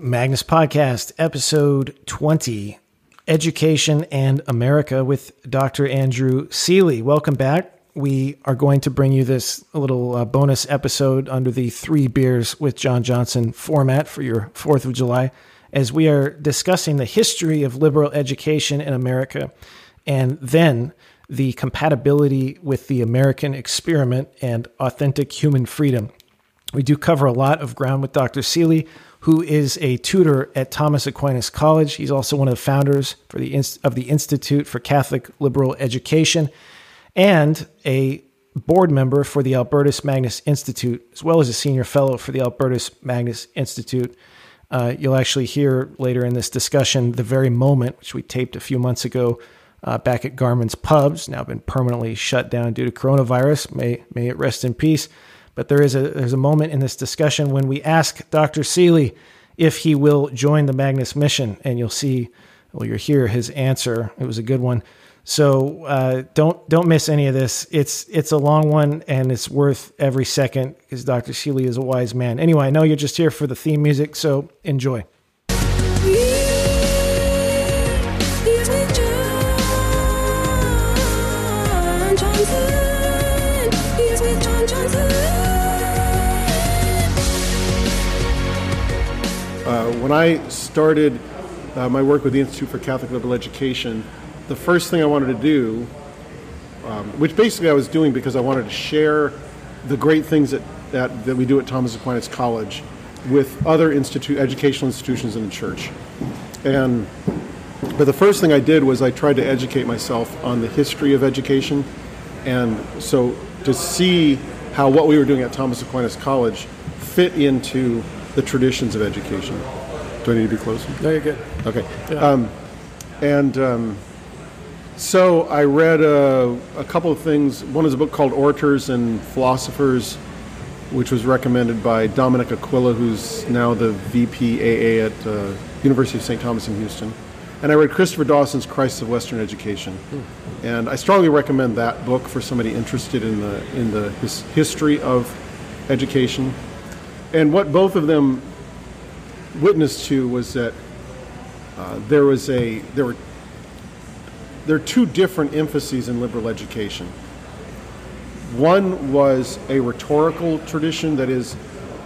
Magnus Podcast, episode 20 Education and America with Dr. Andrew Seeley. Welcome back. We are going to bring you this little uh, bonus episode under the Three Beers with John Johnson format for your 4th of July as we are discussing the history of liberal education in America and then the compatibility with the American experiment and authentic human freedom. We do cover a lot of ground with Dr. Seeley who is a tutor at Thomas Aquinas College. He's also one of the founders for the of the Institute for Catholic Liberal Education and a board member for the Albertus Magnus Institute, as well as a senior fellow for the Albertus Magnus Institute. Uh, you'll actually hear later in this discussion the very moment, which we taped a few months ago uh, back at Garman's Pubs, now been permanently shut down due to coronavirus. May, may it rest in peace. But there is a there's a moment in this discussion when we ask Dr. Seeley if he will join the Magnus mission, and you'll see, well, you'll hear his answer. It was a good one. So uh, don't don't miss any of this. It's it's a long one and it's worth every second because Dr. Seeley is a wise man. Anyway, I know you're just here for the theme music, so enjoy. When I started uh, my work with the Institute for Catholic Liberal Education, the first thing I wanted to do, um, which basically I was doing because I wanted to share the great things that, that, that we do at Thomas Aquinas College with other institute, educational institutions in the church. And but the first thing I did was I tried to educate myself on the history of education, and so to see how what we were doing at Thomas Aquinas College fit into the traditions of education. Do I need to be closer? No, you're good. Okay. Yeah. Um, and um, so I read a, a, couple of things. One is a book called Orators and Philosophers, which was recommended by Dominic Aquila, who's now the VPAA at uh, University of St. Thomas in Houston. And I read Christopher Dawson's Crisis of Western Education. Hmm. And I strongly recommend that book for somebody interested in the, in the his, history of education. And what both of them witness to was that uh, there was a there were there are two different emphases in liberal education. One was a rhetorical tradition that is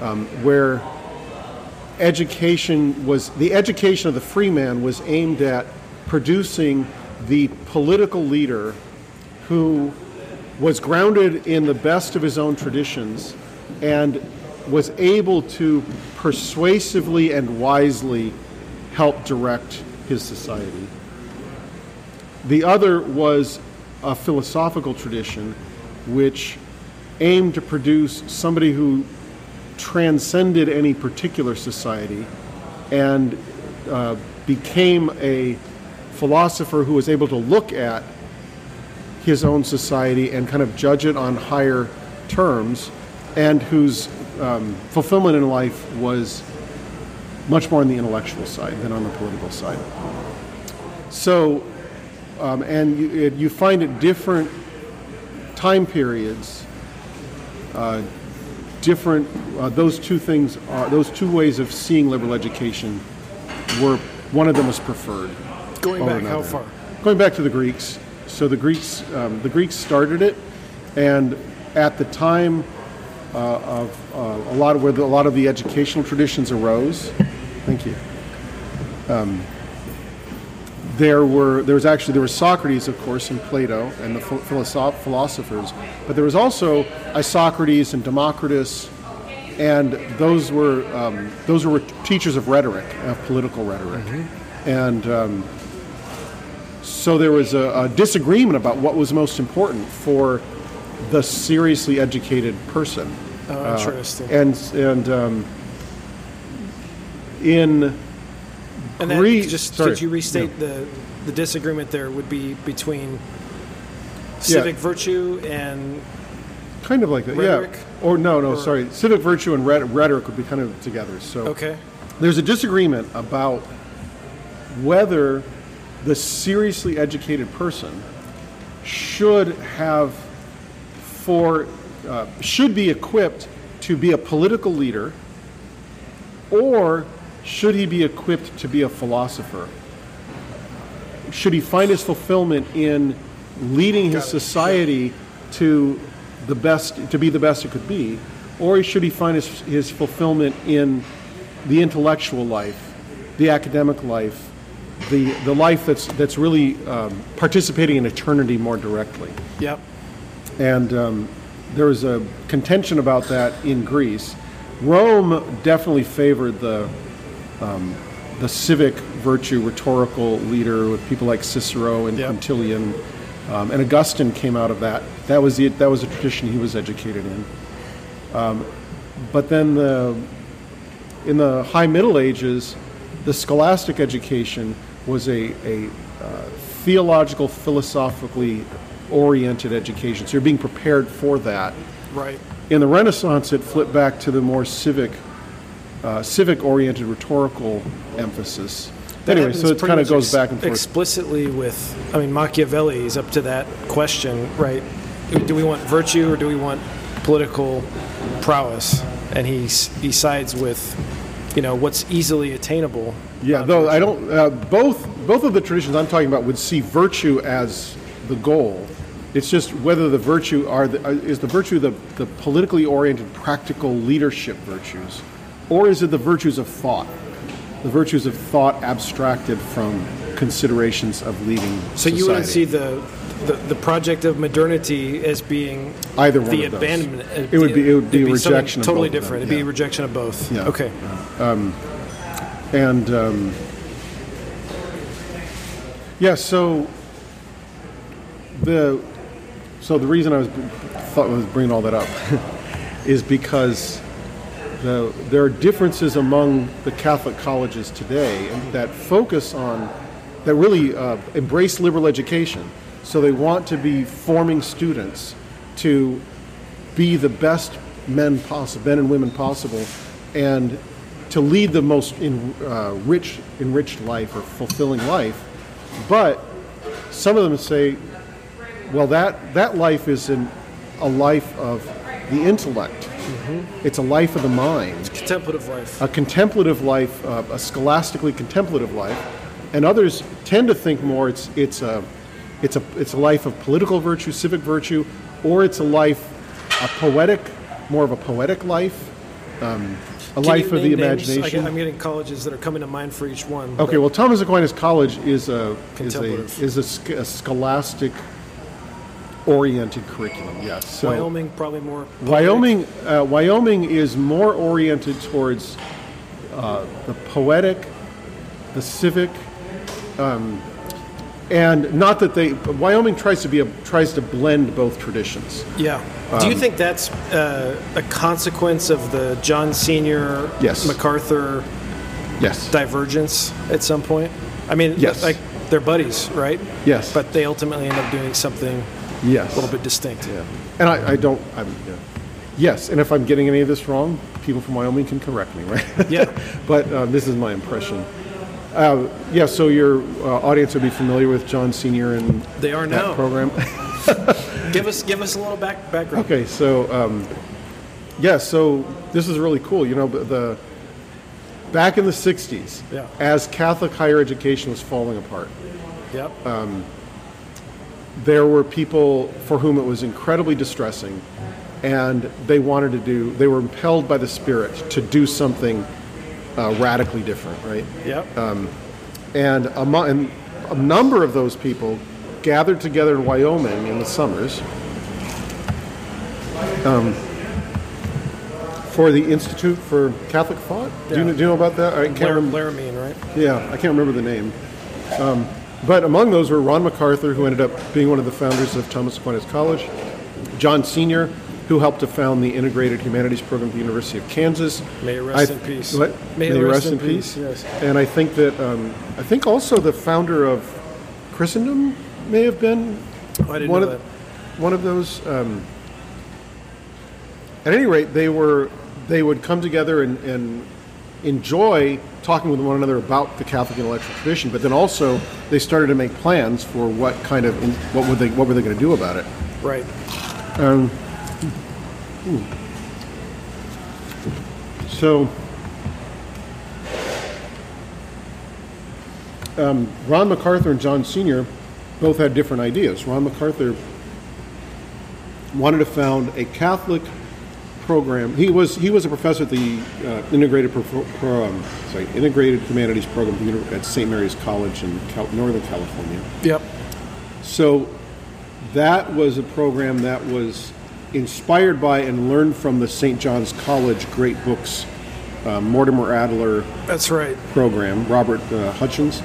um, where education was the education of the free man was aimed at producing the political leader who was grounded in the best of his own traditions and was able to persuasively and wisely help direct his society. The other was a philosophical tradition which aimed to produce somebody who transcended any particular society and uh, became a philosopher who was able to look at his own society and kind of judge it on higher terms and whose um, fulfillment in life was much more on the intellectual side than on the political side. So, um, and you, it, you, find at different time periods, uh, different, uh, those two things are, those two ways of seeing liberal education were, one of them was preferred. Going back how far? Going back to the Greeks. So the Greeks, um, the Greeks started it, and at the time of uh, a lot of where the, a lot of the educational traditions arose. Thank you. Um, there were there was actually there was Socrates, of course, and Plato and the philosoph- philosophers, but there was also Isocrates and Democritus, and those were um, those were teachers of rhetoric, of political rhetoric, mm-hmm. and um, so there was a, a disagreement about what was most important for the seriously educated person. Oh, interesting. Uh, and and um, in and Greece, just sorry, could you restate yeah. the the disagreement there would be between civic yeah. virtue and kind of like that, rhetoric? yeah. Or no, no, or, sorry, civic virtue and rhetoric would be kind of together. So okay, there's a disagreement about whether the seriously educated person should have for uh, should be equipped to be a political leader or should he be equipped to be a philosopher? Should he find his fulfillment in leading his society to the best to be the best it could be, or should he find his, his fulfillment in the intellectual life, the academic life, the the life that's that's really um, participating in eternity more directly? Yep. And um, there was a contention about that in Greece. Rome definitely favored the um, the civic virtue rhetorical leader with people like Cicero and Yep. Quintilian, um, and Augustine came out of that. That was the that was a tradition he was educated in. Um, but then the in the High Middle Ages, the scholastic education was a, a uh, theological, philosophically oriented education. So you're being prepared for that. Right. In the Renaissance, it flipped back to the more civic, uh, civic-oriented rhetorical emphasis. That anyway, so it kind of goes ex- back and forth. Explicitly with, I mean, Machiavelli is up to that question, right? Do, we want virtue or do we want political prowess? And he he sides with, you know, what's easily attainable. Yeah, not though I don't. Uh, both both of the traditions I'm talking about would see virtue as the goal. It's just whether the virtue are the, uh, is the virtue the, the politically oriented, practical leadership virtues, or is it the virtues of thought, the virtues of thought abstracted from considerations of leading. So you wouldn't see the, the the project of modernity as being Either one the of those. abandonment. uh, It would be- it would be something rejection of Totally both of them, different. It'd be yeah. a rejection of both. Yeah. Okay. and um, yeah, so the so the reason I was thought was bringing all that up is because the, there are differences among the Catholic colleges today that focus on that really uh, embrace liberal education. So they want to be forming students to be the best men possible, men and women possible, and to lead the most in, uh, rich, enriched life or fulfilling life. But some of them say, well, that, that life is an, a life of the intellect. It's a life of the mind Contemplative life. a contemplative life, uh, a scholastically contemplative life, and others tend to think more it's it's a it's a it's a life of political virtue, civic virtue, or it's a life, a poetic, more of a poetic life, um, a Can life of the names? I imagination. get- I'm getting colleges that are coming to mind for each one. Okay, well, Thomas Aquinas College is a is a is a, a scholastic oriented curriculum. Yes, so Wyoming probably more. Wyoming, uh, Wyoming is more oriented towards uh, the poetic, the civic, um, and not that they. Wyoming tries to be a, tries to blend both traditions. Yeah. Do Um, you think that's uh, a consequence of the John Senior Yes. MacArthur Yes. divergence at some point? I mean, Yes. like they're buddies, right? Yes. But they ultimately end up doing something yes. a little bit distinct. Yeah. And I, I don't. I'm, yeah. Yes, and if I'm getting any of this wrong, people from Wyoming can correct me, right? Yeah. but uh, this is my impression. Uh, yeah, so your uh, audience would be familiar with John Senior and They are that now. program. Give us give us a little back background. Okay, so um, yeah, so this is really cool. You know, the back in the '60s, Yeah. as Catholic higher education was falling apart, Yep. uh, there were people for whom it was incredibly distressing, and they wanted to do. They were impelled by the Spirit to do something uh, radically different, right? yep. And a, and a number of those people gathered together in Wyoming in the summers um, for the Institute for Catholic Thought. Do, you, know- do you know about that? I can't Lar- remember. Laramie, right? Yeah, I can't remember the name. Um, but among those were Ron MacArthur, who ended up being one of the founders of Thomas Aquinas College, John Senior, who helped to found the Integrated Humanities Program at the University of Kansas. May rest I- in peace. What? May he rest in peace, yes. And I think that um, I think also the founder of Christendom may have been Oh, I didn't one know of that. one of those. Um, at any rate, they were they would come together and, and enjoy talking with one another about the Catholic intellectual tradition, but then also they started to make plans for what kind of what would they what were they going to do about it. Right. So um, Ron MacArthur and John Senior both had different ideas. Ron MacArthur wanted to found a Catholic program. He was he was a professor at the uh, integrated pro, pro, um, sorry integrated humanities program at the St. Mary's College in Cal- Northern California. Yep. So that was a program that was inspired by and learned from the St. John's College great books, uh, Mortimer Adler That's right. program, Robert uh, Hutchins.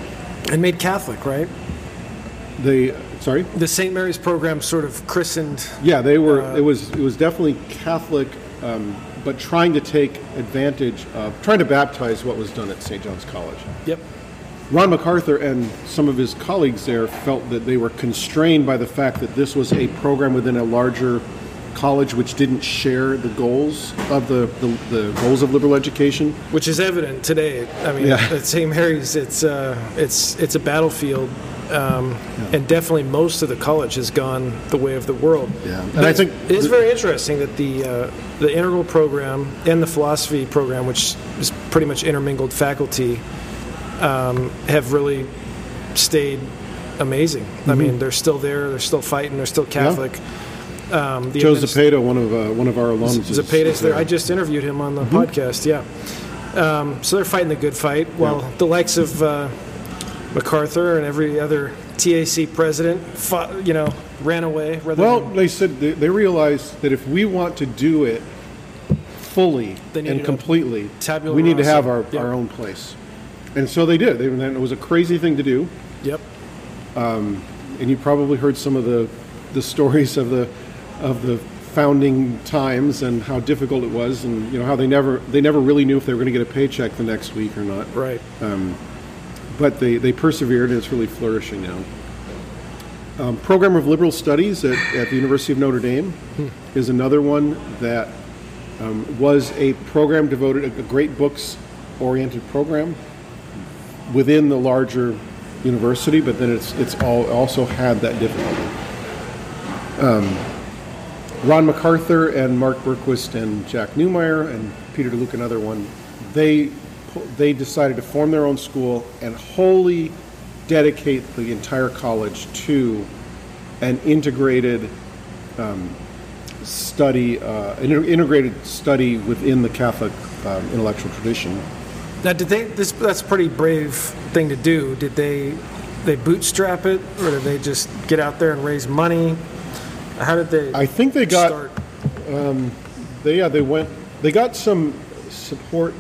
And made Catholic, right? They sorry, The St. Mary's program sort of christened. yeah, they were. it was it was definitely Catholic, um, but trying to take advantage of trying to baptize what was done at St. John's College. Yep. Ron MacArthur and some of his colleagues there felt that they were constrained by the fact that this was a program within a larger college which didn't share the goals of the, the, the goals of liberal education. Which is evident today. I mean, Yeah. at St. Mary's, it's uh, it's it's a battlefield, um, and definitely most of the college has gone the way of the world. Yeah. And But I it's- think it is th- very interesting that the uh, the integral program and the philosophy program, which is pretty much intermingled faculty, um, have really stayed amazing. I Mm-hmm. mean, they're still there. They're still fighting. They're still Catholic. Um, the Joe adminis- Zapata, one of uh, one of our alums, is- Zapatas is there. I just interviewed him on the Mm-hmm. podcast. Yeah. Um, so they're fighting the good fight. While Yeah. the likes of uh, MacArthur and every other TAC president, fought, you know, ran away. Rather Well, than, they said they, they realized that if we want to do it fully and completely, tabula we need to have our, Yeah. our own place. And so they did. They, and it was a crazy thing to do. yep. Um, and you probably heard some of the the stories of the of the founding times and how difficult it was and you know how they never they never really knew if they were going to get a paycheck the next week or not Right. Um, but they they persevered and it's really flourishing now um, program of liberal studies at, at the university of notre dame is another one that um, was a program devoted a great books oriented program within the larger university, but then it's it's all also had that difficulty. Um, Ron MacArthur and Mark Berquist and Jack Neumayr and Peter DeLuca, another one, they they decided to form their own school and wholly dedicate the entire college to an integrated um, study, uh, an integrated study within the Catholic um, intellectual tradition. Now, did they? This that's a pretty brave thing to do. Did they? They bootstrap it, or did they just get out there and raise money? How did they? I think they got start? They yeah they went they got some support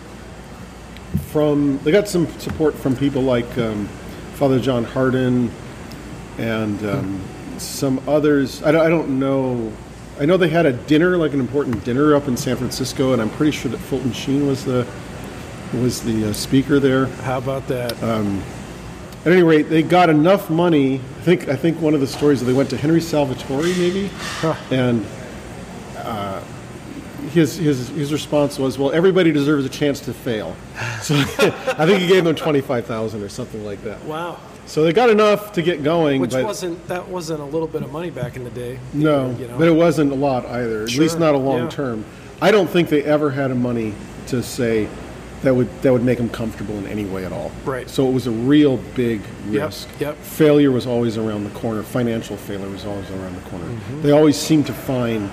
from they got some support from people like um, Father John Hardon and um, some others. I don't, I don't know. I know they had a dinner like an important dinner up in San Francisco, and I'm pretty sure that Fulton Sheen was the was the uh, speaker there. How about that? At any rate, they got enough money. I think I think one of the stories that they went to Henry Salvatori maybe, and uh, his his his response was, "Well, everybody deserves a chance to fail." So I think he gave them twenty five thousand or something like that. wow. So they got enough to get going, Which wasn't that wasn't a little bit of money back in the day? no, you know? but it wasn't a lot either. At least not a long yeah. term. I don't think they ever had a money to say that would that would make them comfortable in any way at all. Right. So it was a real big Yep, risk. yep. Failure was always around the corner. Financial failure was always around the corner. Mm-hmm. They always seemed to find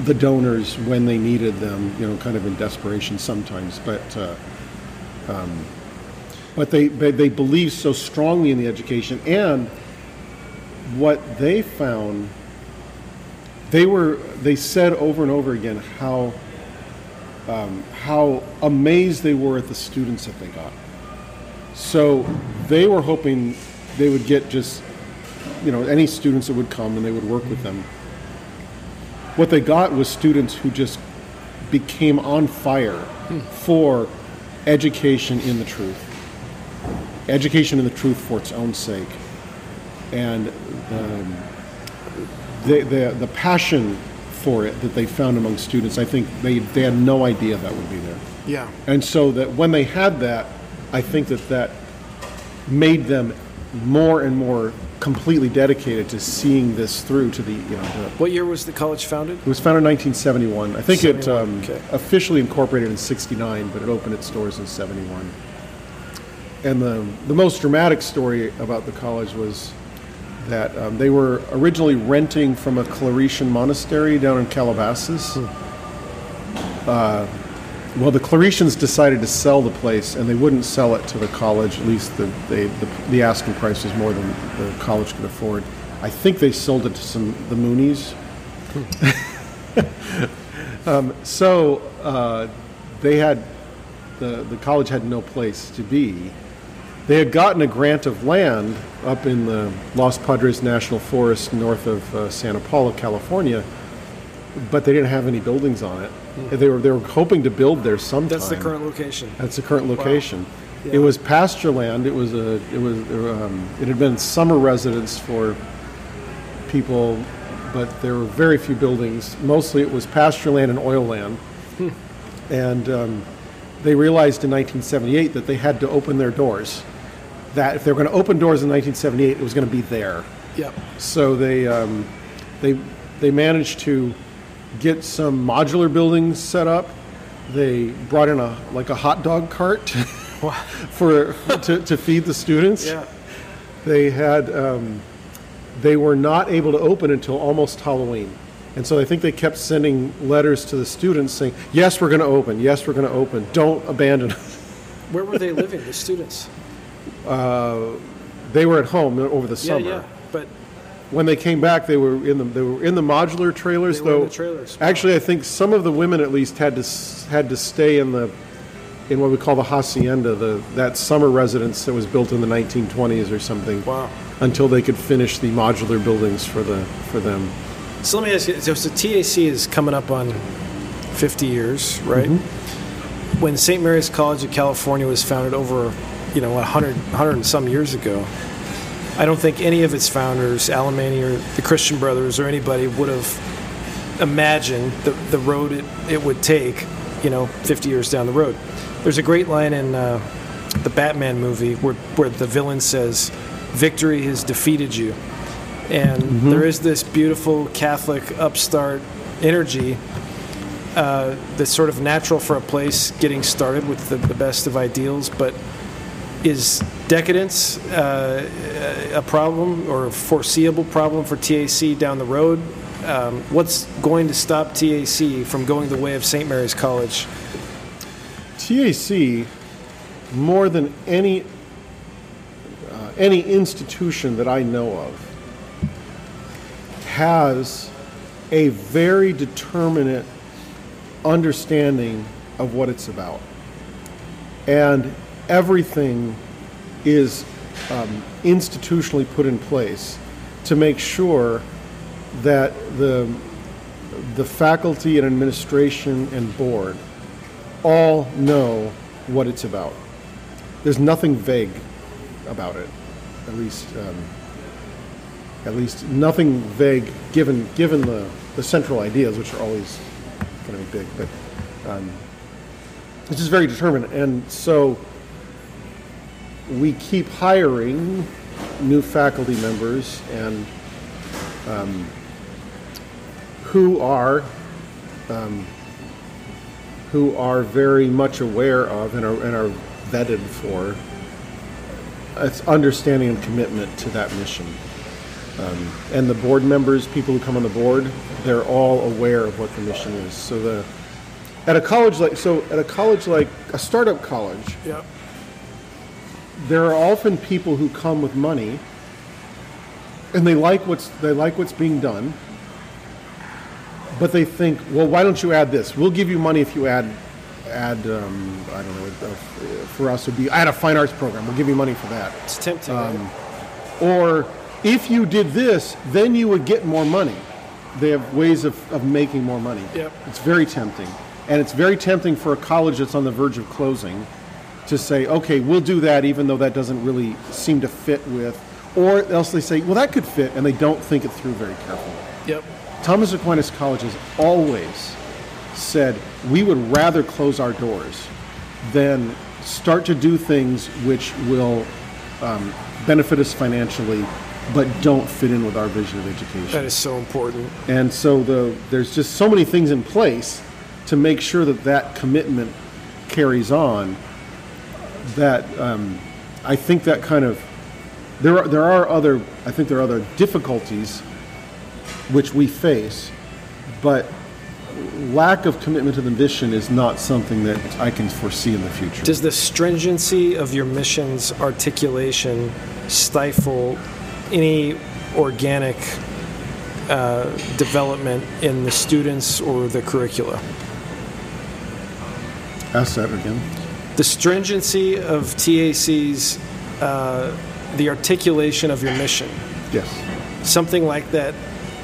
the donors when they needed them. You know, kind of in desperation sometimes, but. Uh, um, but they, they believe so strongly in the education and what they found they were they said over and over again how um, how amazed they were at the students that they got so they were hoping they would get just you know any students that would come and they would work with them what they got was students who just became on fire for education in the truth education in the truth for its own sake and um, the, the, the passion for it that they found among students, I think they, they had no idea that would be there. Yeah. And so that when they had that, I think that that made them more and more completely dedicated to seeing this through to the, you know, the, What year was the college founded? it was founded in 1971. I think it um, okay. officially incorporated in 69, but it opened its doors in 71. and the the most dramatic story about the college was that um, they were originally renting from a Claretian monastery down in Calabasas. Uh, well, the Claretians decided to sell the place, and they wouldn't sell it to the college. At least the, they, the, the asking price was more than the college could afford. I think they sold it to some the Moonies. um, so uh, they had the the college had no place to be. They had gotten a grant of land up in the Los Padres National Forest north of uh, Santa Paula, California, but they didn't have any buildings on it. They were they were hoping to build there sometime. That's the current location. That's the current location. Yeah. It was pasture land. It was a it was um, it had been summer residence for people, but there were very few buildings. Mostly it was pasture land and oil land. And um, they realized in 1978 that they had to open their doors. That if they were going to open doors in 1978, it was going to be there. Yep. So they um, they they managed to get some modular buildings set up. They brought in a like a hot dog cart for to, to feed the students. Yeah. They had um, they were not able to open until almost Halloween. And so I think they kept sending letters to the students saying, "Yes, we're going to open. Yes, we're going to open. Don't abandon us." Where were they living, the students? They were at home over the Yeah, summer. yeah. When they came back, they were in the they were in the modular trailers. They were in though the trailers. Actually, I think some of the women at least had to had to stay in the in what we call the hacienda, the that summer residence that was built in the 1920s or something. Wow. Until they could finish the modular buildings for the for them. So let me ask you. So, so TAC is coming up on 50 years, right? Mm-hmm. When St. Mary's College of California was founded over, you know, 100, 100 and some years ago, I don't think any of its founders, Alemany or the Christian Brothers or anybody, would have imagined the, the road it, it would take, you know, 50 years down the road. There's a great line in uh, the Batman movie where, where the villain says, Victory has defeated you. And there is this beautiful Catholic upstart energy uh, that's sort of natural for a place getting started with the, the best of ideals, but is decadence uh, a problem or a foreseeable problem for TAC down the road? Um, what's going to stop TAC from going the way of St. Mary's College? TAC, more than any uh, any institution that I know of, has a very determinate understanding of what it's about, and everything is um, institutionally put in place to make sure that the the faculty and administration and board all know what it's about. There's nothing vague about it, at least, um, at least nothing vague given given the, the central ideas, which are always going to be big. But um, it's just very determined, and so we keep hiring new faculty members and um, who are who are very much aware of and are, and are vetted for its understanding and commitment to that mission. Um, and the board members, people who come on the board, they're all aware of what the mission is. So the at a college like so at a college like a startup college, Yeah. There are often people who come with money and they like what's they like what's being done but they think well why don't you add this we'll give you money if you add add um, i don't know uh, for us would be add a fine arts program we'll give you money for that It's tempting. right? or if you did this then you would get more money they have ways of, of making more money Yep. it's very tempting and it's very tempting for a college that's on the verge of closing to say okay we'll do that even though that doesn't really seem to fit with or else they say well that could fit and they don't think it through very carefully Yep. Thomas Aquinas College has always said we would rather close our doors than start to do things which will um, benefit us financially but don't fit in with our vision of education. That is so important. And so the, there's just so many things in place to make sure that that commitment carries on that um, I think that kind of there are, there are other I think there are other difficulties which we face, but lack of commitment to the mission is not something that I can foresee in the future. Does the stringency of your mission's articulation stifle any organic uh, development in the students or the curricula? Ask that again. The stringency of TAC's, uh, the articulation of your mission, Yes. something like that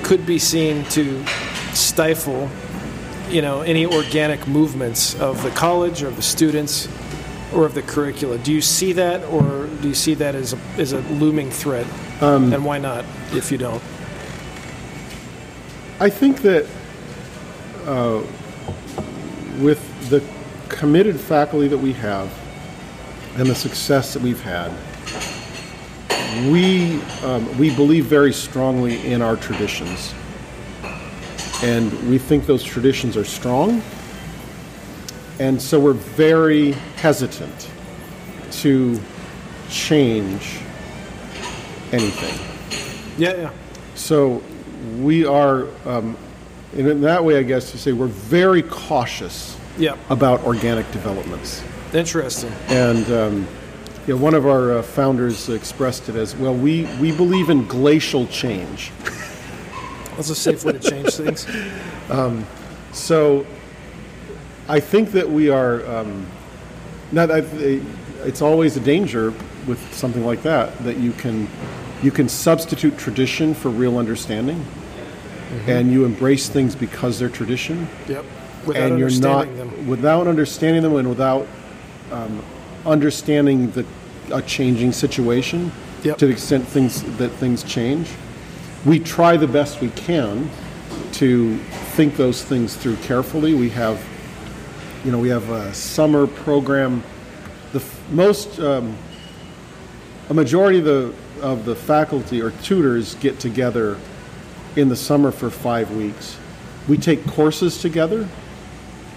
could be seen to stifle, you know, any organic movements of the college or of the students or of the curricula. Do you see that, or do you see that as a, as a looming threat? and why not, if you don't? I think that uh, with the committed faculty that we have and the success that we've had, we um, we believe very strongly in our traditions, and we think those traditions are strong, and so we're very hesitant to change anything. Yeah, yeah. So we are, um, in that way, I guess to say we're very cautious Yeah. about organic developments. Interesting. And um, you know, one of our uh, founders expressed it as well. We we believe in glacial change. That's a safe way to change things. So I think that we are. Um, not. I, it's always a danger with something like that that you can you can substitute tradition for real understanding, and you embrace things because they're tradition. Yep. Without and you're not understanding them. without understanding them and without um, understanding the a changing situation Yep. to the extent things that things change. We try the best we can to think those things through carefully. We have you know we have a summer program. The f- most um, a majority of the of the faculty or tutors get together in the summer for five weeks. We take courses together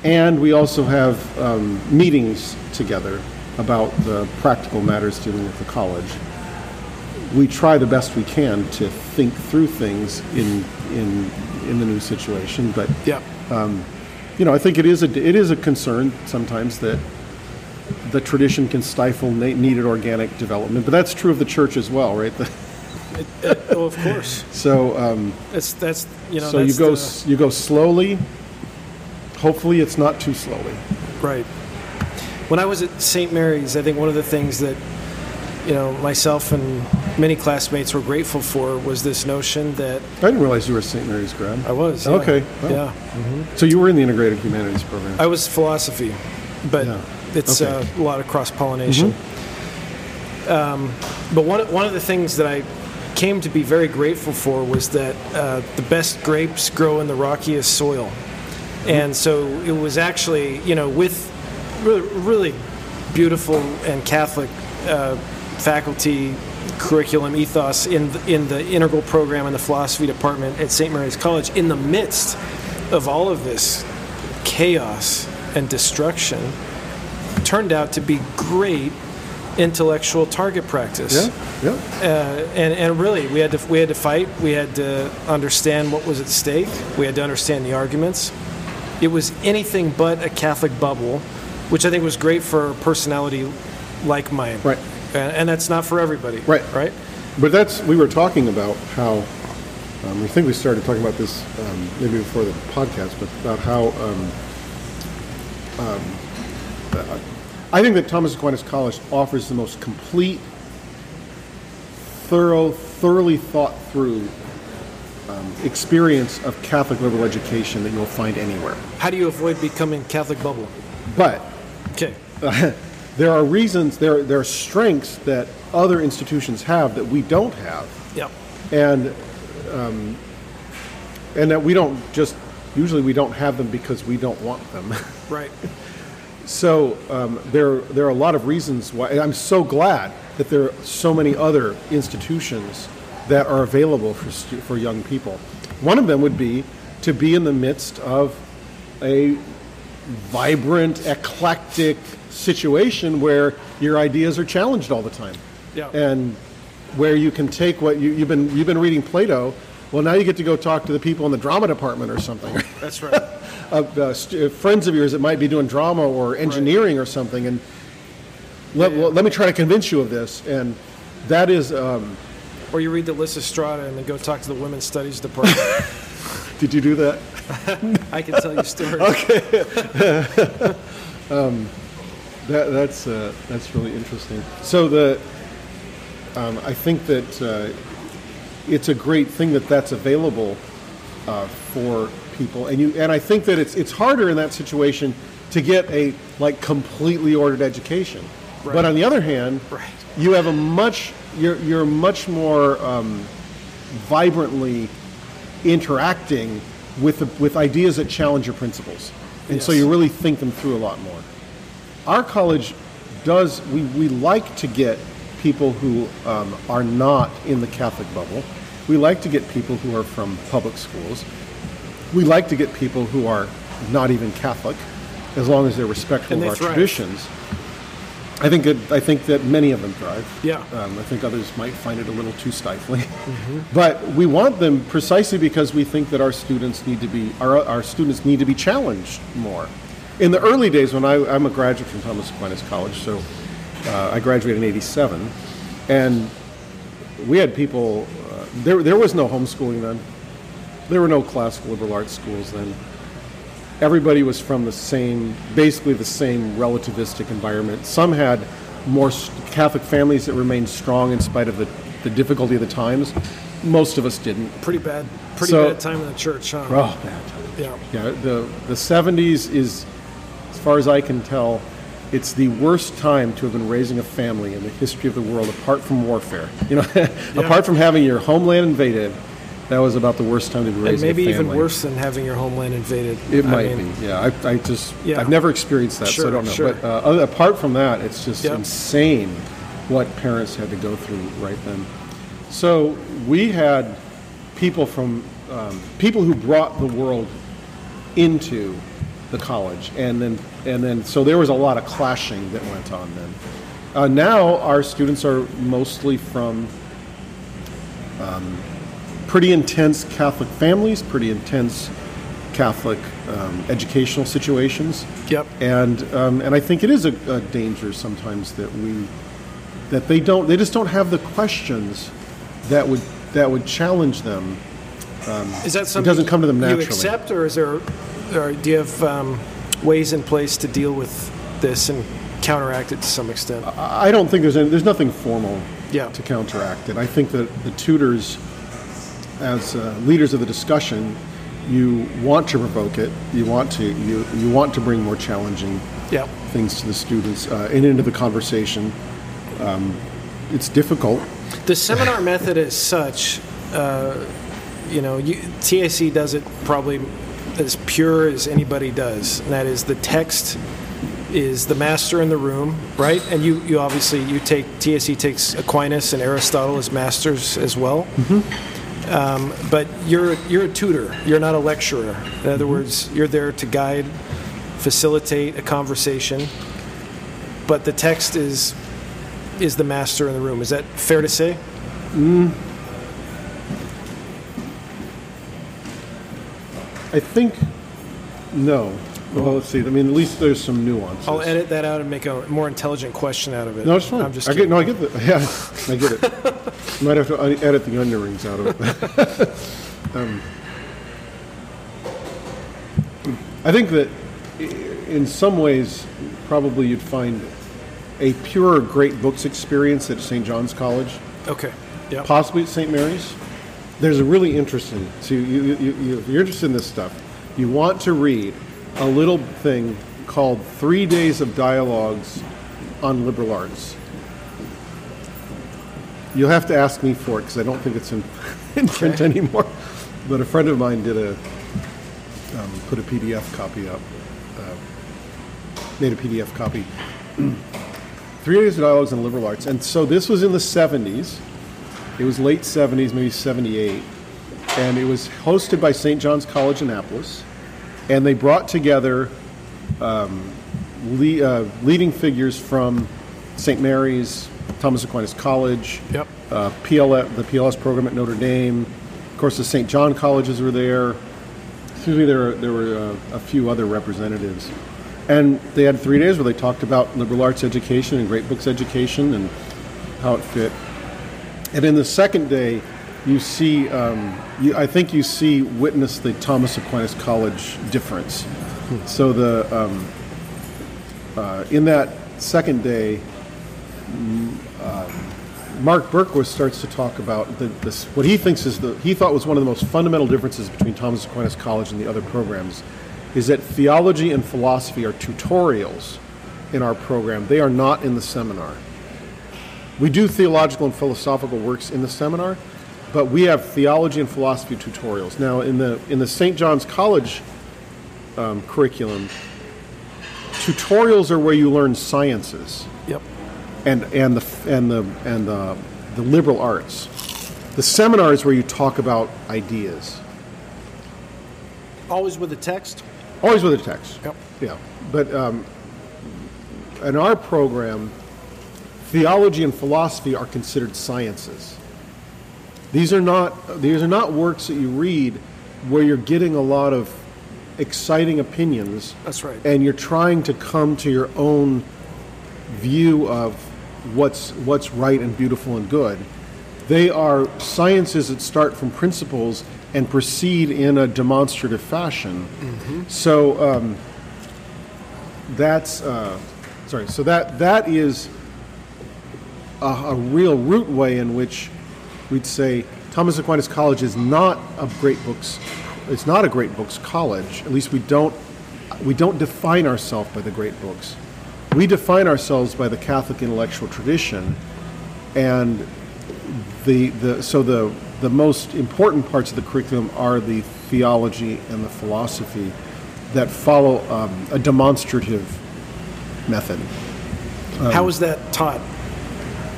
and we also have um, meetings together about the practical matters dealing with the college. We try the best we can to think through things in in in the new situation, but Yeah. you know, I think it is a it is a concern sometimes that the tradition can stifle na- needed organic development. But that's true of the church as well, right? The- oh, of course. so um, That's that's you know. so you go the- you go slowly. Hopefully, it's not too slowly. Right. When I was at St. Mary's, I think one of the things that you know myself and many classmates were grateful for was this notion that I didn't realize you were a St. Mary's grad. I was. yeah. Okay. Yeah. So you were in the integrated humanities program. I was philosophy, but Yeah. it's Okay. Mm-hmm. uh, a lot of cross pollination. Um, but one one of the things that I came to be very grateful for was that uh, the best grapes grow in the rockiest soil, and so it was actually you know with really, really beautiful and Catholic uh, faculty curriculum ethos in the, in the integral program in the philosophy department at St. Mary's College in the midst of all of this chaos and destruction turned out to be great intellectual target practice. yeah, yeah. Uh, and, and really, we had to we had to fight. We had to understand what was at stake. We had to understand the arguments. It was anything but a Catholic bubble, which I think was great for a personality like mine. Right. And, and that's not for everybody. Right. Right. But that's we were talking about how um, we think we started talking about this um, maybe before the podcast, but about how um, um, uh, I think that Thomas Aquinas College offers the most complete, thorough, thoroughly thought through um, experience of Catholic liberal education that you'll find anywhere. How do you avoid becoming Catholic bubble? But Okay. there are reasons, there, there are strengths that other institutions have that we don't have. Yep. and um, and that we don't just usually we don't have them because we don't want them. Right. so um, there there are a lot of reasons why. I'm so glad that there are so many other institutions that are available for for young people. One of them would be to be in the midst of a vibrant, eclectic situation where your ideas are challenged all the time. Yeah. And where you can take what you, you've been you've been reading Plato. Well, now you get to go talk to the people in the drama department or something. That's right. uh, uh, st- friends of yours that might be doing drama or engineering or something, and let, Yeah. well, let me try to convince you of this. And that is, um, or you read the Lysistrata and then go talk to the women's studies department. did you do that? I can tell you stories. That, that's uh, that's really interesting. So the um, I think that uh, it's a great thing that that's available uh, for people, and you and I think that it's it's harder in that situation to get a like completely ordered education. But on the other hand, Right. you have a much you're you're much more um, vibrantly interacting with the, with ideas that challenge your principles, and so you really think them through a lot more. Our college does we, we like to get people who um, are not in the catholic bubble. We like to get people who are from public schools. We like to get people who are not even catholic as long as they're respectful And of our traditions i think that i think that many of them thrive Yeah. um, i think others might find it a little too stifling. Mm-hmm. but we want them precisely because we think that our students need to be our, our students need to be challenged more. In the early days when I, i'm a graduate from thomas aquinas college so uh, i graduated in 87 and we had people uh, there, there was no homeschooling then. There were no classical liberal arts schools then everybody was from the same basically the same relativistic environment some had more catholic families that remained strong in spite of the, the difficulty of the times most of us didn't Pretty bad. Pretty So- bad time in the church, huh? oh man Yeah. yeah, the the seventies is, as far as I can tell, it's the worst time to have been raising a family in the history of the world, apart from warfare. You know, apart from having your homeland invaded, that was about the worst time to be And raising maybe a even worse than having your homeland invaded. It I might mean, be. Yeah, I, I just Yeah. I've never experienced that, so Sure, I don't know. sure. But uh, other, apart from that, it's just insane what parents had to go through right then. So we had people from um, people who brought the world into the college, and then and then so there was a lot of clashing that went on then. Uh, now our students are mostly from um, pretty intense Catholic families, pretty intense Catholic um, educational situations, Yep. and um, and I think it is a, a danger sometimes that we that they don't they just don't have the questions that would that would challenge them. Is that something doesn't come to them naturally? you accept, or is there, or do you have um, ways in place to deal with this and counteract it to some extent? I I don't think there's any, there's nothing formal Yeah. to counteract it. I think that the tutors, as uh, leaders of the discussion, you want to provoke it. You want to you you want to bring more challenging Yeah. things to the students uh, and into the conversation. Um, it's difficult. The seminar method is such, uh, you know, you, TAC does it probably as pure as anybody does. And that is the text is the master in the room, right? And you, you obviously you take TAC takes Aquinas and Aristotle as masters as well. Um, but you're you're a tutor. You're not a lecturer. In other words, you're there to guide, facilitate a conversation. But the text is is the master in the room. Is that fair to say? I think no. Well, let's see. I mean, at least there's some nuances. I'll edit that out and make a more intelligent question out of it. No, it's fine. I'm just I kidding. get, no, I get the, yeah, I get it. You might have to edit the onion rings out of it. um, I think that in some ways, probably you'd find a pure great books experience at St. John's College, Okay. Yeah. possibly at St. Mary's. There's a really interesting. So you, you, you, you're interested in this stuff, you want to read a little thing called Three Days of Dialogues on Liberal Arts. You'll have to ask me for it because I don't think it's in, in print anymore. But a friend of mine did a um, put a PDF copy up, uh, made a PDF copy. Three Days of Dialogues on Liberal Arts, and so this was in the 70s. It was late 70s, maybe 78, and it was hosted by St. John's College Annapolis, and they brought together um, le- uh, leading figures from St. Mary's, Thomas Aquinas College, Yep. uh, the PLS program at Notre Dame. Of course, the St. John colleges were there. Excuse me, there were, there were uh, a few other representatives. And they had three days where they talked about liberal arts education and great books education and how it fit. And in the second day, you see, um, you, I think you see, witness the Thomas Aquinas College difference. So the um, uh, in that second day, um, Mark Berkowitz starts to talk about the, this, what he thinks is the he thought was one of the most fundamental differences between Thomas Aquinas College and the other programs, is that theology and philosophy are tutorials in our program. They are not in the seminar. We do theological and philosophical works in the seminar, but we have theology and philosophy tutorials. Now, in the in the St. John's College um, curriculum, tutorials are where you learn sciences Yep. and and the and the and the, the liberal arts. The seminar is where you talk about ideas, Always with a text. always with a text. Yep. Yeah, but um, in our program, theology and philosophy are considered sciences. These are not these are not works that you read where you're getting a lot of exciting opinions. That's right. And you're trying to come to your own view of what's what's right and beautiful and good. They are sciences that start from principles and proceed in a demonstrative fashion. So um, that's uh, sorry. So that that is a, a real root way in which we'd say Thomas Aquinas College is not a great books. It's not a great books college. At least we don't we don't define ourselves by the great books. We define ourselves by the Catholic intellectual tradition, and the the so the the most important parts of the curriculum are the theology and the philosophy that follow um, a demonstrative method. how is that taught?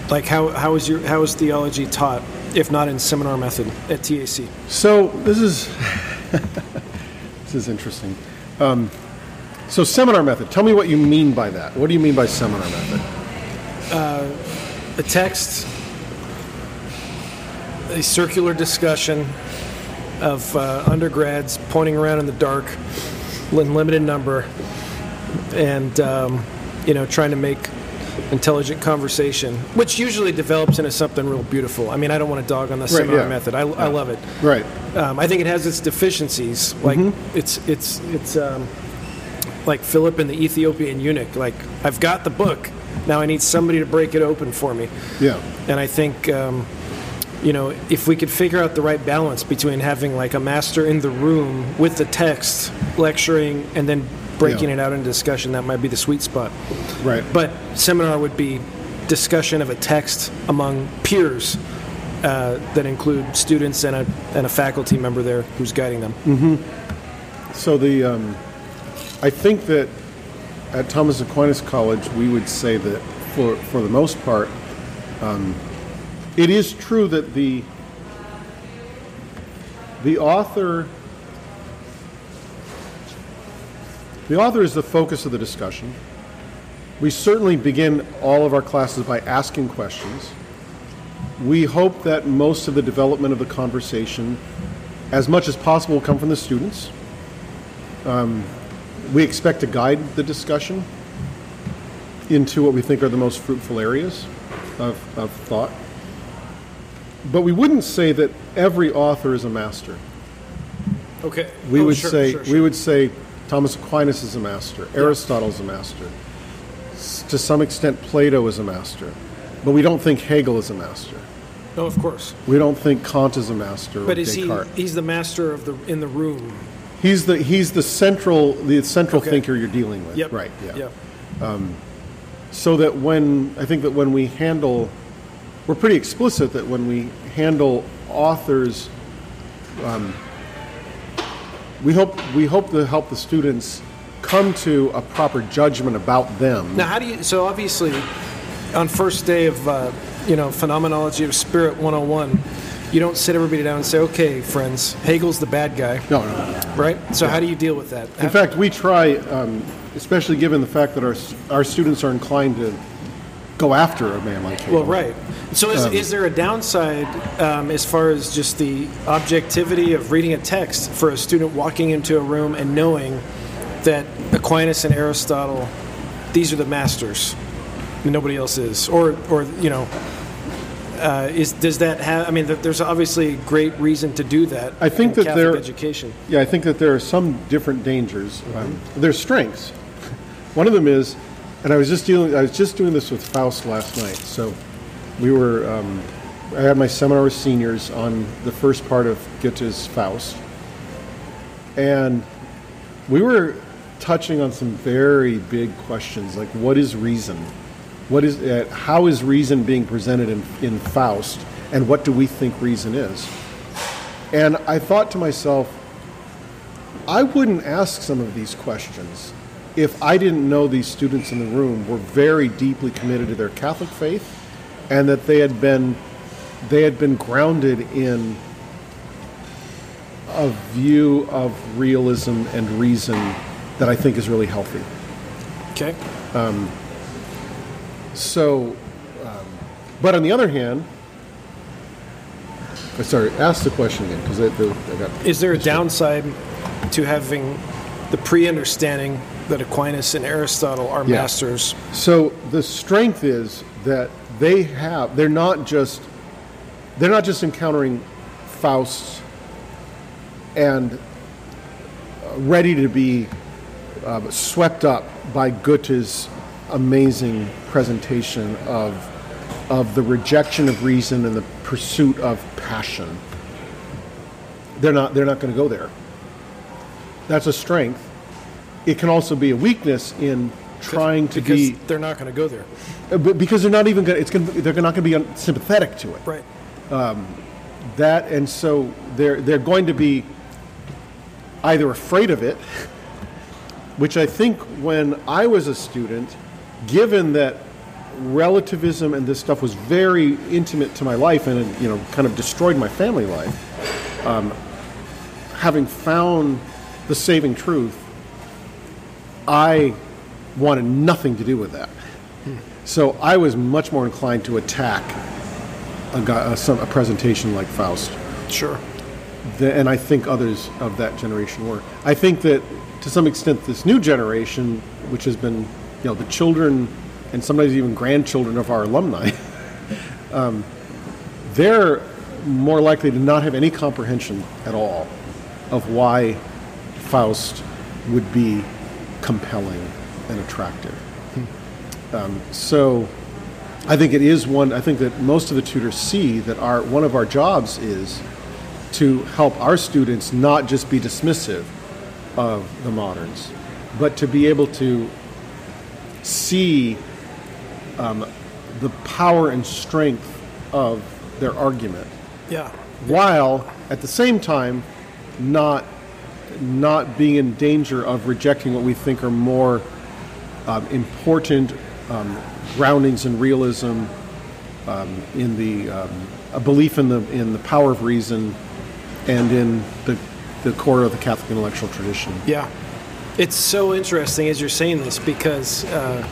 Like how how is your how is theology taught if not in seminar method at TAC? So this is this is interesting. Um, so seminar method. Tell me what you mean by that. What do you mean by seminar method? A text, a circular discussion of uh, undergrads pointing around in the dark, in limited number, and um, you know trying to make intelligent conversation, which usually develops into something real beautiful. I mean, I don't want to dog on the seminar yeah. method. I, I love it. Right. Um, I think it has its deficiencies. Like it's it's it's um, like Philip and the Ethiopian eunuch. Like I've got the book, now I need somebody to break it open for me. Yeah. And I think um, you know if we could figure out the right balance between having like a master in the room with the text lecturing and then breaking Yeah. it out into discussion, that might be the sweet spot. Right. But seminar would be discussion of a text among peers uh, that include students and a, and a faculty member there who's guiding them. So the, um, I think that at Thomas Aquinas College, we would say that for for the most part, um, it is true that the the author the author is the focus of the discussion. We certainly begin all of our classes by asking questions. We hope that most of the development of the conversation, as much as possible, will come from the students. Um, we expect to guide the discussion into what we think are the most fruitful areas of, of thought. But we wouldn't say that every author is a master. Okay. We Oh, would sure, say sure, we would say Thomas Aquinas is a master, Aristotle is a master, S- to some extent Plato is a master, but we don't think Hegel is a master. No, of course. We don't think Kant is a master. But or is he? He's the master of the in the room. He's the he's the central the central Okay. thinker you're dealing with. Yep. Right. Yeah. Yep. so that when I think that when we handle, we're pretty explicit that when we handle authors, um, we hope we hope to help the students come to a proper judgment about them. Now, how do you? So obviously, on first day of uh, you know phenomenology of spirit 101, you don't sit everybody down and say, "Okay, friends, Hegel's the bad guy," No, no. right? So how do you deal with that? In fact, we try, um, especially given the fact that our our students are inclined to go after a man like Hegel. Well, right. So, is, is there a downside um, as far as just the objectivity of reading a text for a student walking into a room and knowing that Aquinas and Aristotle, these are the masters, and nobody else is, or, or you know, uh, is does that have? I mean, there's obviously great reason to do that. I think in that Catholic there- education. Yeah, I think that there are some different dangers. Um, there's strengths. One of them is, and I was just dealing. I was just doing this with Faust last night. So, we were. Um, I had my seminar with seniors on the first part of Goethe's Faust, and we were touching on some very big questions, like what is reason? What is uh, how is reason being presented in, in Faust, and what do we think reason is? And I thought to myself, I wouldn't ask some of these questions if I didn't know these students in the room were very deeply committed to their Catholic faith and that they had been they had been grounded in a view of realism and reason that I think is really healthy. Okay. Um, So, um, but on the other hand, sorry, ask the question again because I, I got. Is there a downside to having the pre-understanding that Aquinas and Aristotle are Yeah. masters? So the strength is that they have they're not just they're not just encountering Faust and uh, ready to be uh, swept up by Goethe's amazing presentation of of the rejection of reason and the pursuit of passion. They're not they're not going to go there. That's a strength. It can also be a weakness in trying to because be they're not going to go there. uh, but because they're not even going. It's going. They're not going to be un- sympathetic to it. Right. That and so they're they're going to be either afraid of it, which I think when I was a student, given that relativism and this stuff was very intimate to my life and you know kind of destroyed my family life, um, having found the saving truth, I wanted nothing to do with that. So I was much more inclined to attack a, guy, a, some, a presentation like Faust, Sure. The- and I think others of that generation were. I think that to some extent, this new generation, which has been, you know, the children and sometimes even grandchildren of our alumni, um, they're more likely to not have any comprehension at all of why Faust would be compelling and attractive. Um, so I think it is one, I think that most of the tutors see that our, one of our jobs is to help our students not just be dismissive of the moderns, but to be able to see um, the power and strength of their argument Yeah. while at the same time not not being in danger of rejecting what we think are more um, important um, groundings in realism, um, in the um, a belief in the in the power of reason, and in the the core of the Catholic intellectual tradition. Yeah. It's so interesting as you're saying this because uh,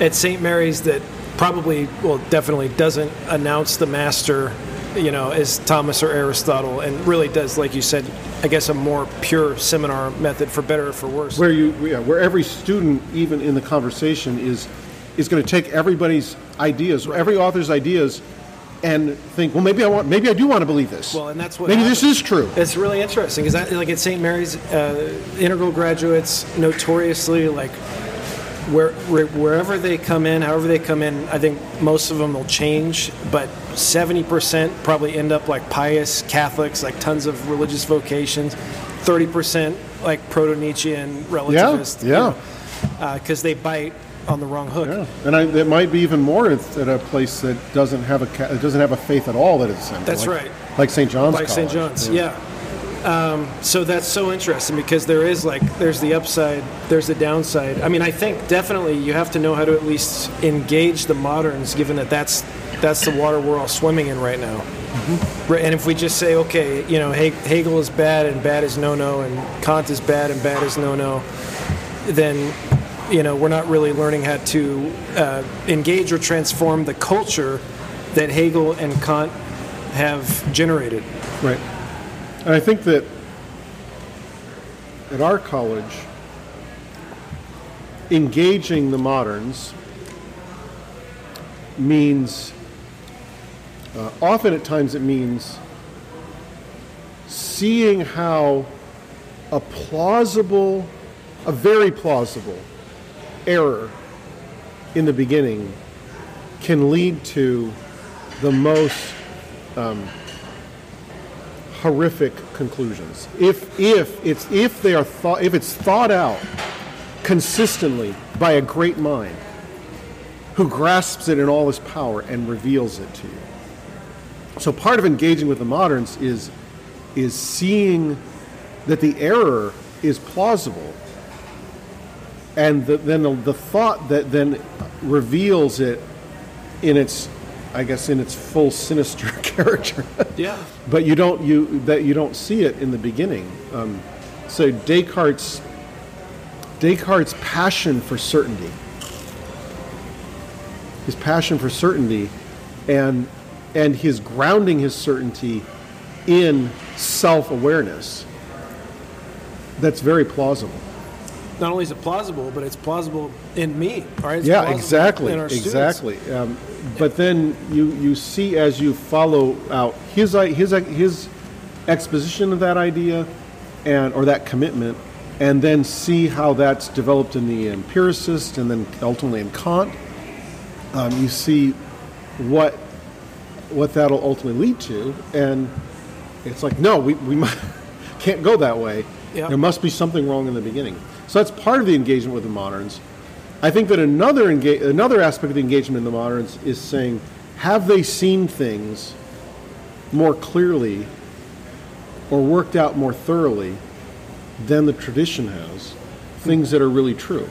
at St. Mary's, that probably, well, definitely doesn't announce the master, you know, as Thomas or Aristotle, and really does, like you said, I guess a more pure seminar method for better or for worse. where you yeah, where every student even in the conversation is is going to take everybody's ideas or every author's ideas and think well maybe i want maybe i do want to believe this Well, and that's what maybe this is true It's really interesting because, like at St. Mary's, uh, integral graduates notoriously like where wherever they come in, however they come in, I think most of them will change, but seventy percent probably end up like pious Catholics, like tons of religious vocations. Thirty percent like proto Nietzschean relativists. yeah. because uh, they bite on the wrong hook. yeah and I, it might be even more at, at a place that doesn't have a doesn't have a faith at all that is central That's like, right. like st john's like St. John's. Yeah. Um, so that's so interesting because there is like there's the upside, there's the downside. I mean, I think definitely you have to know how to at least engage the moderns, given that that's that's the water we're all swimming in right now. Right, And if we just say, okay, you know, Hegel is bad and bad is no no, and Kant is bad and bad is no no, then you know, we're not really learning how to uh, engage or transform the culture that Hegel and Kant have generated. Right. And I think that at our college, engaging the moderns means, uh, often at times, it means seeing how a plausible, a very plausible error in the beginning can lead to the most um, horrific conclusions. If if it's if they are thought if it's thought out consistently by a great mind who grasps it in all its power and reveals it to you. So part of engaging with the moderns is is seeing that the error is plausible and the, then the, the thought that then reveals it in its I guess in its full sinister character. Yeah. but you don't you that you don't see it in the beginning. Um, so Descartes Descartes' passion for certainty, his passion for certainty, and and his grounding his certainty in self-awareness. That's very plausible. Not only is it plausible, but it's plausible in me. Right? It's yeah, exactly, exactly. Um, but then you you see as you follow out his his his exposition of that idea, and or that commitment, and then see how that's developed in the empiricist, and then ultimately in Kant. Um, you see what what that'll ultimately lead to, and it's like no, we we mu- can't go that way. Yeah. There must be something wrong in the beginning. So that's part of the engagement with the moderns. I think that another enga- another aspect of the engagement in the moderns is saying, have they seen things more clearly or worked out more thoroughly than the tradition has? Things that are really true.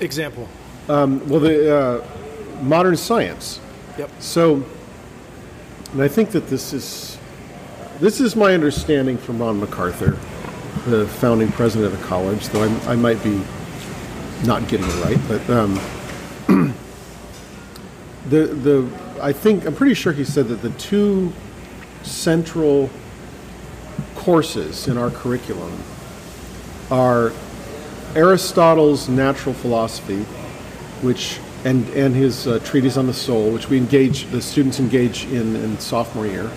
Example. Um, well, the uh, modern science. Yep. So, and I think that this is this is my understanding from Ron McArthur, the founding president of the college. Though I, I might be not getting it right, but um, the the I think I'm pretty sure he said that the two central courses in our curriculum are Aristotle's natural philosophy, which and and his uh, treatise on the soul, which we engage the students engage in in sophomore year,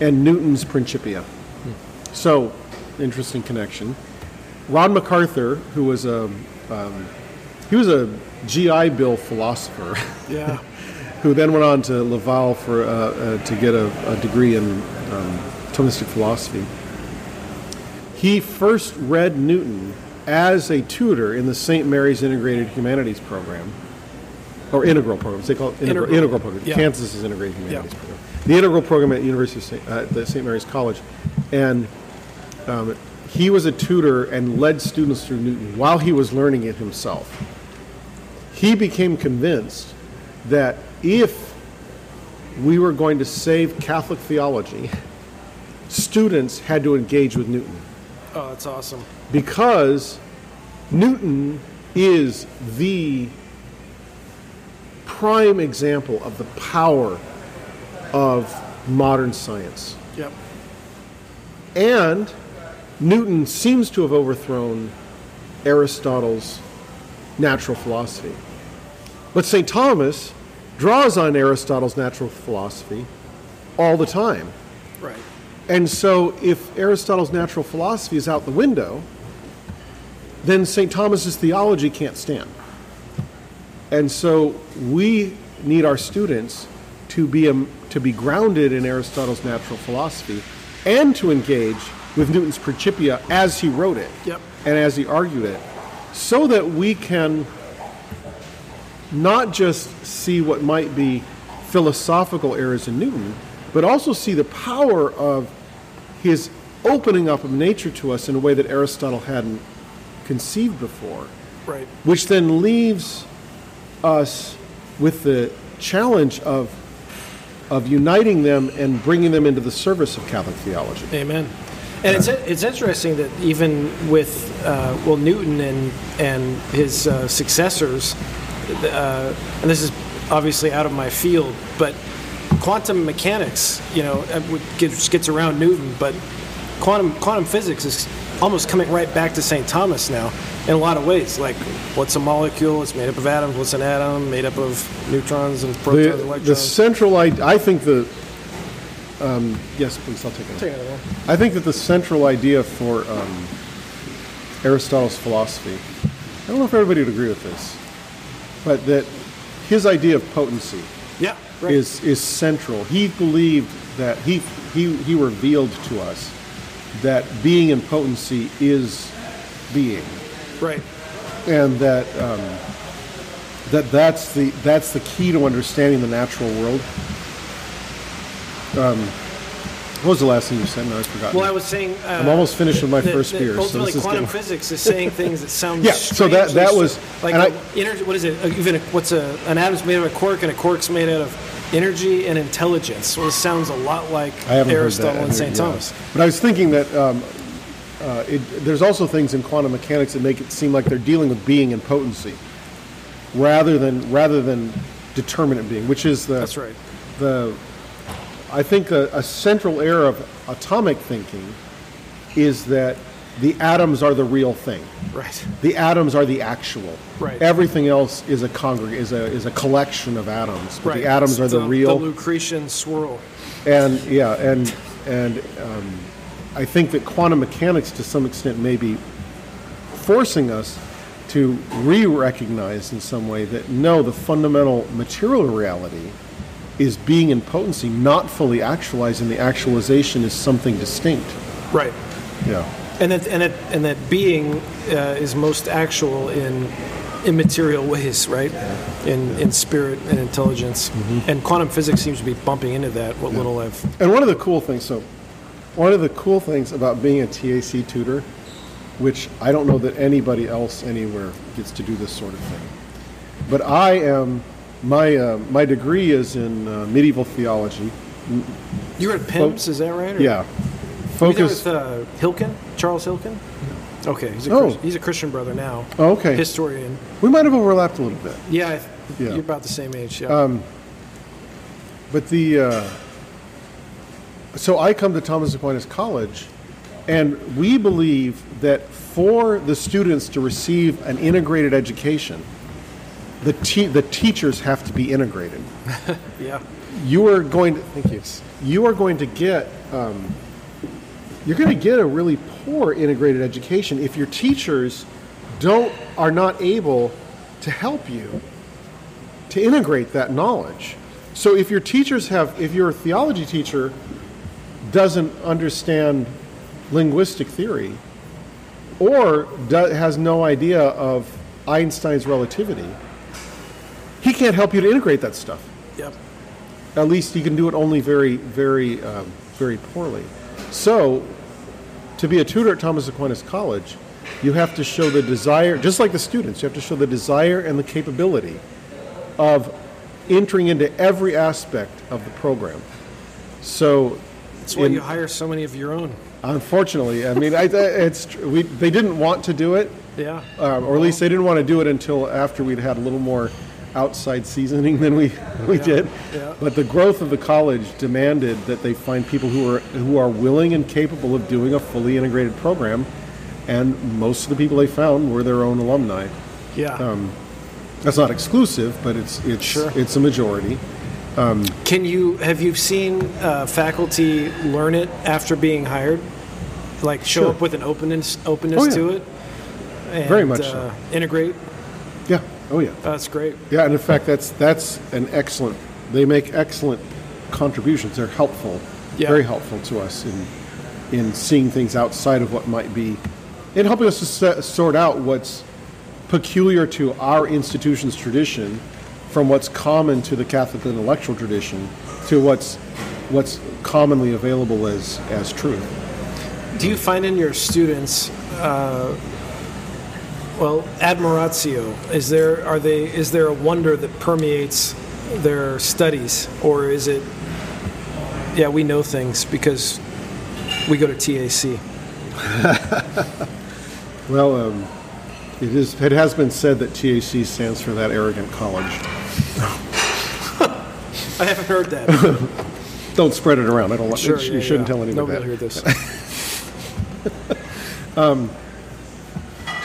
and Newton's Principia. So, interesting connection. Ron McArthur, who was a um, he was a GI Bill philosopher, Yeah. who then went on to Laval for uh, uh, to get a, a degree in um, Thomistic philosophy. He first read Newton as a tutor in the St. Mary's Integrated Humanities Program, or integral programs. They call it integral, Integral. integral program. Yeah. Kansas is Integrated Humanities Yeah. Program. The integral program at University of St. Uh, the St. Mary's College, and um, he was a tutor and led students through Newton while he was learning it himself. He became convinced that if we were going to save Catholic theology, students had to engage with Newton Oh, that's awesome. because Newton is the prime example of the power of modern science. Yep. And Newton seems to have overthrown Aristotle's natural philosophy. But St. Thomas draws on Aristotle's natural philosophy all the time. Right. And so, if Aristotle's natural philosophy is out the window, then St. Thomas's theology can't stand. And so, we need our students to be, um, to be grounded in Aristotle's natural philosophy and to engage with Newton's Principia as he wrote it Yep. and as he argued it, so that we can not just see what might be philosophical errors in Newton, but also see the power of his opening up of nature to us in a way that Aristotle hadn't conceived before, Right. which then leaves us with the challenge of of uniting them and bringing them into the service of Catholic theology. Amen. And it's it's interesting that even with uh, well Newton and and his uh, successors, uh, and this is obviously out of my field, but quantum mechanics, you know, uh, gets gets around Newton, but quantum quantum physics is almost coming right back to St. Thomas now in a lot of ways. Like, what's a molecule? It's made up of atoms. What's an atom? Made up of neutrons and protons, The, electrons. the central, I, I think the, um, yes, please, I'll take it. Take another one. I think that the central idea for um, Aristotle's philosophy, I don't know if everybody would agree with this, but that his idea of potency Yeah, right. is is central. He believed that he he he revealed to us that being in potency is being, right. and that um, that that's the that's the key to understanding the natural world. Um, what was the last thing you said? No, I forgot. Well, I was saying. Uh, I'm almost finished with my that- first that beer, so Ultimately, this is quantum getting- physics is saying things that sound. Yeah, so that- that was- like energy. What is it? Uh, Even a, what's a an atom's made out of a quark, and a quark's made out of energy and intelligence. Well, it sounds a lot like Aristotle and St. yeah. Thomas. But I was thinking that um, uh, it, there's also things in quantum mechanics that make it seem like they're dealing with being and potency, rather than rather than determinate being, which is the That's right. the I think a, a central error of atomic thinking is that the atoms are the real thing. Right. The atoms are the actual. Right. Everything else is a congreg- is a is a collection of atoms. But Right. the atoms are the, real. The Lucretian swirl. and yeah, and and um, I think that quantum mechanics, to some extent, may be forcing us to re-recognize in some way that no, the fundamental material reality is being in potency, not fully actualized, and the actualization is something distinct. Right. Yeah. And that and that and that being uh, is most actual in immaterial ways, right? In in spirit and intelligence. Mm-hmm. And quantum physics seems to be bumping into that. What little I've And one of the cool things, so one of the cool things about being a TAC tutor, which I don't know that anybody else anywhere gets to do this sort of thing, but I am my uh, my degree is in uh, medieval theology. You were at PIMS, is that right? Or- Yeah, Were you there focus. with uh, Hilken, Charles Hilken? Okay, he's a, Oh. Chris- he's a Christian brother now, Oh, okay, historian. we might have overlapped a little bit, Yeah, I, Yeah. you're about the same age. Yeah. but the uh, so I come to Thomas Aquinas College, and we believe that for the students to receive an integrated education, the te- the teachers have to be integrated. yeah. you are going to thank you. You are going to get um, you're going to get a really poor integrated education if your teachers don't are not able to help you to integrate that knowledge. So if your teachers have if your theology teacher doesn't understand linguistic theory or do, has no idea of Einstein's relativity, he can't help you to integrate that stuff Yep. at least he can do it only very, very, um, very poorly. So, to be a tutor at Thomas Aquinas College, you have to show the desire, just like the students, you have to show the desire and the capability of entering into every aspect of the program. So, That's why in- you hire so many of your own. unfortunately, I mean, I, it's we, they didn't want to do it, Yeah. um, or at least they didn't want to do it until after we'd had a little more outside seasoning than we, we did. yeah. But the growth of the college demanded that they find people who are who are willing and capable of doing a fully integrated program, and most of the people they found were their own alumni. Yeah. Um, That's not exclusive, but it's it's Sure. it's a majority. Can you have you seen uh, faculty learn it after being hired? Like show Sure. up with an openness openness Oh, yeah. to it. And, Very much uh, so. Integrate. Oh yeah. That's great. Yeah, and in fact, that's that's an excellent. They make excellent contributions. They're helpful, Yeah. very helpful to us in in seeing things outside of what might be, and helping us to se- sort out what's peculiar to our institution's tradition from what's common to the Catholic intellectual tradition to what's what's commonly available as as truth. Do you find in your students, uh, well, admiratio? Is there are they is there a wonder that permeates their studies, or is it, yeah, we know things because we go to TAC? Well, um, it is. It has been said that TAC stands for that arrogant college. I haven't heard that. Don't spread it around. I don't. Sure, you yeah, shouldn't yeah. tell anybody Nobody that. will hear this.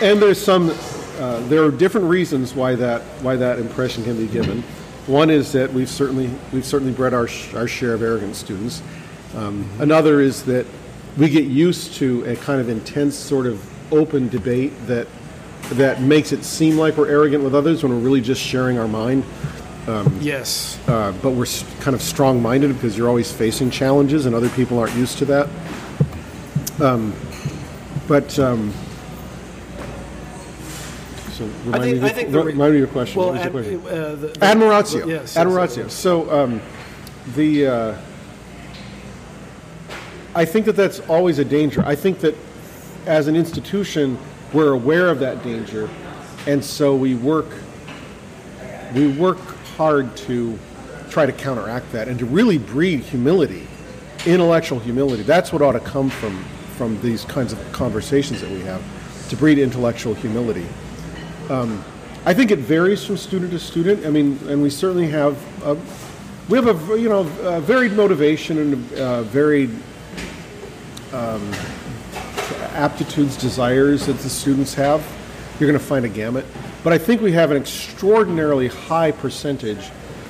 And there's some, uh, there are different reasons why that why that impression can be given. One is that we've certainly we've certainly bred our sh- our share of arrogant students. Um, Another is that we get used to a kind of intense sort of open debate that that makes it seem like we're arrogant with others when we're really just sharing our mind. yes. Uh, but we're kind of strong-minded because you're always facing challenges, and other people aren't used to that. Um, but um, so remind, think- me, of I your- think the re- remind me your question. Well, what was ad, your question? uh, the, the- Admiratio. Yes. Admiratio. So um, the uh, I think that that's always a danger. I think that as an institution, we're aware of that danger, and so we work we work hard to try to counteract that and to really breed humility, intellectual humility. That's what ought to come from from these kinds of conversations that we have, to breed intellectual humility. I think it varies from student to student. I mean, and we certainly have a, we have a you know a varied motivation and uh, varied um, aptitudes, desires that the students have. You're going to find a gamut, but I think we have an extraordinarily high percentage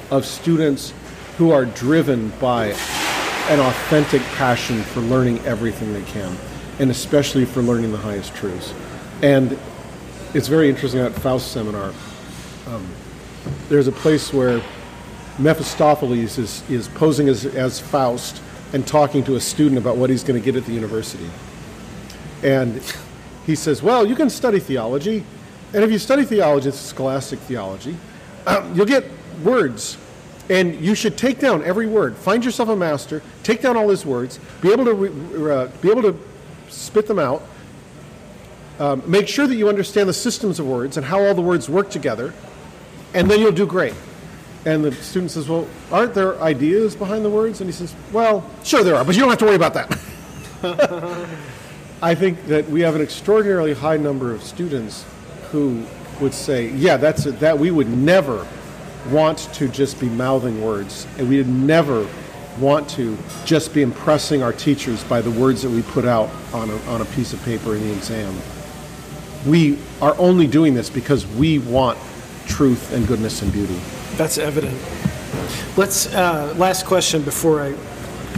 of students who are driven by an authentic passion for learning everything they can, and especially for learning the highest truths. And it's very interesting at Faust seminar. Um, there's a place where Mephistopheles is, is posing as, as Faust and talking to a student about what he's going to get at the university. And he says, Well, you can study theology. And if you study theology, it's scholastic theology, um, you'll get words. And you should take down every word. Find yourself a master, take down all his words, be able to, re, uh, be able to spit them out, um, make sure that you understand the systems of words and how all the words work together, and then you'll do great. And the student says, Well, aren't there ideas behind the words? And he says, Well, sure there are, but you don't have to worry about that. I think that we have an extraordinarily high number of students who would say, Yeah, that's it, that we would never want to just be mouthing words, and we would never want to just be impressing our teachers by the words that we put out on a, on a piece of paper in the exam we are only doing this because we want truth and goodness and beauty. That's evident. Let's uh, last question before I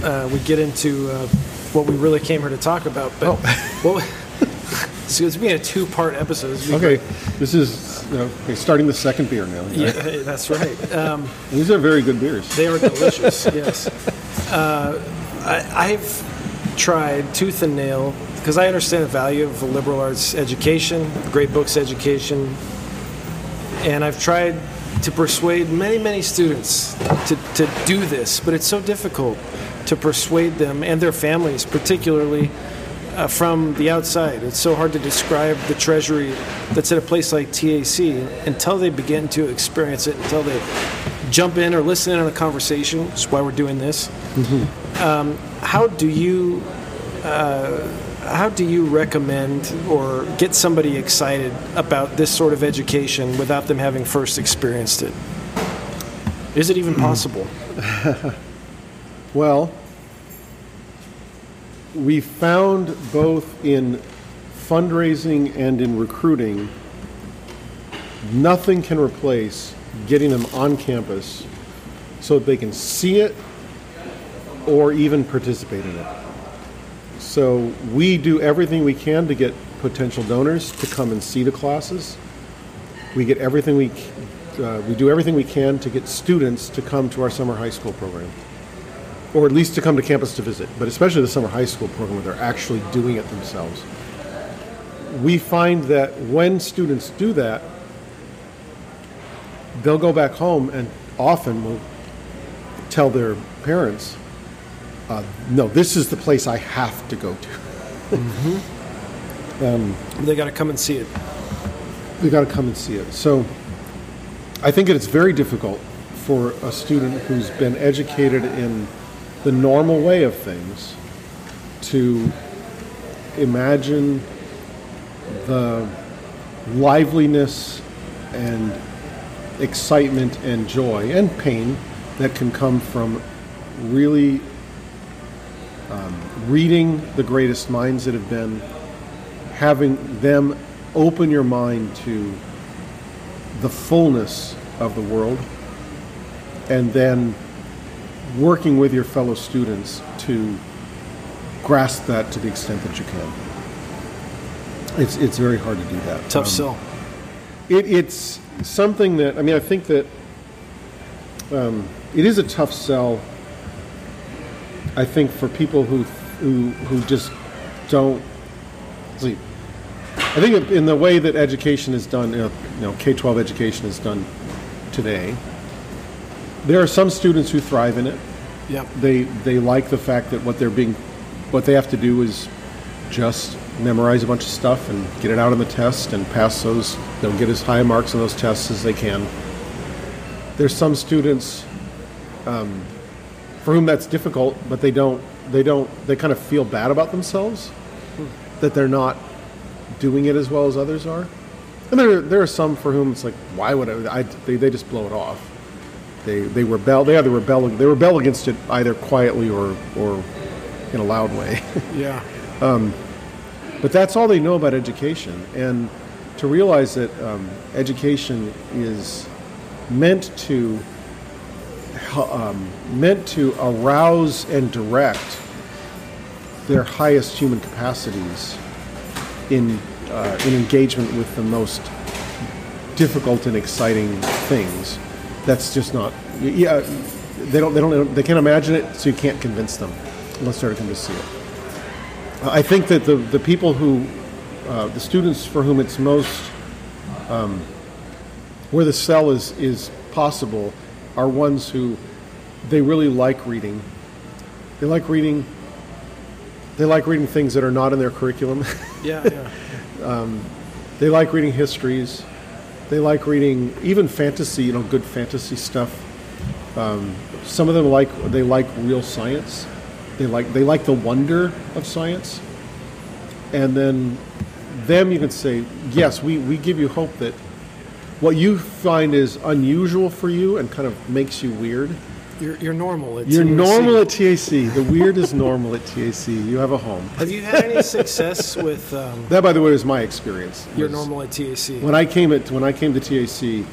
uh, we get into uh, what we really came here to talk about. But Oh. what, so it's being a two-part episode. This would be Okay, this is you know, okay, starting the second beer now. great. Yeah, that's right. Um, These are very good beers. they are delicious. yes, uh, I, I've tried tooth and nail because I understand the value of a liberal arts education, great books education, and I've tried to persuade many, many students to, to do this, but it's so difficult to persuade them and their families, particularly uh, from the outside. It's so hard to describe the treasury that's at a place like TAC until they begin to experience it, until they jump in or listen in on a conversation. That's why we're doing this. Um, how do you uh, how do you recommend or get somebody excited about this sort of education without them having first experienced it? Is it even hmm. possible? Well, we found both in fundraising and in recruiting, nothing can replace getting them on campus so that they can see it or even participate in it. So we do everything we can to get potential donors to come and see the classes. We get everything we uh, we do everything we can to get students to come to our summer high school program, or at least to come to campus to visit. But especially the summer high school program, where they're actually doing it themselves. We find that when students do that, they'll go back home and often will tell their parents, uh, "No, this is the place I have to go to." They got to come and see it. They got to come and see it. So I think it's very difficult for a student who's been educated in the normal way of things to imagine the liveliness and excitement and joy and pain that can come from really um, reading the greatest minds that have been, having them open your mind to the fullness of the world, and then working with your fellow students to grasp that to the extent that you can. It's, it's very hard to do that. Tough Um, sell. it, it's something that I mean. I think that um, it is a tough sell. I think for people who who who just don't see. I think in the way that education is done, you know, you know K twelve education is done today. There are some students who thrive in it. Yep. They they like the fact that what they're being, what they have to do is just memorize a bunch of stuff and get it out on the test and pass those. They'll get as high marks on those tests as they can. There's some students um, for whom that's difficult, but they don't. They don't. They kind of feel bad about themselves that they're not doing it as well as others are. And there, there are some for whom it's like, why would I? I they, they just blow it off. They, they rebel. They either rebel. They rebel against it either quietly or, or in a loud way. Yeah. But that's all they know about education. And to realize that um, education is meant to um, meant to arouse and direct their highest human capacities in uh, in engagement with the most difficult and exciting things. That's just not. Yeah, they don't. They don't. They can't imagine it, so you can't convince them unless they're come to see it. I think that the, the people who, uh, the students for whom it's most, um, where the sell is, is possible, are ones who they really like reading. They like reading. They like reading things that are not in their curriculum. Yeah. Yeah. they like reading histories. They like reading even fantasy, you know, good fantasy stuff. Um, some of them like they like real science. They like they like the wonder of science. And then them you can say, yes, we, we give you hope that what you find is unusual for you and kind of makes you weird. You're, you're normal. At You're TAC. normal at TAC. The weird is normal at TAC. You have a home. Have you had any success with um, That, by the way, was my experience. your was- normal at TAC? When I came at when I came to TAC,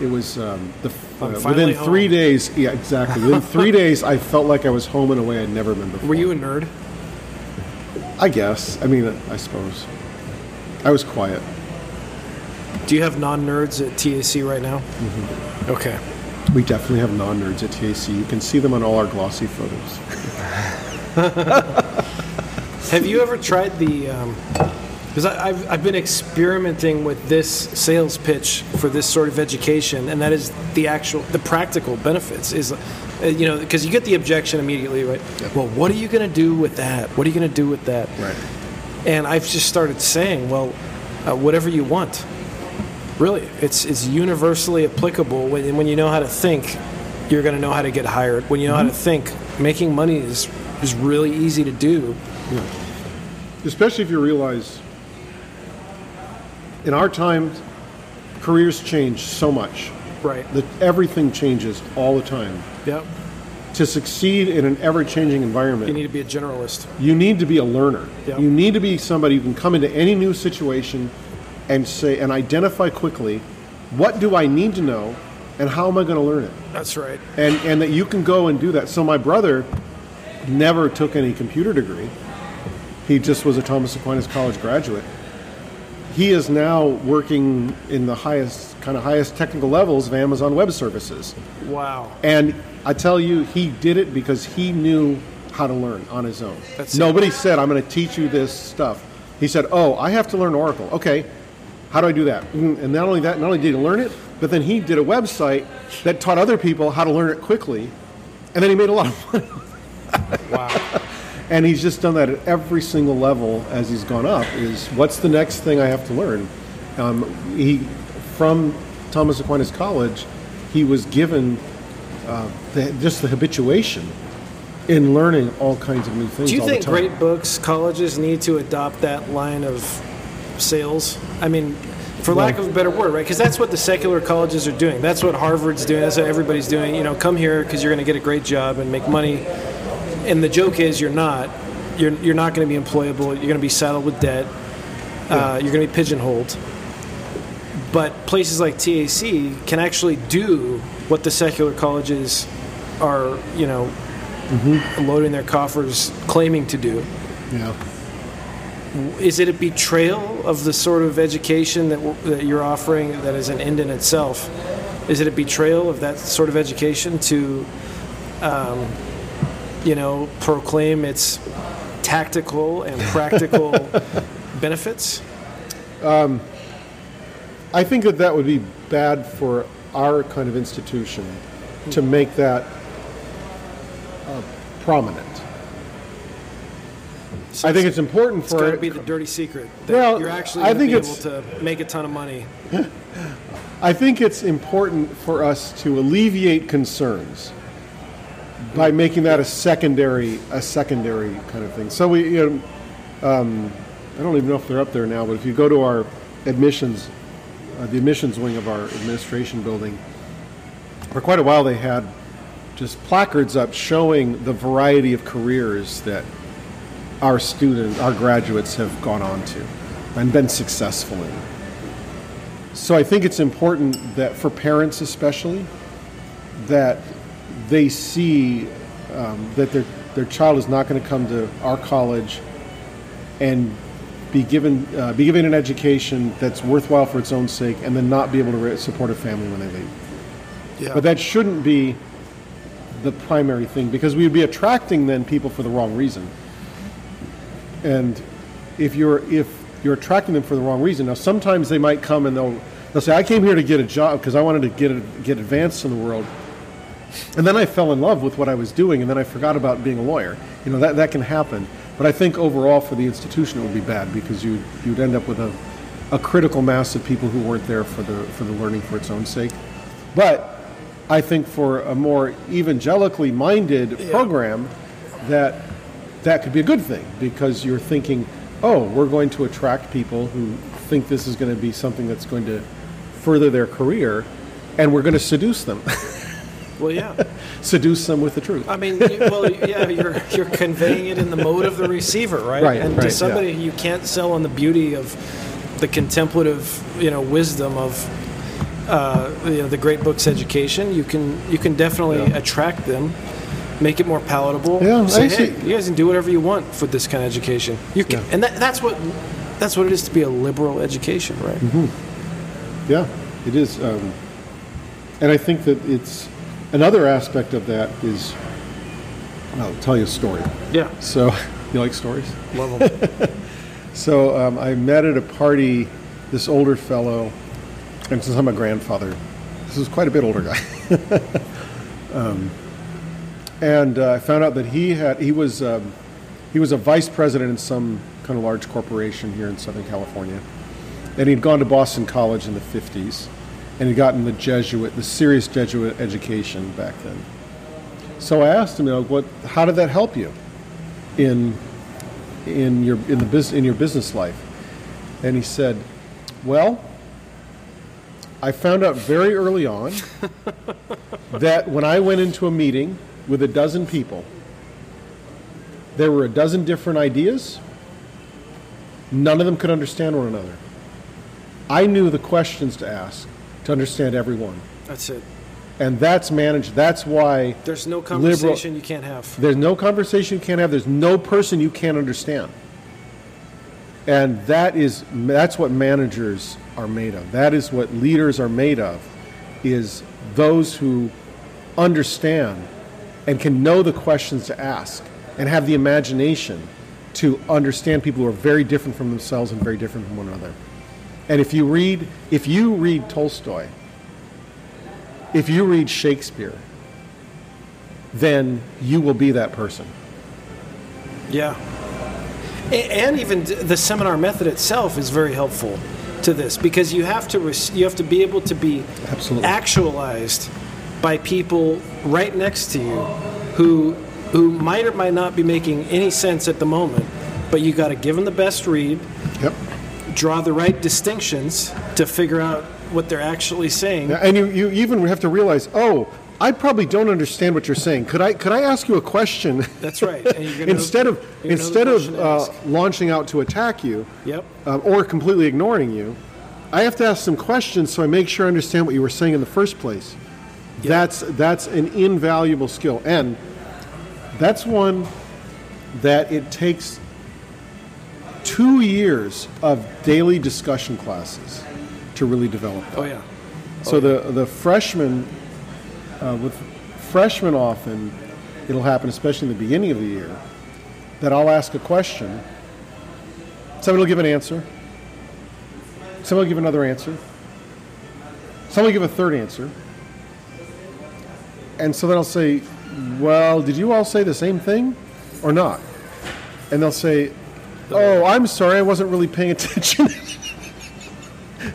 it was um, the uh, within three days. Yeah, exactly. Within three days, I felt like I was home in a way I'd never been before. Were you a nerd? I guess. I mean, I suppose. I was quiet. Do you have non-nerds at TAC right now? Mm-hmm. Okay. We definitely have non-nerds at TAC. You can see them on all our glossy photos. Have you ever tried the? Because I've I've been experimenting with this sales pitch for this sort of education, and that is the actual the practical benefits. Is uh, you know because you get the objection immediately, right? Well, what are you going to do with that? What are you going to do with that? Right. And I've just started saying, well, uh, whatever you want. Really, it's it's universally applicable. When when you know how to think, you're going to know how to get hired. When you know how to mm-hmm. think, making money is is really easy to do. yeah. Especially if you realize in our time, careers change so much. Right. That everything changes all the time. Yep. To succeed in an ever-changing environment, You need to be a generalist. you need to be a learner. Yeah. You need to be somebody who can come into any new situation and say and identify quickly what do I need to know and how am I going to learn it? That's right. And and that you can go and do that. So my brother never took any computer degree. He just was a Thomas Aquinas College graduate. He is now working in the highest kind of highest technical levels of Amazon Web Services. Wow. And I tell you, he did it because he knew how to learn on his own. That's it. Nobody said, I'm going to teach you this stuff. He said, Oh, I have to learn Oracle. Okay, how do I do that? Mm, And not only that, not only did he learn it, but then he did a website that taught other people how to learn it quickly. And then he made a lot of money. Wow. And he's just done that at every single level as he's gone up. Is what's the next thing I have to learn? Um, he, from Thomas Aquinas College, he was given uh, the, just the habituation in learning all kinds of new things. Do you think great books colleges need to adopt that line of sales? I mean, for lack of a better word, right? Because that's what the secular colleges are doing. That's what Harvard's doing. That's what everybody's doing. You know, come here because you're going to get a great job and make money. And the joke is, you're not. You're you're not going to be employable. You're going to be saddled with debt. Uh, you're going to be pigeonholed. But places like TAC can actually do what the secular colleges are, you know, loading their coffers claiming to do. Yeah. Is it a betrayal of the sort of education that, that you're offering that is an end in itself? Is it a betrayal of that sort of education to, um, you know, proclaim its tactical and practical benefits? I think that that would be bad for our kind of institution to make that uh, prominent. I think it's important It's for got to be the dirty secret that Well, you're actually I going to be think able to make a ton of money. I think it's important for us to alleviate concerns by making that a secondary, a secondary kind of thing. So we, you know, um, I don't even know if they're up there now, but if you go to our admissions, uh, the admissions wing of our administration building, for quite a while they had just placards up showing the variety of careers that our students, our graduates have gone on to and been successful in. So I think it's important that for parents especially, that they see um, that their their child is not going to come to our college and be given uh, be given an education that's worthwhile for its own sake, and then not be able to re- support a family when they leave. Yeah. But that shouldn't be the primary thing because we would be attracting then people for the wrong reason. And if you're if you're attracting them for the wrong reason, now sometimes they might come and they'll they'll say, "I came here to get a job because I wanted to get a, get advanced in the world." And then I fell in love with what I was doing, and then I forgot about being a lawyer. You know that that can happen. But I think overall for the institution it would be bad because you you'd end up with a, a critical mass of people who weren't there for the for the learning for its own sake. But I think for a more evangelically minded program, that that could be a good thing because you're thinking, oh, we're going to attract people who think this is going to be something that's going to further their career, and we're going to seduce them, well, yeah. seduce them with the truth. I mean, you, well, yeah, you're you're conveying it in the mode of the receiver, right? Right, And right, to somebody yeah. you can't sell on the beauty of the contemplative, you know, wisdom of uh, you know the great books education. You can you can definitely Yeah. attract them, make it more palatable. Yeah, say, I hey, you guys can do whatever you want for this kind of education. You can, Yeah. and that, that's what that's what it is to be a liberal education, right? Mm-hmm. Yeah, it is. Um, and I think that it's another aspect of that is I'll tell you a story. Yeah, So, you like stories? love them. So um, I met at a party this older fellow, and since I'm a grandfather, this is quite a bit older guy. um, and uh, I found out that he had he was um, he was a vice president in some kind of large corporation here in Southern California, and he'd gone to Boston College in the 50s, and he'd gotten the Jesuit, the serious Jesuit education back then. So I asked him, you know, what, how did that help you in in your in the bus in your business life? And he said, "Well, I found out very early on that when I went into a meeting with a dozen people, there were a dozen different ideas. None of them could understand one another. I knew the questions to ask to understand everyone, That's it. and that's managed. That's why There's no Liberal- conversation you can't have. there's no conversation you can't have. There's no person you can't understand. And that is that's what managers are made of. That is what leaders are made of is those who understand and can know the questions to ask and have the imagination to understand people who are very different from themselves and very different from one another. And if you read if you read Tolstoy, if you read Shakespeare, then you will be that person. Yeah. And even the seminar method itself is very helpful to this because you have to you have to be able to be Absolutely. actualized by people right next to you who who might or might not be making any sense at the moment, but you got to give them the best read, Yep. draw the right distinctions to figure out what they're actually saying. And you, you even have to realize, oh, I probably don't understand what you're saying. Could I could I ask you a question? That's right. And you're gonna- instead of you're gonna know the instead of uh, launching out to attack you, Yep. um, or completely ignoring you, I have to ask some questions so I make sure I understand what you were saying in the first place. That's that's an invaluable skill, and that's one that it takes two years of daily discussion classes to really develop. Oh yeah. So the the freshmen, uh, with freshmen often, it'll happen, especially in the beginning of the year, that I'll ask a question. Somebody will give an answer. Somebody will give another answer. Somebody will give a third answer. And so then I'll say, "Well, did you all say the same thing, or not?" And they'll say, "Oh, I'm sorry, I wasn't really paying attention."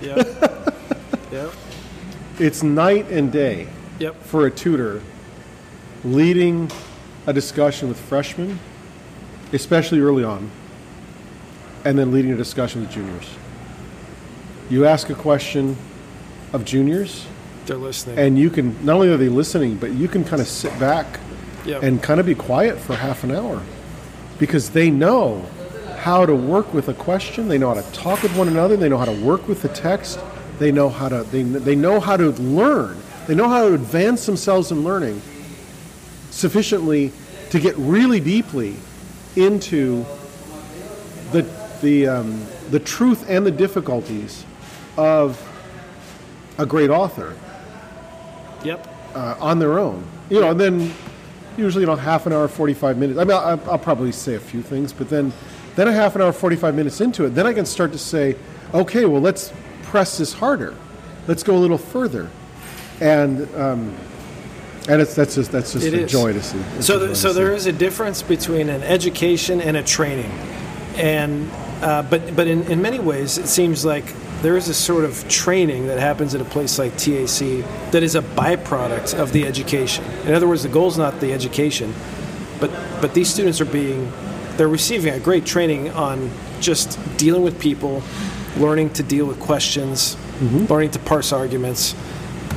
Yep. yep. it's night and day. Yep. for a tutor leading a discussion with freshmen, especially early on, and then leading a discussion with juniors. You ask a question of juniors, They're listening. and you can not only are they listening, but you can kind of sit back Yep. and kind of be quiet for half an hour because they know how to work with a question, they know how to talk with one another, they know how to work with the text, they know how to they, they know how to learn, they know how to advance themselves in learning sufficiently to get really deeply into the the um, the truth and the difficulties of a great author yep. uh, on their own. You know, and then usually, you know, half an hour, 45 minutes. I mean, I'll, I'll probably say a few things, but then, then a half an hour, 45 minutes into it, then I can start to say, okay, well, let's press this harder. Let's go a little further. And, um, and it's, that's just, that's just It a is. joy to see. It's So, th- so see. there is a difference between an education and a training, and uh, but but in, in many ways it seems like there is a sort of training that happens at a place like TAC that is a byproduct of the education. In other words, the goal is not the education, but but these students are being they're receiving a great training on just dealing with people, learning to deal with questions, learning to parse arguments,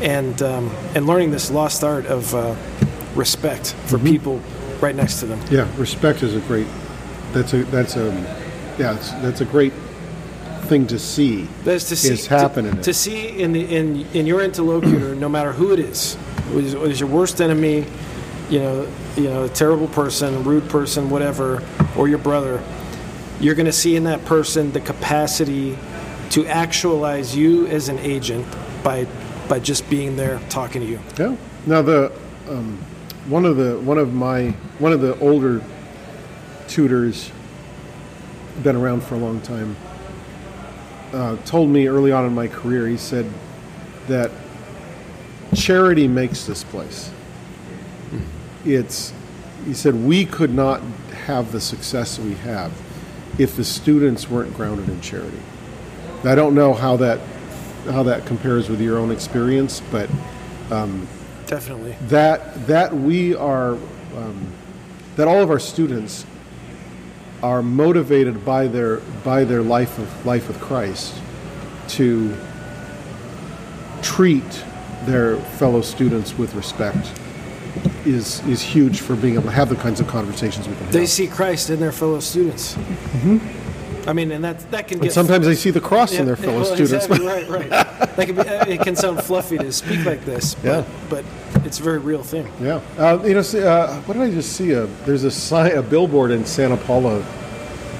and um, and learning this lost art of uh, respect for people right next to them. Yeah, respect is a great, that's a, that's a, yeah, that's a great thing to see. That is to see Is happening. To, to see in the in in your interlocutor, no matter who it is, is, is your worst enemy, you know, you know, a terrible person, rude person, whatever, or your brother, you're going to see in that person the capacity to actualize you as an agent by by just being there talking to you. Yeah. Now the um, one of the one of my one of the older tutors, been around for a long time, uh, told me early on in my career. He said that charity makes this place. It's he said we could not have the success we have if the students weren't grounded in charity. I don't know how that how that compares with your own experience, but Definitely. that that we are um, that all of our students are motivated by their by their life of life with Christ to treat their fellow students with respect is is huge for being able to have the kinds of conversations we can have. They see Christ in their fellow students. Mm-hmm. I mean, and that that can and get sometimes they see the cross Yeah, in their fellow well, students. Exactly, right, right. That can be, it can sound fluffy to speak like this, but, Yeah. but it's a very real thing. Yeah, uh, you know, see, uh, what did I just see? A, there's a sign, a billboard in Santa Paula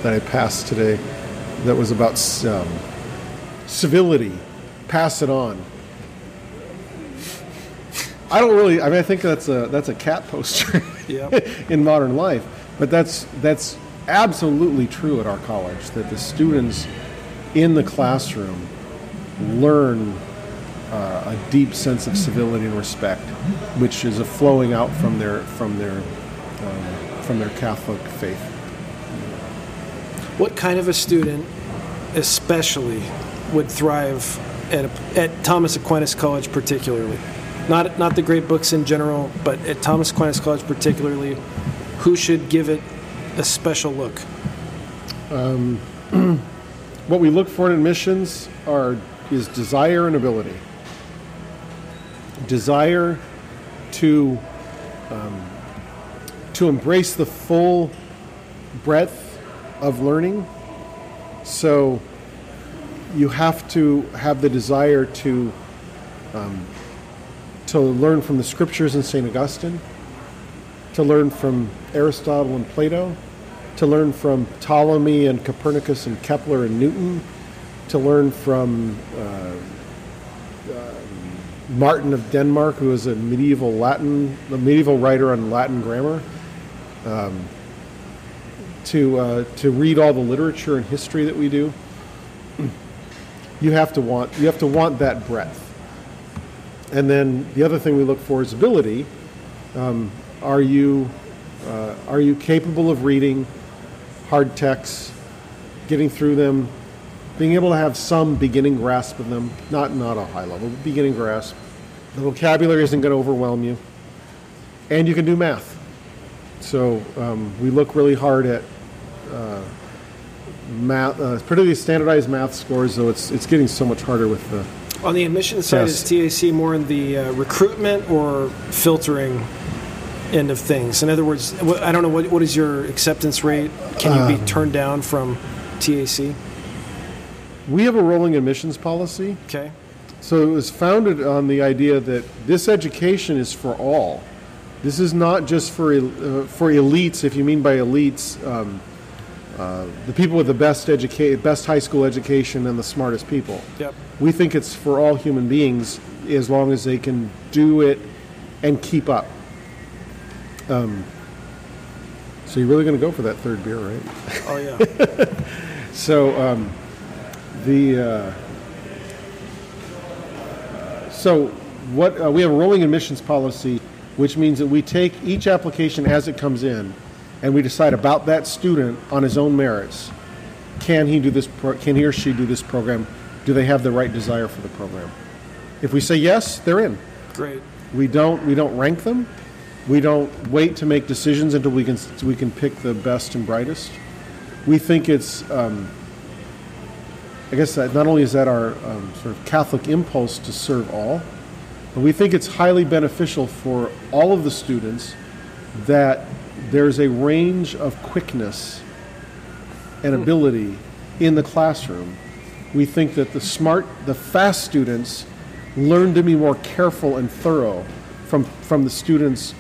that I passed today that was about um, civility. Pass it on. I don't really. I mean, I think that's a that's a cat poster Yep. in modern life, but that's that's absolutely true at our college. That the students in the classroom learn uh, a deep sense of civility and respect, which is a flowing out from their from their um, from their Catholic faith. What kind of a student, especially, would thrive at, a, at Thomas Aquinas College, particularly? Not not the great books in general, but at Thomas Aquinas College, particularly, who should give it a special look? What we look for in admissions are is desire and ability. Desire to um, to embrace the full breadth of learning. So you have to have the desire to um, to learn from the scriptures in St. Augustine, to learn from Aristotle and Plato, to learn from Ptolemy and Copernicus and Kepler and Newton, to learn from uh, Martin of Denmark, who was a medieval Latin, a medieval writer on Latin grammar, um, to uh, to read all the literature and history that we do. You have to want you have to want that breadth. And then the other thing we look for is ability. Um, are you uh, are you capable of reading hard texts, getting through them, being able to have some beginning grasp of them, not not a high level, beginning grasp. The vocabulary isn't going to overwhelm you, and you can do math. So um, we look really hard at uh, math, uh, particularly standardized math scores. Though it's it's getting so much harder with the On the admission side, is TAC more in the uh, recruitment or filtering end of things? In other words, I don't know what, what is your acceptance rate? Can you be turned down from TAC? We have a rolling admissions policy. Okay. So it was founded on the idea that this education is for all. This is not just for uh, for elites. If you mean by elites, um, uh, the people with the best educa- best high school education and the smartest people. Yep. We think it's for all human beings as long as they can do it and keep up. Um, so you're really going to go for that third beer, right? Oh yeah. So um, the uh, so what uh, we have a rolling admissions policy, which means that we take each application as it comes in, and we decide about that student on his own merits. Can he do this? Pro- can he or she do this program? Do they have the right desire for the program? If we say yes, they're in. Great. We don't we don't rank them. We don't wait to make decisions until we can we can pick the best and brightest. We think it's um, I guess that not only is that our um, sort of Catholic impulse to serve all, but we think it's highly beneficial for all of the students that there's a range of quickness and ability in the classroom. We think that the smart, the fast students learn to be more careful and thorough from, from the students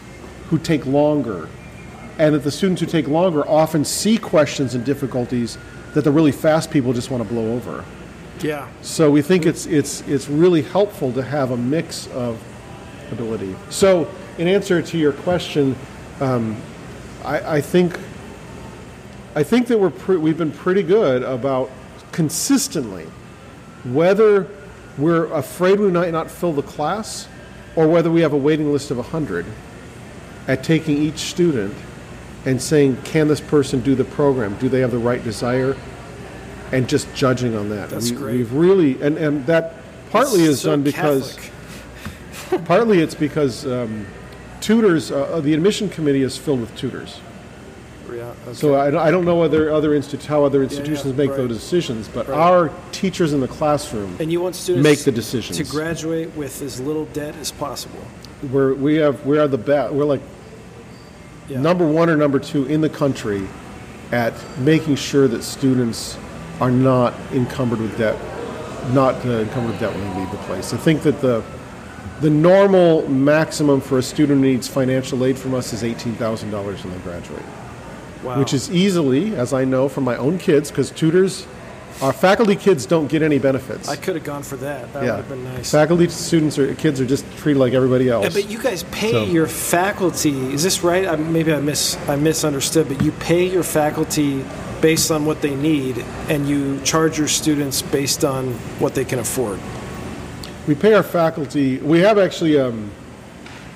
who take longer. And that the students who take longer often see questions and difficulties that the really fast people just want to blow over. Yeah. So we think it's it's it's really helpful to have a mix of ability. So in answer to your question, um, I, I think I think that we're pre- we've been pretty good about consistently, whether we're afraid we might not fill the class, or whether we have a waiting list of hundred, at taking each student and saying, can this person do the program? Do they have the right desire? And just judging on that. That's we, great. We've really, and, and that partly is So done because partly it's because um, tutors, uh, the admission committee is filled with tutors. Yeah, okay. So I, don't- I don't know whether other institu- how other institutions make right. those decisions, but Right. our teachers in the classroom, and you want students make the decisions. to graduate with as little debt as possible. we're, we have we are the best. We're like Yeah. number one or number two in the country at making sure that students are not encumbered with debt, not uh, encumbered with debt when they leave the place. I think that the the normal maximum for a student who needs financial aid from us is eighteen thousand dollars when they graduate. Wow. which is easily, as I know from my own kids, because tutors, our faculty kids don't get any benefits. I could have gone for that. That would have been nice. faculty students or kids are just treated like everybody else. Yeah, but you guys pay So- your faculty. Is this right? I, maybe I mis I misunderstood, but you pay your faculty based on what they need, and you charge your students based on what they can afford. we pay our faculty. We have actually um,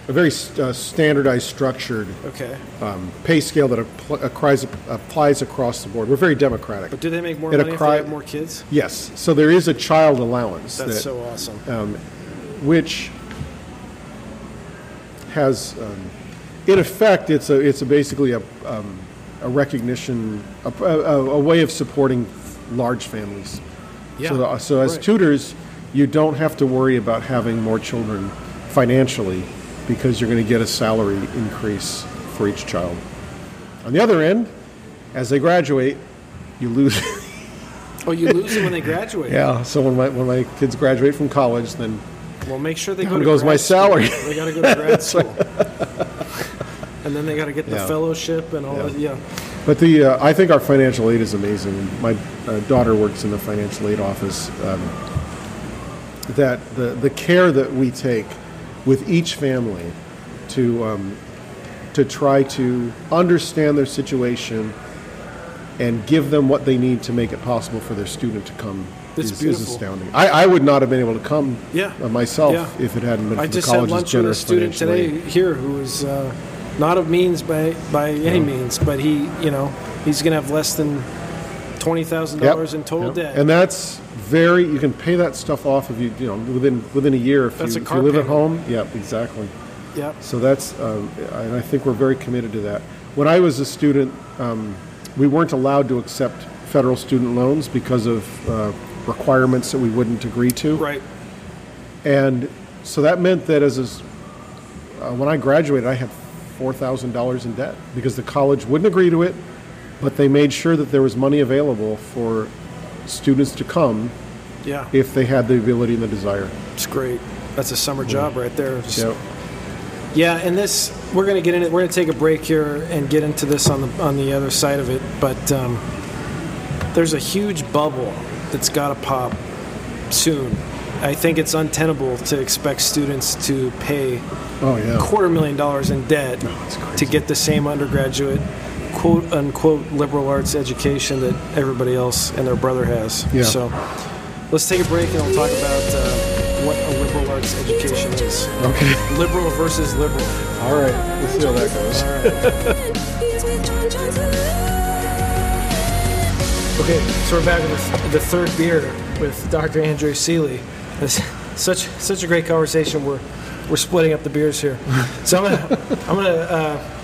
a very uh, standardized, structured Okay. um, pay scale that appl- applies, applies across the board. We're very democratic. But do they make more a money if they have more kids? yes, so there is a child allowance That's that, so awesome. um, which has um, in effect, it's a it's a basically a um, a recognition, a, a, a way of supporting large families. Yeah, So, the- so as right. tutors, you don't have to worry about having more children financially because you're going to get a salary increase for each child. On the other end, as they graduate, you lose. Oh, you lose when they graduate. yeah. So when my when my kids graduate from college, then Well, make sure they go goes my school. salary. They got to go to grad school. and then they got to get the Yeah. fellowship and all Yeah. that. Yeah. But the uh, I think our financial aid is amazing. My uh, daughter works in the financial aid office. Um, that the the care that we take with each family to um, to try to understand their situation and give them what they need to make it possible for their student to come It's is, is astounding. I, I would not have been able to come Yeah. uh, myself Yeah. if it hadn't been for I for just the had college's lunch with a generous student today here who is uh, not of means by by any means, but he, you know, he's going to have less than twenty thousand Yep. dollars in total Yep. debt. And that's very. You can pay that stuff off if you you know within within a year if, That's you, if you live at home. yeah exactly. yeah. So that's um, and I think we're very committed to that. When I was a student, um, we weren't allowed to accept federal student loans because of uh, requirements that we wouldn't agree to. Right. And so that meant that as a uh, when I graduated, I had four thousand dollars in debt because the college wouldn't agree to it, but they made sure that there was money available for students to come Yeah. if they had the ability and the desire. It's great. That's a summer job right there. Just- Yeah, and this we're going to get in it. We're going to take a break here and get into this on the on the other side of it. But um, there's a huge bubble that's got to pop soon. I think it's untenable to expect students to pay oh yeah, quarter million dollars in debt that's to get the same undergraduate quote unquote liberal arts education that everybody else and their brother has. Yeah. So let's take a break and we'll talk about uh, what a liberal arts education is. okay. Liberal versus liberal. All right, let's see how that goes. Okay, so we're back with the third beer with Dr. Andrew Seeley. It's such such a great conversation. We're we're splitting up the beers here. So I'm gonna I'm gonna uh,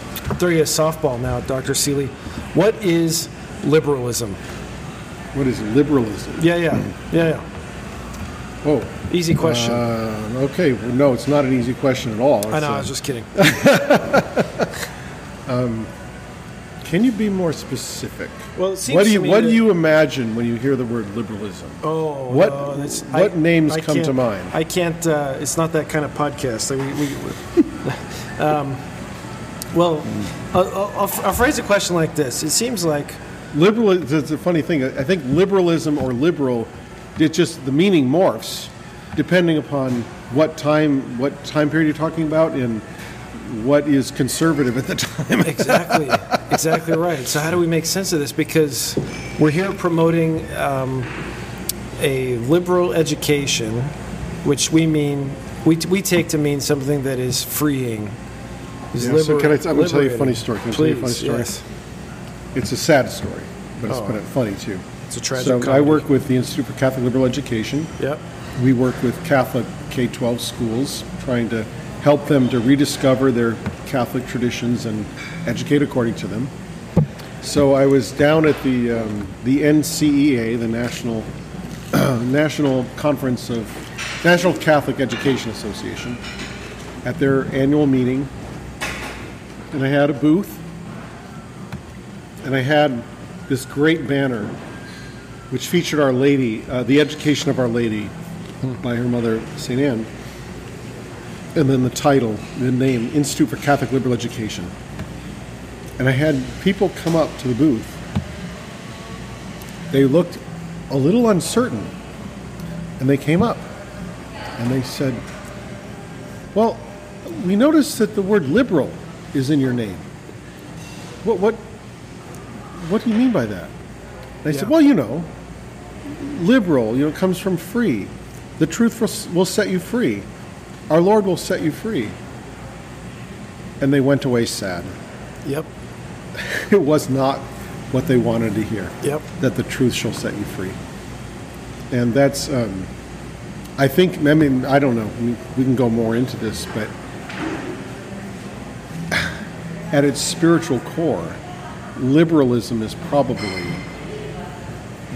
throw you a softball now, Dr. Seeley. What is liberalism? What is liberalism? Yeah, yeah, yeah, yeah. Oh, Easy question. uh, okay. Well, no, it's not an easy question at all. I know. uh, I was just kidding. Can you be more specific? Well, it seems What do you What do you imagine when you hear the word liberalism? Oh, What- no, what names come to mind? I can't. Uh, it's not that kind of podcast. Like, we, we, um, well, I'll, I'll, I'll phrase a question like this. It seems like Liberal. It's a funny thing. I think liberalism or liberal, it just the meaning morphs depending upon what time what time period you're talking about and what is conservative at the time. exactly, exactly right. So how do we make sense of this? Because we're here promoting um, a liberal education, which we mean we, we take to mean something that is freeing. Is Yeah, so liber- can I- I'm gonna tell you a funny story. Can I tell you a funny Please, story? yes. It's a sad story, but it's Oh. kind of funny too. It's a tragic So I comedy. work with the Institute for Catholic Liberal Education. Yep. We work with Catholic K 12 schools, trying to help them to rediscover their Catholic traditions and educate according to them. So I was down at the, um, the NCEA, the National, National Conference of National Catholic Education Association, at their annual meeting, and I had a booth, and I had this great banner which featured Our Lady, uh, the education of Our Lady by her mother, St. Anne. And then the title, the name, Institute for Catholic Liberal Education. And I had people come up to the booth. They looked a little uncertain. And they came up and they said, Well, we noticed that the word liberal is in your name. What, what, what do you mean by that? And I said, Well, you know, liberal, you know, comes from free. The truth will- set you free. Our Lord will set you free. And they went away sad. Yep. It was not what they wanted to hear. Yep. That the truth shall set you free. And that's, um, I think, I mean, I don't know. We can go more into this, but at its spiritual core, liberalism is probably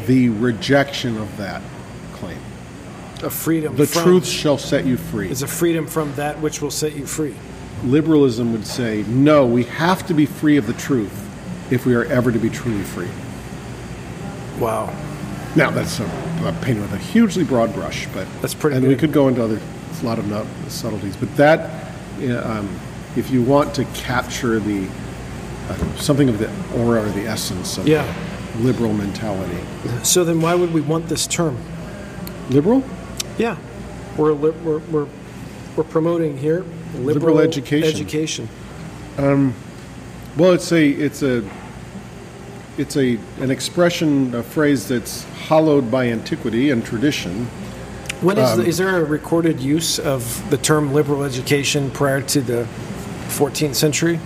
the rejection of that claim. A freedom. The truth shall set you free. is a freedom from that which will set you free. Liberalism would say, no, we have to be free of the truth if we are ever to be truly free. Wow. Now, that's a, a painted with a hugely broad brush, but That's pretty And we could go into other a lot of subtleties, but that, um, if you want to capture the uh, something of the aura or the essence of Yeah. liberal mentality, So then, why would we want this term? liberal, Yeah, we're li- we're we're, we're promoting here liberal, Liberal education. Education. well, it's a it's a it's a an expression, a phrase that's hallowed by antiquity and tradition. When is, Um, the, is there a recorded use of the term liberal education prior to the 14th century?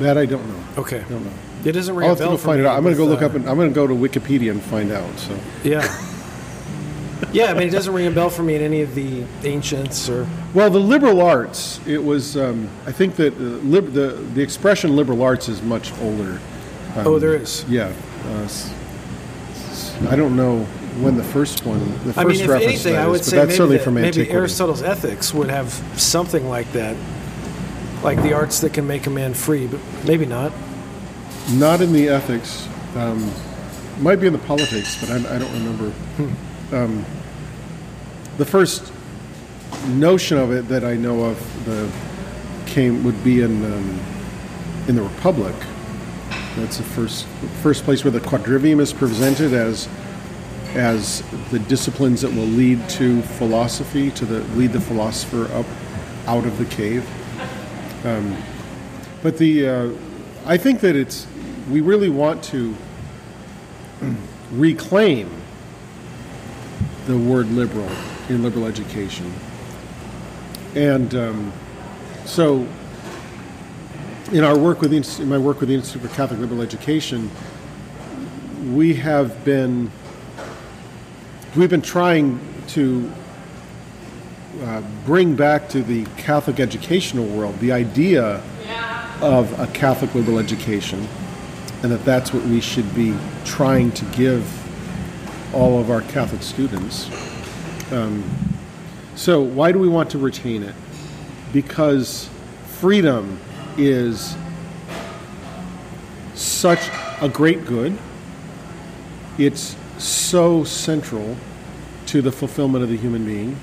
That I don't know. Okay, I don't know. it doesn't ring I'll a bell for find me it out. I'm going to go look uh, up. And, I'm going to go to Wikipedia and find out. So. Yeah. Yeah, I mean, it doesn't ring a bell for me in any of the ancients or. Well, the liberal arts, it was, um, I think that uh, lib- the, the expression liberal arts is much older. Um, Oh, there is. Yeah. Uh, I don't know when the first one, the first I mean, if reference anything, I would is, say but that's maybe, certainly that- from maybe. Aristotle's Ethics would have something like that, like the arts that can make a man free, but maybe not. Not in the ethics. Um, might be in the politics, but I, I don't remember. Hmm. Um, the first notion of it that I know of the came would be in um, in the Republic. That's the first first place where the quadrivium is presented as as the disciplines that will lead to philosophy, to the lead the philosopher up out of the cave. Um, but the uh, I think that it's we really want to reclaim the word liberal in liberal education, and um, so in our work with the, in my work with the Institute for Catholic Liberal Education, we have been we've been trying to uh, bring back to the Catholic educational world the idea of a Catholic liberal education, and that that's what we should be trying to give all of our Catholic students. Um, so, why do we want to retain it? Because freedom is such a great good. It's so central to the fulfillment of the human being.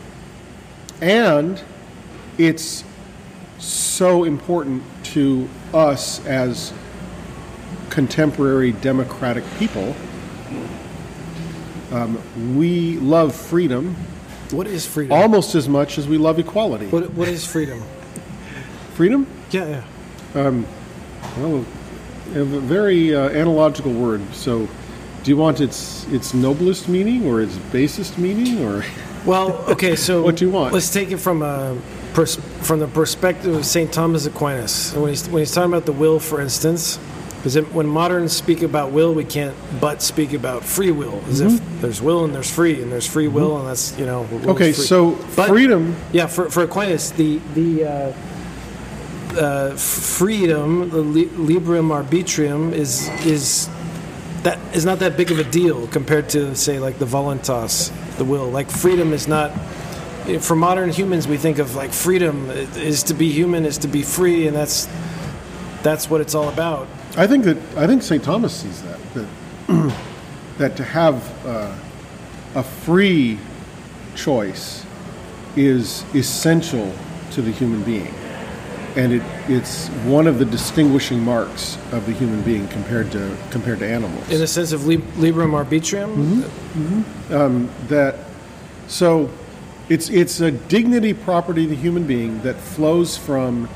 And it's so important to us as contemporary democratic people. Um, we love freedom What is freedom? almost as much as we love equality. what, what is freedom? Freedom? Yeah, yeah. Well, a very uh, analogical word. So, do you want its its noblest meaning or its basest meaning, or Well, okay, so What do you want? Let's take it from a pers- from the perspective of Saint Thomas Aquinas. When he's when he's talking about the will, for instance, because when moderns speak about will, we can't but speak about free will, as if there's will and there's free, and there's free will, and that's you know. Mm-hmm. okay? So, But- freedom. Yeah, for, for Aquinas, the the uh, uh, freedom, the li- liberum arbitrium, is is that is not that big of a deal compared to say like the voluntas, the will. Like freedom is not. For modern humans, we think of like freedom is to be human, is to be free, and that's that's what it's all about. I think that I think St. Thomas sees that that that to have uh, a free choice is essential to the human being, and it, it's one of the distinguishing marks of the human being compared to compared to animals. In the sense of lib- liberum arbitrium, mm-hmm. Mm-hmm. Um, that so it's it's a dignity property of the human being that flows from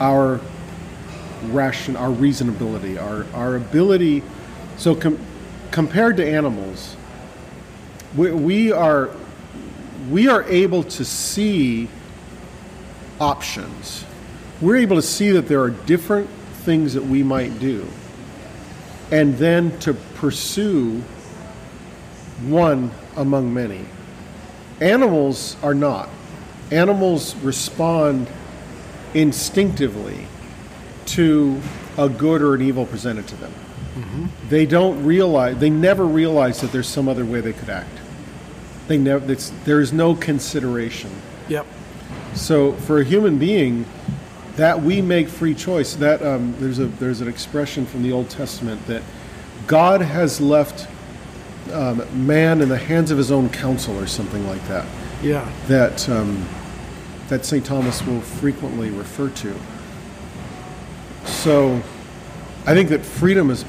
our ration our reasonability our our ability so com- compared to animals we, we are we are able to see options we're able to see that there are different things that we might do and then to pursue one among many. Animals are not. Animals respond instinctively to a good or an evil presented to them. Mm-hmm. They don't realize, they never realize that there's some other way they could act. They never, it's, there is no consideration. Yep. So for a human being, that we make free choice. That um, there's a there's an expression from the Old Testament that God has left um, man in the hands of his own counsel, or something like that. Yeah. That um, that Saint Thomas will frequently refer to. So, I think that freedom is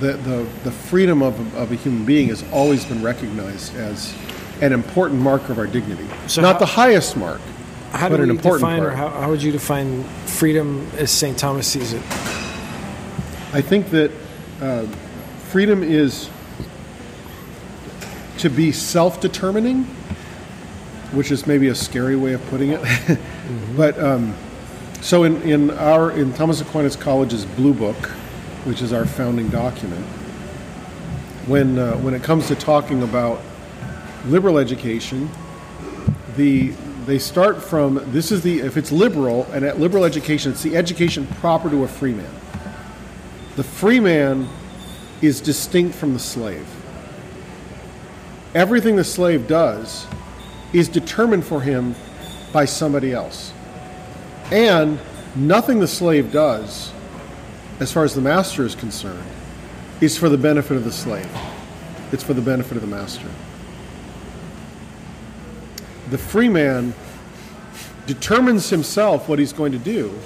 the the, the freedom of, a- of a human being has always been recognized as an important mark of our dignity. So Not how- the highest mark, How but do an important define, or how, how would you define freedom as St. Thomas sees it? I think that uh, freedom is to be self determining, which is maybe a scary way of putting it. But um, so in, in our in Thomas Aquinas College's Blue Book, which is our founding document, when uh, when it comes to talking about liberal education, the they start from this is the if it's liberal and at liberal education, it's the education proper to a free man. The free man is distinct from the slave. Everything the slave does is determined for him by somebody else. And nothing the slave does, as far as the master is concerned, is for the benefit of the slave. It's for the benefit of the master. The free man determines himself what he's going to do,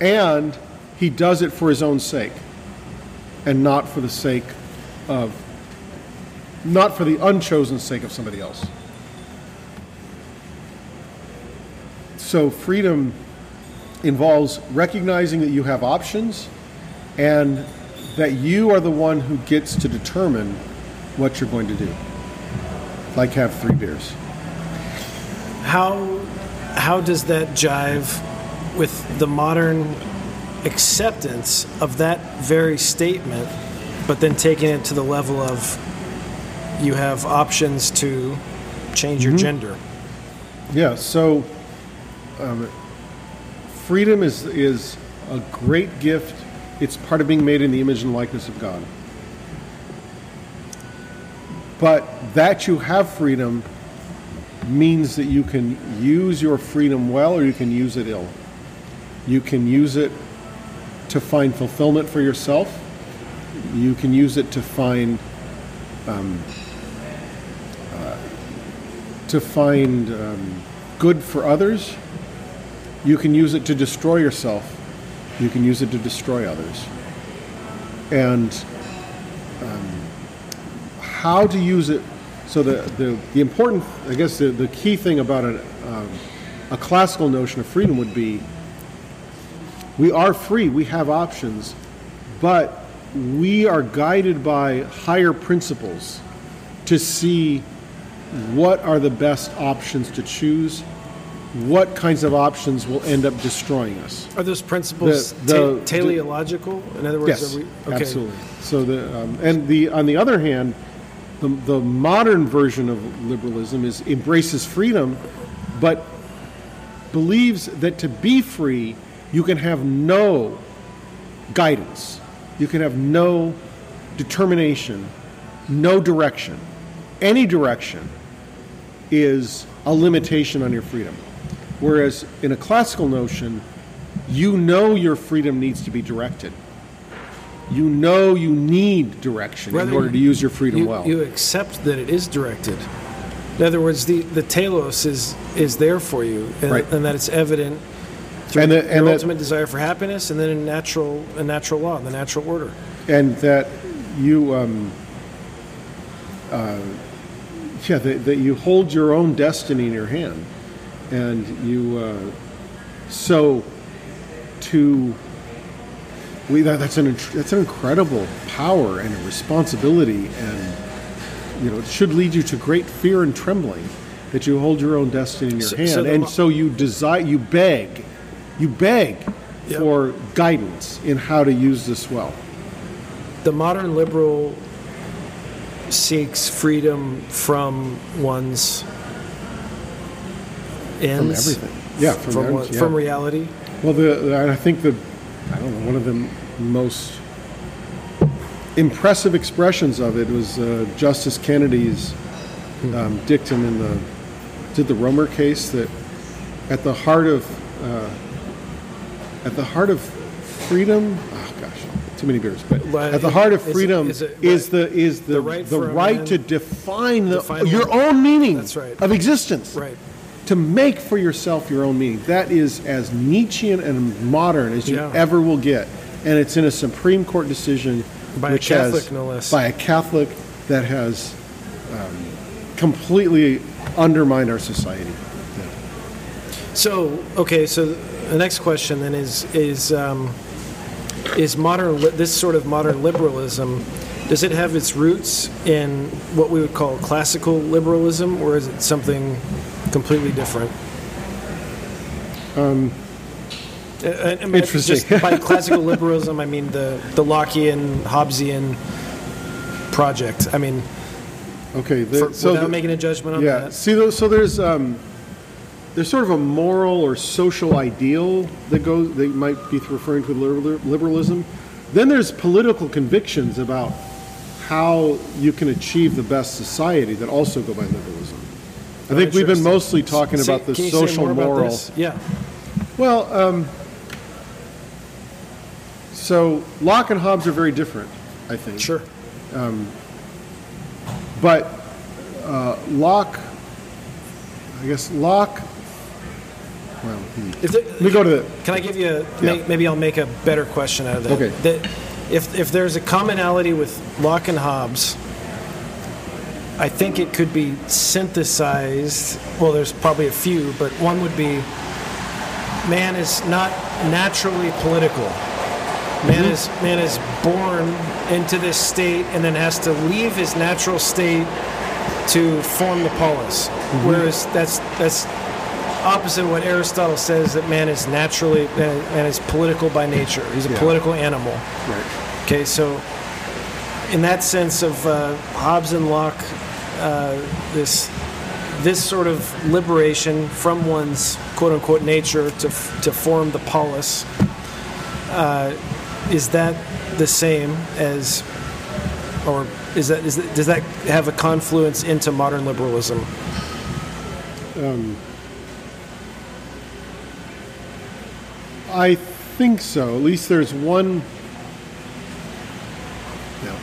and he does it for his own sake and not for the sake of not for the unchosen sake of somebody else. So freedom involves recognizing that you have options and that you are the one who gets to determine what you're going to do. Like have three beers How how does that jive with the modern acceptance of that very statement, but then taking it to the level of you have options to change Mm-hmm. your gender? Yeah, so um, freedom is is a great gift. It's part of being made in the image and likeness of God. But that you have freedom means that you can use your freedom well or you can use it ill. You can use it to find fulfillment for yourself. You can use it to find to find um, good for others. You can use it to destroy yourself. You can use it to destroy others. And um, how to use it. So the, the, the important, I guess the, the key thing about a, um, a classical notion of freedom would be we are free, we have options, but we are guided by higher principles to see what are the best options to choose, what kinds of options will end up destroying us. Are those principles The- the- te- teleological? In other words, Yes, are we, okay. absolutely. So the um, and the on the other hand, the, the modern version of liberalism is embraces freedom, but believes that to be free, you can have no guidance, you can have no determination, no direction. Any direction is a limitation on your freedom. Whereas in a classical notion, you know your freedom needs to be directed. You know you need direction Rather in order to use your freedom you, well. you accept that it is directed. In other words, the, the telos is is there for you, and, Right. and that it's evident through And the- your and that- ultimate desire for happiness, and then a natural a natural law, the natural order. and that you, um, uh, yeah, that, that you hold your own destiny in your hand, and you, uh, so to we that, that's an that's an incredible power and a responsibility, and you know it should lead you to great fear and trembling that you hold your own destiny in your So- hand, so and so you desire you beg, you beg Yep. for guidance in how to use this well. The modern liberal seeks freedom from one's ends, everything. Yeah, from from what- yeah. from reality. Well, the I think the I don't know one of the most impressive expressions of it was uh, Justice Kennedy's um, dictum in the did the Romer case that at the heart of uh, at the heart of freedom. Oh gosh, too many beers. But at the heart of freedom is is, it right- the is the the right the right to define, the, Define your own meaning That's right. of existence Right. To make for yourself your own meaning. That is as Nietzschean and modern as you Yeah. ever will get. And it's in a Supreme Court decision By a Catholic, has, no less. By a Catholic that has um, completely undermined our society. So okay, so the next question then is is um, is modern this sort of modern liberalism does it have its roots in what we would call classical liberalism, or is it something completely different? Um, I mean, Interesting. Just by classical liberalism, I mean the the Lockean, Hobbesian project. I mean, Okay, the, for, so without the- making a judgment on yeah. that. See, those, so there's um, there's sort of a moral or social ideal that goes that might be referring to liberalism. Then there's political convictions about how you can achieve the best society that also go by liberalism. I think we've been mostly talking about the can you say social moral. Yeah. Well, um, so Locke and Hobbes are very different, I think. Sure. But uh, Locke, I guess Locke. Well, hmm. If the, let me go to the. Can I give you? A, Yeah. may, maybe I'll make a better question out of that. Okay. If if there's a commonality with Locke and Hobbes, I think it could be synthesized. Well, there's probably a few, but one would be: man is not naturally political. Man Mm-hmm. is man is born into this state and then has to leave his natural state to form the polis. Mm-hmm. Whereas that's that's opposite of what Aristotle says that man is naturally man, man is political by nature. He's a Yeah. political animal. Right. Okay, so in that sense of uh, Hobbes and Locke, uh, this this sort of liberation from one's quote unquote nature to to form the polis, uh, is that the same as, or is that is that, does that have a confluence into modern liberalism? I think so. At least there's one. Yeah,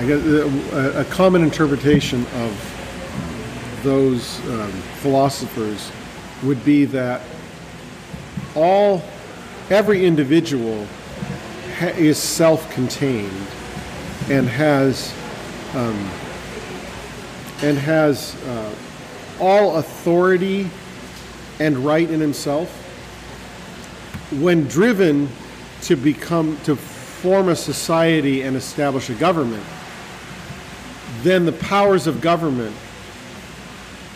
I guess uh, a, common interpretation of those um, philosophers would be that all, every individual ha- is self-contained and has um, and has uh, all authority and right in himself. When driven to become to form a society and establish a government then the powers of government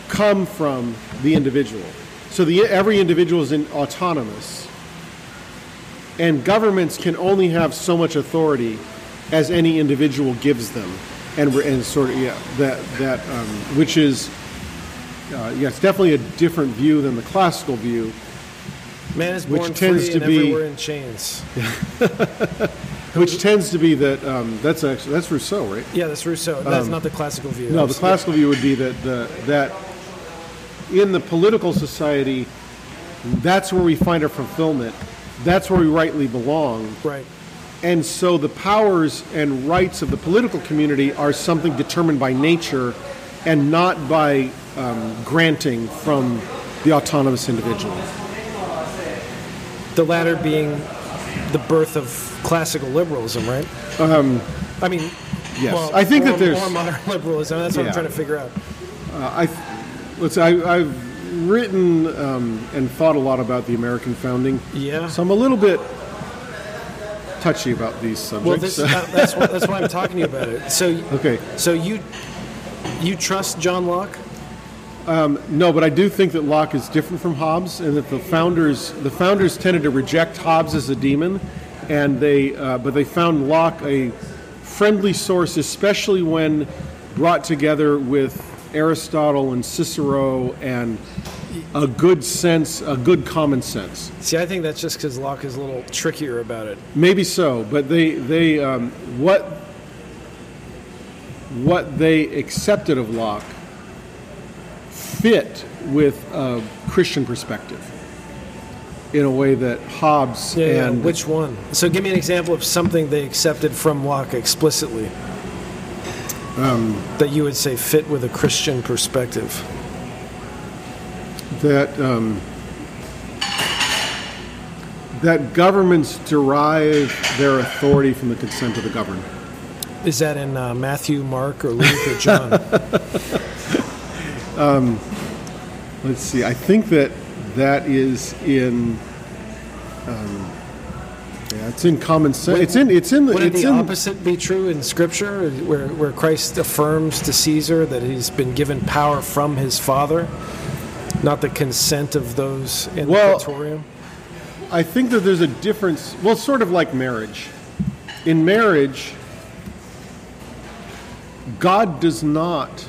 come from the individual. So the, every individual is in, autonomous. And governments can only have so much authority as any individual gives them. And, and sort of yeah that that um, which is uh, yeah it's definitely a different view than the classical view Man is Which born tends free to and be- everywhere in chains. which tends to be that um, that's actually that's Rousseau, right? Yeah, that's Rousseau. That's not the classical view. Um, No, the classical view would be that the, that in the political society, that's where we find our fulfillment. That's where we rightly belong. Right. And so the powers and rights of the political community are something determined by nature and not by um, granting from the autonomous individual. The latter being the birth of classical liberalism, right? I mean, Um, yes. well, I think or, that there's- or modern liberalism. That's what Yeah. I'm trying to figure out. I, let's say I, I've written um, and thought a lot about the American founding. Yeah. So I'm a little bit touchy about these subjects. Well, this, uh, that's that's why I'm talking to you about it. So, okay. so you you trust John Locke? No, but I do think that Locke is different from Hobbes, and that the founders the founders tended to reject Hobbes as a demon, and they uh, but they found Locke a friendly source, especially when brought together with Aristotle and Cicero and a good sense, a good common sense. See, I think that's just because Locke is a little trickier about it. Maybe so, but they they um, what what they accepted of Locke fit with a Christian perspective in a way that Hobbes Yeah, and which one? So give me an example of something they accepted from Locke explicitly Um, that you would say fit with a Christian perspective. that um, that governments derive their authority from the consent of the governed. Is that in uh, Matthew, Mark, or Luke, or John? Let's see. I think that that is in. Um, yeah, it's in common sense. It's in. It's in the. Wouldn't It's the in. opposite be true in Scripture, where, where Christ affirms to Caesar that he's been given power from his Father, not the consent of those in Well- the praetorium? I think that there's a difference. Well, sort of like marriage. In marriage, God does not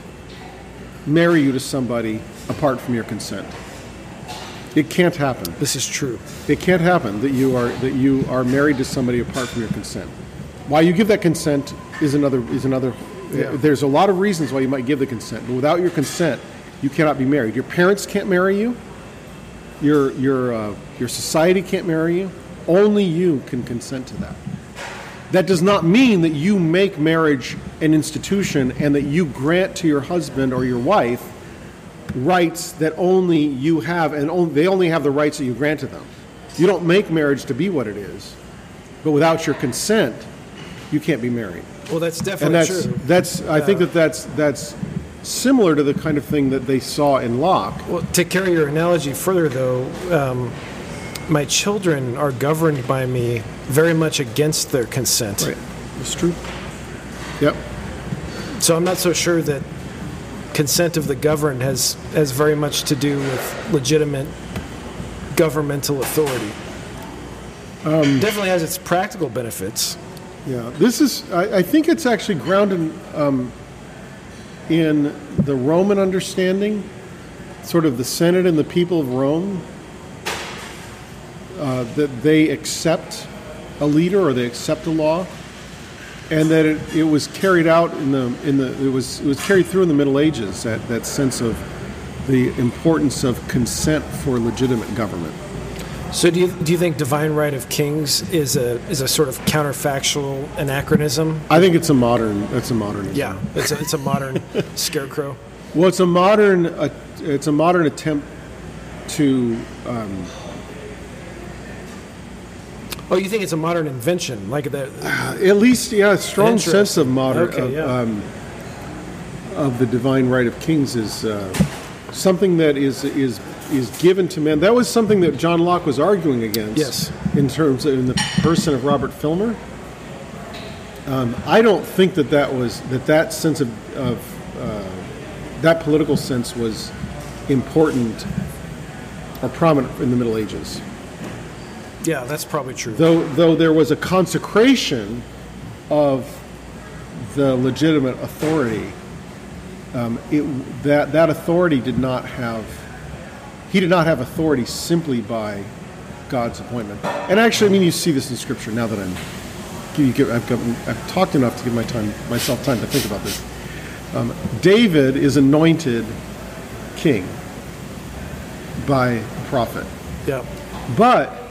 marry you to somebody apart from your consent. It can't happen. This is true. It can't happen that you are that you are married to somebody apart from your consent. Why you give that consent is another is another. Yeah. There's a lot of reasons why you might give the consent, but without your consent, you cannot be married. Your parents can't marry you. Your your uh, your society can't marry you. Only you can consent to that. That does not mean that you make marriage an institution and that you grant to your husband or your wife rights that only you have, and on, they only have the rights that you grant to them. You don't make marriage to be what it is, but without your consent, you can't be married. Well, that's And definitely that's true. that's I think that that's that's similar to the kind of thing that they saw in Locke. Well, to carry your analogy further, though, um, my children are governed by me very much against their consent. Right, it's true. Yep. So I'm not so sure that consent of the governed has has very much to do with legitimate governmental authority. Um, Definitely has its practical benefits. Yeah, this is. I, I think it's actually grounded um, in the Roman understanding, sort of the Senate and the people of Rome, uh, that they accept a leader or they accept a law, and that it, it was carried out in the in the it was it was carried through in the Middle Ages. That that sense of the importance of consent for legitimate government. So do you do you think divine right of kings is a is a sort of counterfactual anachronism? I think it's a modern. That's a modern. Yeah, it's a, it's a modern scarecrow. Well, it's a modern uh, it's a modern attempt to um, Oh, you think it's a modern invention, like the at least yeah a strong sense of modern Okay, of, yeah. um, of the divine right of kings is uh, something that is is is given to men. That was something that John Locke was arguing against. Yes. in terms of in the person of Robert Filmer. Um, I don't think that that was that that sense of, of uh, that political sense was important or prominent in the Middle Ages. Yeah, that's probably true. Though, though there was a consecration of the legitimate authority, um, it, that, that authority did not have, he did not have authority simply by God's appointment. And actually, I mean, you see this in Scripture now that I'm, you give, I've, got, I've talked enough to give my time, myself time to think about this. Um, David is anointed king by a prophet. yeah, But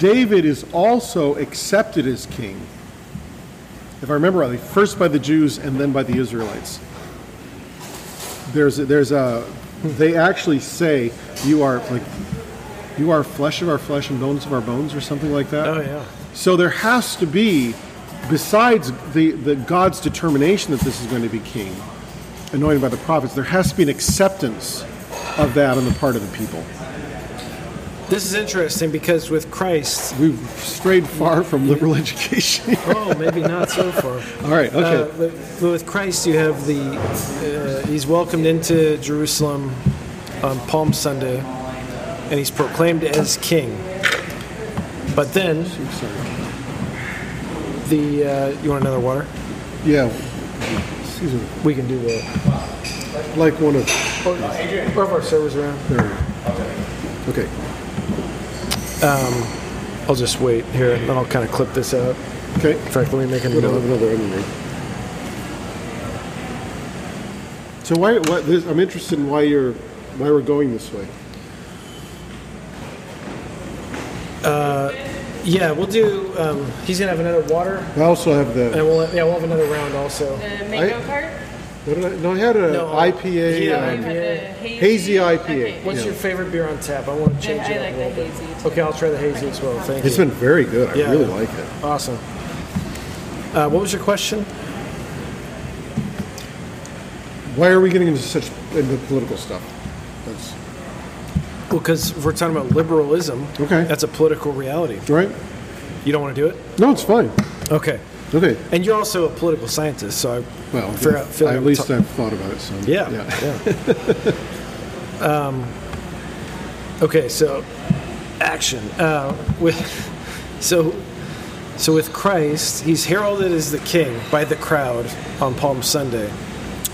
David is also accepted as king, if I remember rightly, first by the Jews and then by the Israelites. There's a, there's a they actually say you are like you are flesh of our flesh and bones of our bones or something like that. oh yeah. So there has to be, besides the, the God's determination that this is going to be king, anointed by the prophets, there has to be an acceptance of that on the part of the people. This is interesting because with Christ, We've strayed far from liberal education. oh, maybe not so far. All right, okay. Uh, but, but with Christ, you have the uh, he's welcomed into Jerusalem on Palm Sunday, and he's proclaimed as king. But then the uh, you want another water? Yeah. We can do that. like one of Or, or if our servers around. their Okay. I'll just wait here, and then I'll kind of clip this out. Okay. In fact, let me make a We don't have another enemy. So why? What? This, I'm interested in why you're why we're going this way. Uh, Yeah, we'll do. Um, he's gonna have another water, I also have and we'll yeah we'll have another round also. The mango I- cart? What did I, no, I had an No, IPA. yeah, um, had hazy, Hazy IPA. Okay. What's Yeah. your favorite beer on tap? I want to change I it. like a the little bit. hazy. Okay, I'll try the hazy as well. Thank it's you. been very good. I Yeah. really like it. awesome. Uh, what was your question? Why are we getting into such into political stuff? That's Well, because we're talking about liberalism. Okay. That's a political reality. right. You don't want to do it? No, it's fine. Okay. Okay. And you're also a political scientist, so I Well, figure out- feel I- like at we'll least talk- I've thought about it. So Yeah. Yeah. um, okay, so action. Uh, with so so with Christ, he's heralded as the king by the crowd on Palm Sunday.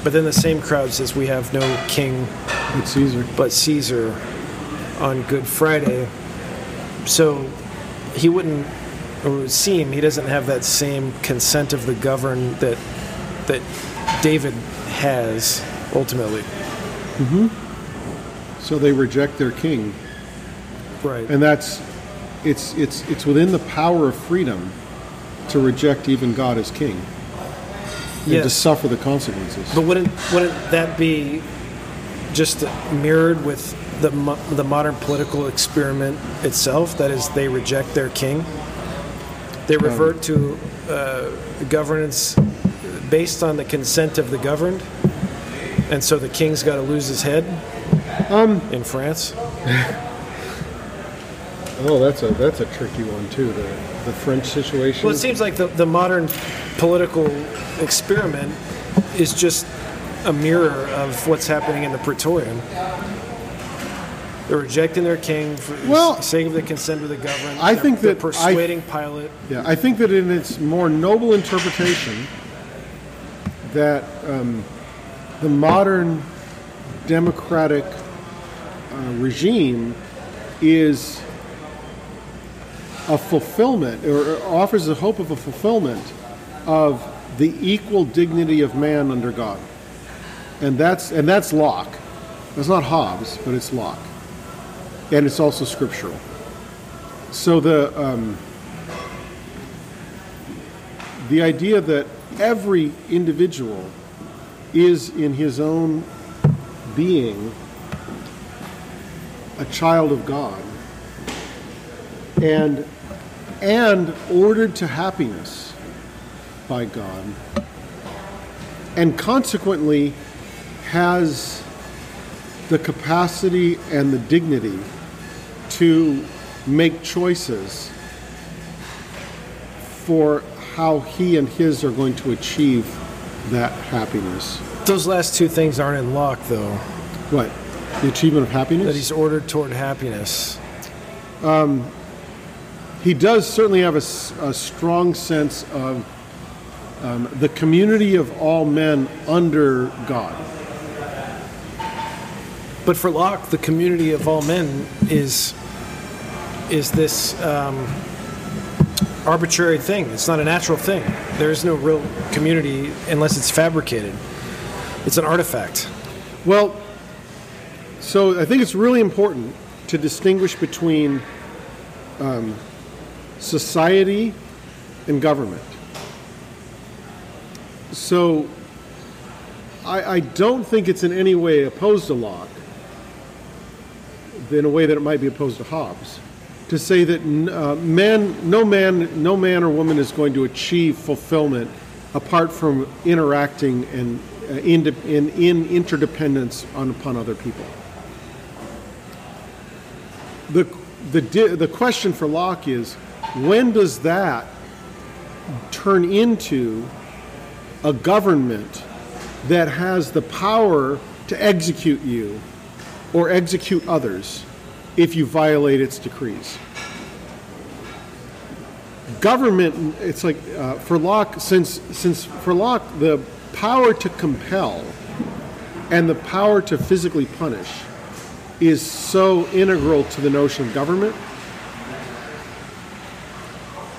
But then the same crowd says we have no king but Caesar. but Caesar on Good Friday. So he wouldn't, or it would seem he doesn't have that same consent of the governed that that David has ultimately. Mm-hmm. So they reject their king, Right. and that's it's it's it's within the power of freedom to reject even God as king and to suffer the consequences. But wouldn't wouldn't that be just mirrored with the mo- the modern political experiment itself? That is, they reject their king. They revert to uh, governance based on the consent of the governed, and so the king's got to lose his head. Um, in France, oh, that's a that's a tricky one too. The the French situation. well, it seems like the, the modern political experiment is just a mirror of what's happening in the Praetorium. They're rejecting their king for Well, the sake of the consent of the governed. I They're- think that I- persuading Pilate. Yeah, I think that in its more noble interpretation, that um, the modern democratic uh, regime is a fulfillment, or offers the hope of a fulfillment of the equal dignity of man under God, and that's and that's Locke. It's not Hobbes, but it's Locke, and it's also scriptural. So the um, the idea that every individual is in his own being a child of God and and ordered to happiness by God and consequently has the capacity and the dignity to make choices for how he and his are going to achieve that happiness. Those last two things aren't in Locke, though. What? The achievement of happiness? That he's ordered toward happiness. Um, He does certainly have a strong sense of um, the community of all men under God. But for Locke, the community of all men is is this um, arbitrary thing. It's not a natural thing. There is no real community unless it's fabricated. It's an artifact. Well, so I think it's really important to distinguish between um, society and government. So I, I don't think it's in any way opposed to Locke, in a way that it might be opposed to Hobbes, to say that uh, man, no man, no man or woman is going to achieve fulfillment apart from interacting and uh, in, in, in interdependence on, upon other people. The, the, the question for Locke is when does that turn into a government that has the power to execute you or execute others if you violate its decrees? Government, it's like uh, for Locke, since, since for Locke, the power to compel and the power to physically punish is so integral to the notion of government.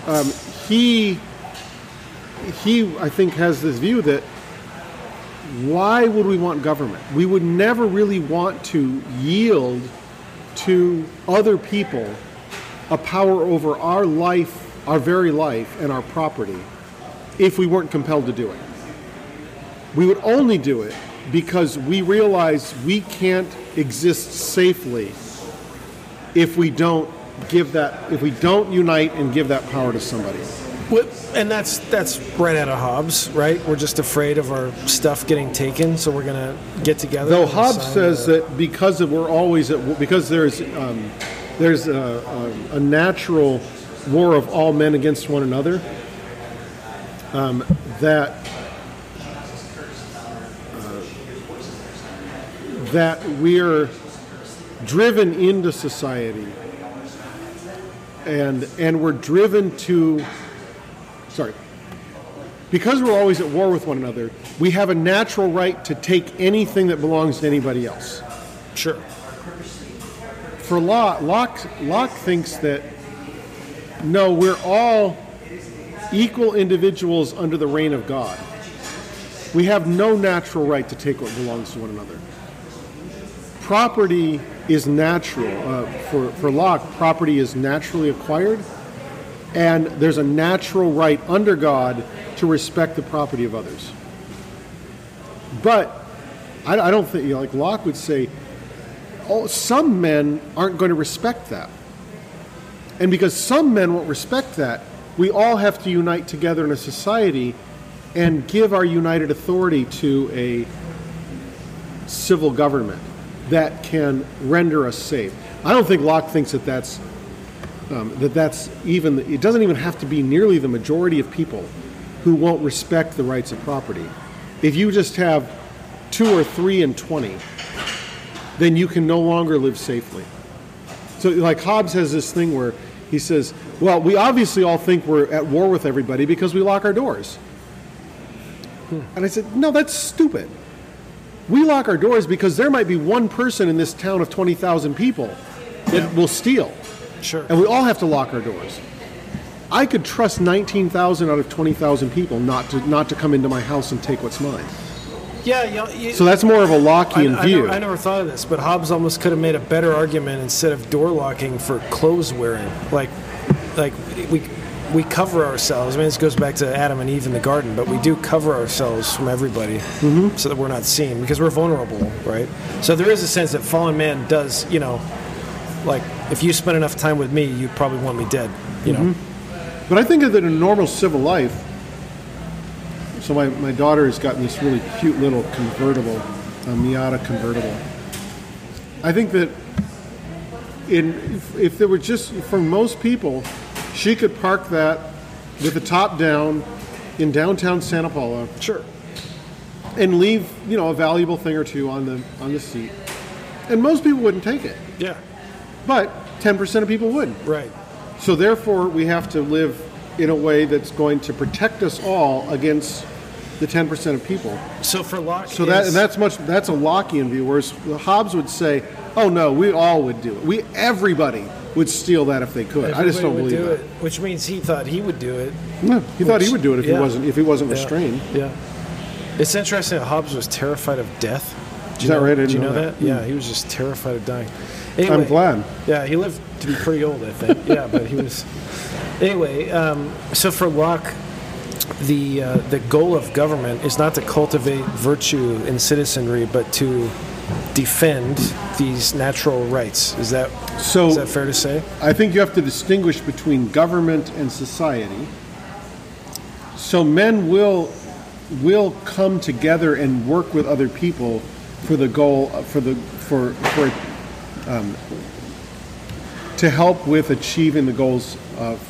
Um, he, he, I think, has this view that why would we want government? We would never really want to yield to other people a power over our life, our very life, and our property if we weren't compelled to do it. We would only do it because we realize we can't exist safely if we don't give that if we don't unite and give that power to somebody. And that's that's right out of Hobbes, right? We're just afraid of our stuff getting taken, so we're going to get together. Though Hobbes says that because of, we're always at, because there's um, there's a, a, a, natural war of all men against one another. Um, that uh, that we're driven into society and and we're driven to sorry because we're always at war with one another we have a natural right to take anything that belongs to anybody else sure for Locke, Locke, Locke thinks that no, we're all equal individuals under the reign of God. We have no natural right to take what belongs to one another. Property is natural. Uh, for, for Locke, property is naturally acquired, and there's a natural right under God to respect the property of others. But I, I don't think, you know, like Locke would say, oh, some men aren't going to respect that. And because some men won't respect that, we all have to unite together in a society and give our united authority to a civil government that can render us safe. I don't think Locke thinks that that's um, that that's even it doesn't even have to be nearly the majority of people who won't respect the rights of property. If you just have two or three and twenty then you can no longer live safely. So, like Hobbes has this thing where he says, well, we obviously all think we're at war with everybody because we lock our doors. And I said, no, that's stupid. We lock our doors because there might be one person in this town of 20,000 people that yeah. will steal. Sure. And we all have to lock our doors. I could trust 19,000 out of 20,000 people not to, not to come into my house and take what's mine. Yeah, you know, you, so that's more of a Lockean I, I view. Never, I never thought of this, but Hobbes almost could have made a better argument instead of door locking for clothes wearing. Like, like we we cover ourselves. I mean, this goes back to Adam and Eve in the garden, but we do cover ourselves from everybody mm-hmm. so that we're not seen because we're vulnerable, right? So there is a sense that fallen man does, you know, like if you spend enough time with me, you probably want me dead, you mm-hmm. know. But I think that in normal civil life, so my, my daughter has gotten this really cute little convertible, a Miata convertible. I think that in if, if there were just for most people, she could park that with the top down in downtown Santa Paula. Sure. And leave, you know, a valuable thing or two on the on the seat. And most people wouldn't take it. Yeah. But 10% of people would. Right. So therefore we have to live in a way that's going to protect us all against the 10% of people. So for Locke, so that and that's much that's a Lockean view. Whereas Hobbes would say, "Oh no, we all would do it. We everybody would steal that if they could." I just don't believe do that. It, which means he thought he would do it. No, he which, thought he would do it if yeah. he wasn't if he wasn't yeah. restrained. Yeah. It's interesting that Hobbes was terrified of death. Do Is that know, right? Did you know, know that? that? Yeah, he was just terrified of dying. Anyway, I'm glad. Yeah, he lived to be pretty old, I think. yeah, but he was. Anyway, um, so for Locke, the uh, the goal of government is not to cultivate virtue in citizenry, but to defend these natural rights. Is that so? Is that fair to say? I think you have to distinguish between government and society. So men will will come together and work with other people for the goal for the for for um, to help with achieving the goals of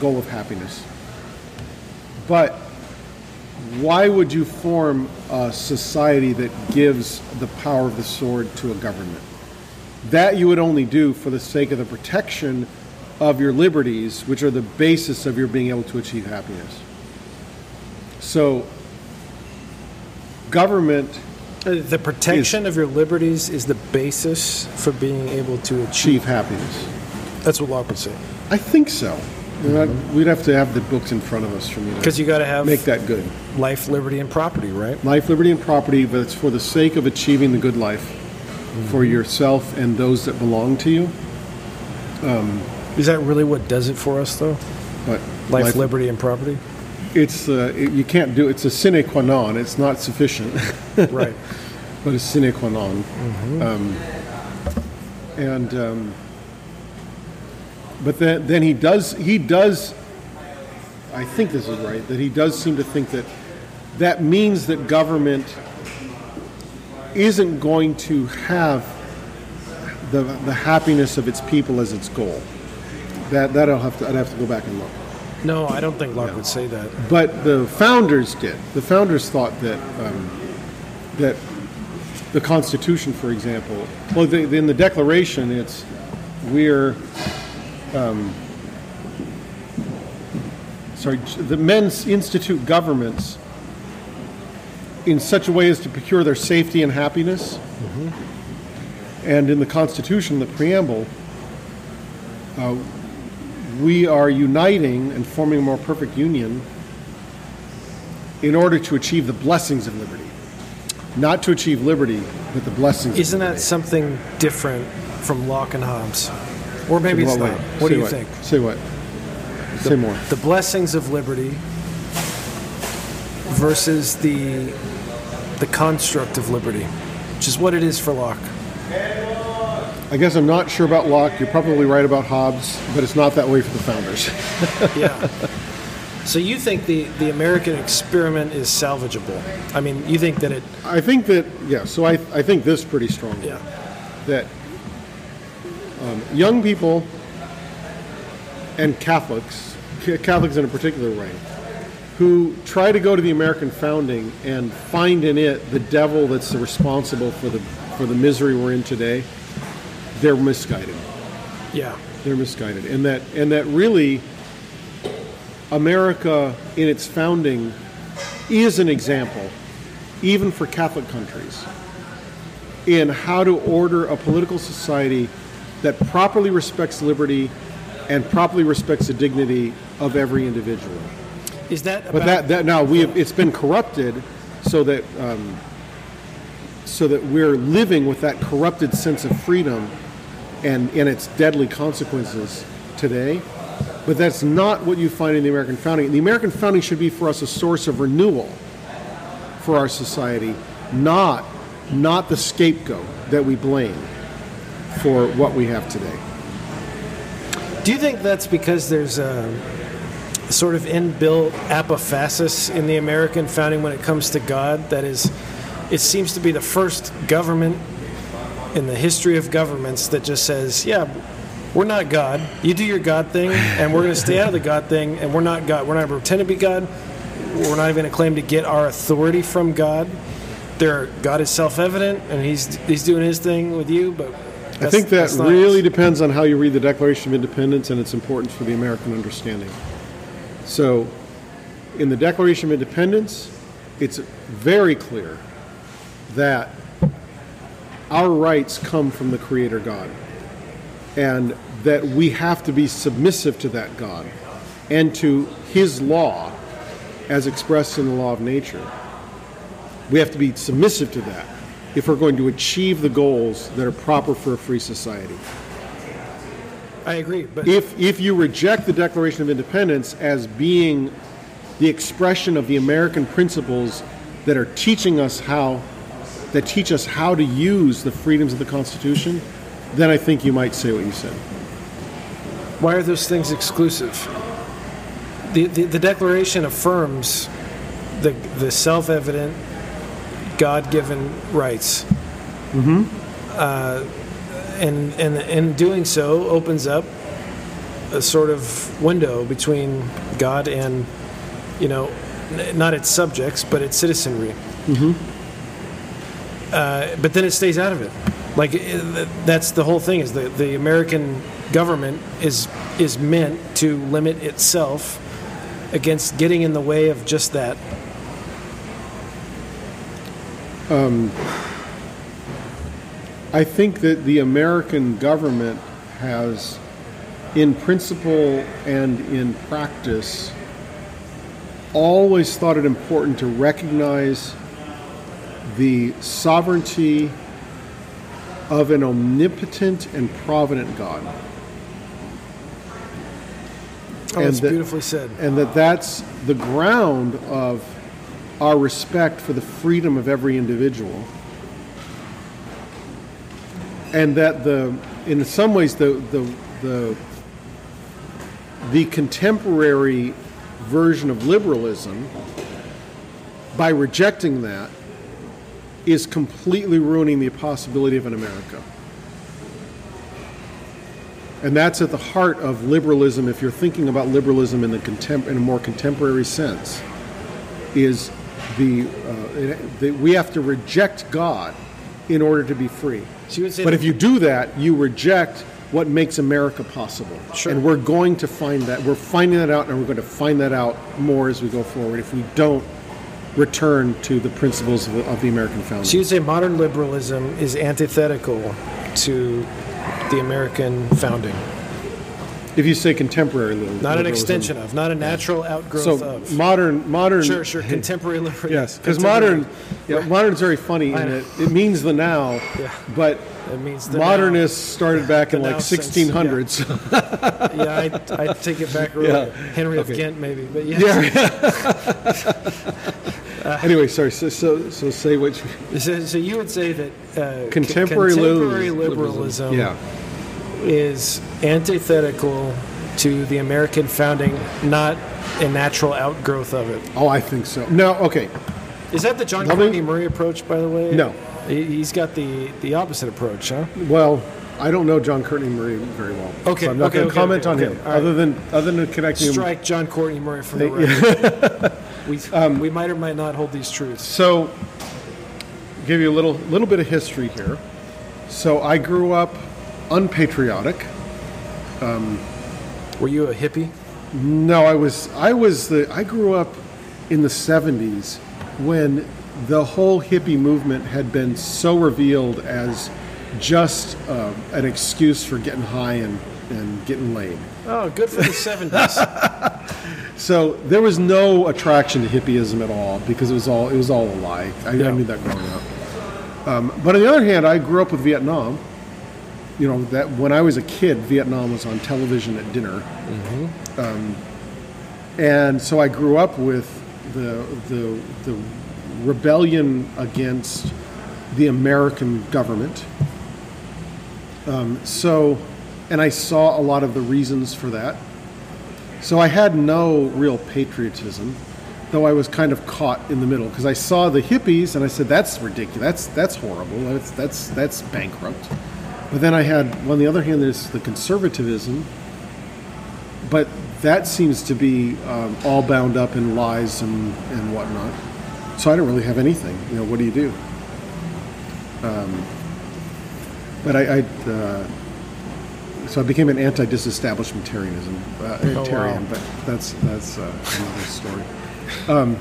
goal of happiness. But why would you form a society that gives the power of the sword to a government? That you would only do for the sake of the protection of your liberties, which are the basis of your being able to achieve happiness. So, government Uh, The protection of your liberties is the basis for being able to achieve. achieve happiness. That's what Locke would say. I think so. You know, We'd have to have the books in front of us for me to Because you got to have make that good. life, liberty, and property, right? Life, liberty, and property, but it's for the sake of achieving the good life for yourself and those that belong to you. Is that really what does it for us, though? But Life, liberty, and property? it's uh, it, you can't do it's a sine qua non. It's not sufficient, right. but it's sine qua non. Um, and um, but then then he does he does. I think this is right that he does seem to think that that means that government isn't going to have the the happiness of its people as its goal. That that I'll have to I'd have to go back and look. No, I don't think Locke would say that. But the founders did. The founders thought that um, that the Constitution, for example, well, the, in the Declaration, it's we're um, sorry. The men institute governments in such a way as to procure their safety and happiness. And in the Constitution, the preamble, uh, we are uniting and forming a more perfect union in order to achieve the blessings of liberty. Not to achieve liberty, but the blessings Isn't that something different from Locke and Hobbes? Or maybe it's what not. What do you think? Say what? Say more. The blessings of liberty versus the the construct of liberty, which is what it is for Locke. I guess I'm not sure about Locke. You're probably right about Hobbes, but it's not that way for the founders. Yeah. so you think the, the American experiment is salvageable? I mean, you think that it? I think that, yeah, so I, I think this pretty strongly. Yeah. that um, young people and Catholics, Catholics in a particular way, who try to go to the American founding and find in it the devil that's responsible for the for the misery we're in today, they're misguided. Yeah. They're misguided, and that and that really, America in its founding is an example, even for Catholic countries, in how to order a political society that properly respects liberty and properly respects the dignity of every individual. Is that? But that, that now we have, it's been corrupted, so that um, so that we're living with that corrupted sense of freedom and and its deadly consequences today. But that's not what you find in the American founding. The American founding should be for us a source of renewal for our society, not not the scapegoat that we blame for what we have today. Do you think that's because there's a sort of inbuilt apophasis in the American founding when it comes to God? That is, it seems to be the first government in the history of governments that just says, yeah, we're not God. You do your God thing, and we're going to stay out of the God thing, and we're not God. We're not going to pretend to be God. We're not even going to claim to get our authority from God. There, God is self-evident, and He's He's doing His thing with you. But I think that that's not really depends on how you read the Declaration of Independence and its importance for the American understanding. So, in the Declaration of Independence, it's very clear that our rights come from the Creator God, and that we have to be submissive to that God and to His law as expressed in the law of nature. We have to be submissive to that if we're going to achieve the goals that are proper for a free society. I agree, but If, if you reject the Declaration of Independence as being the expression of the American principles that are teaching us how, that teach us how to use the freedoms of the Constitution, then I think you might say what you said. Why are those things exclusive? The, the, the Declaration affirms the, the self evident, God given rights. Mm-hmm. Uh, and, and in doing so, opens up a sort of window between God and, you know, n- not its subjects, but its citizenry. Uh, but then it stays out of it. Like that's the whole thing. Is the the American government is is meant to limit itself against getting in the way of just that. Um, I think that the American government has, in principle and in practice, always thought it important to recognize the sovereignty of an omnipotent and provident God. Oh, And that's that- beautifully said. and that that's the ground of our respect for the freedom of every individual and that the in some ways the the the, the contemporary version of liberalism by rejecting that is completely ruining the possibility of an America. And that's at the heart of liberalism, if you're thinking about liberalism in, the contem- in a more contemporary sense, is the, uh, that we have to reject God in order to be free. So you would say but if you do that, you reject what makes America possible. Sure. And we're going to find that. We're finding that out, and we're going to find that out more as we go forward if we don't return to the principles of the, of the American founding. So you'd say modern liberalism is antithetical to the American founding, if you say contemporary liberalism. not an extension of, not a natural outgrowth So of. modern, modern. Sure, sure. Contemporary liberalism. Yes, because modern, yeah, modern is very funny in that it means the now, Yeah. but It modernists started back in like 1600s. now. Yeah, I'd, I'd take it back earlier. Yeah. Henry of Okay. Ghent, maybe, but yeah. anyway, sorry. So, so, so say what you, So, so you would say that uh, contemporary, contemporary liberalism, Yeah, is antithetical to the American founding, not a natural outgrowth of it. oh, I think so. No, okay. Is that the John Courtney Murray approach, by the way? No. He- He's got the, the opposite approach, huh? Well, I don't know John Courtney Murray very well. Okay, so I'm not okay, going to okay, comment okay, on him, right. other than other than connecting him. Strike John Courtney Murray from the record. we, Um, we might or might not hold these truths. So, give you a little little bit of history here. So I grew up unpatriotic. Were you a hippie? No, I was I was the I grew up in the 70s when the whole hippie movement had been so revealed as just uh, an excuse for getting high and, and getting laid. Oh, good for the 70s. So there was no attraction to hippieism at all because it was all it was all a lie. I, Yeah. I knew that growing up. Um, but on the other hand, I grew up with Vietnam. You know that when I was a kid, Vietnam was on television at dinner, um, and so I grew up with the the the rebellion against the American government. Um, so, and I saw a lot of the reasons for that. So I had no real patriotism, though I was kind of caught in the middle because I saw the hippies and I said, "That's ridiculous. That's that's horrible. That's that's that's bankrupt." But then I had, on the other hand, there's the conservatism, but that seems to be um, all bound up in lies and and whatnot. So I don't really have anything. You know, what do you do? Um, but I. I uh, so I became an anti-disestablishmentarianism, uh, Oh, wow. but that's that's uh, another story. Um,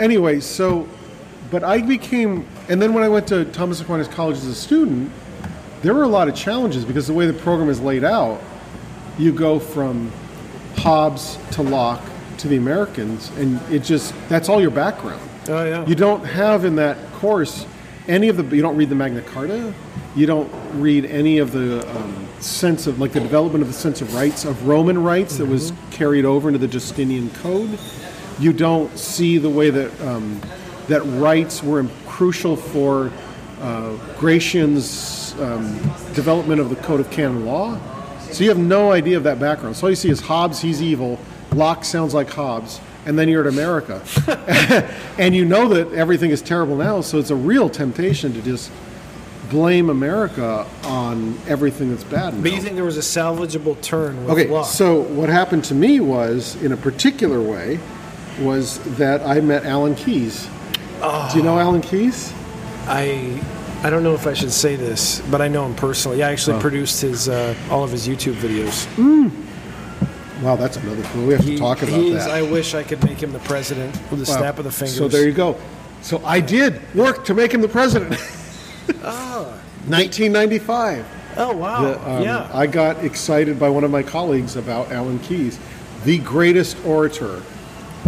anyway, so, but I became, and then when I went to Thomas Aquinas College as a student, there were a lot of challenges because the way the program is laid out, you go from Hobbes to Locke to the Americans, and it just that's all your background. Oh, yeah. You don't have in that course any of the. You don't read the Magna Carta. You don't read any of the um, sense of like the development of the sense of rights of Roman rights that was carried over into the Justinian Code. You don't see the way that um, that rights were crucial for uh, Gratian's um, development of the Code of Canon Law. So you have no idea of that background. So all you see is Hobbes, he's evil. Locke sounds like Hobbes, and then you're at America, and you know that everything is terrible now. So it's a real temptation to just blame America on everything that's bad. But now. you think there was a salvageable turn with Okay, Locke? so what happened to me was, in a particular way, was that I met Alan Keyes. Do you know Alan Keyes? I I don't know if I should say this, but I know him personally. I Oh. actually produced his uh, all of his YouTube videos. Wow, that's another. Well, we have to talk about that. I wish I could make him the president with a Wow. snap of the fingers. So there you go. So I did work to make him the president. Ah. 1995. Oh wow. The, um, yeah. I got excited by one of my colleagues about Alan Keyes, the greatest orator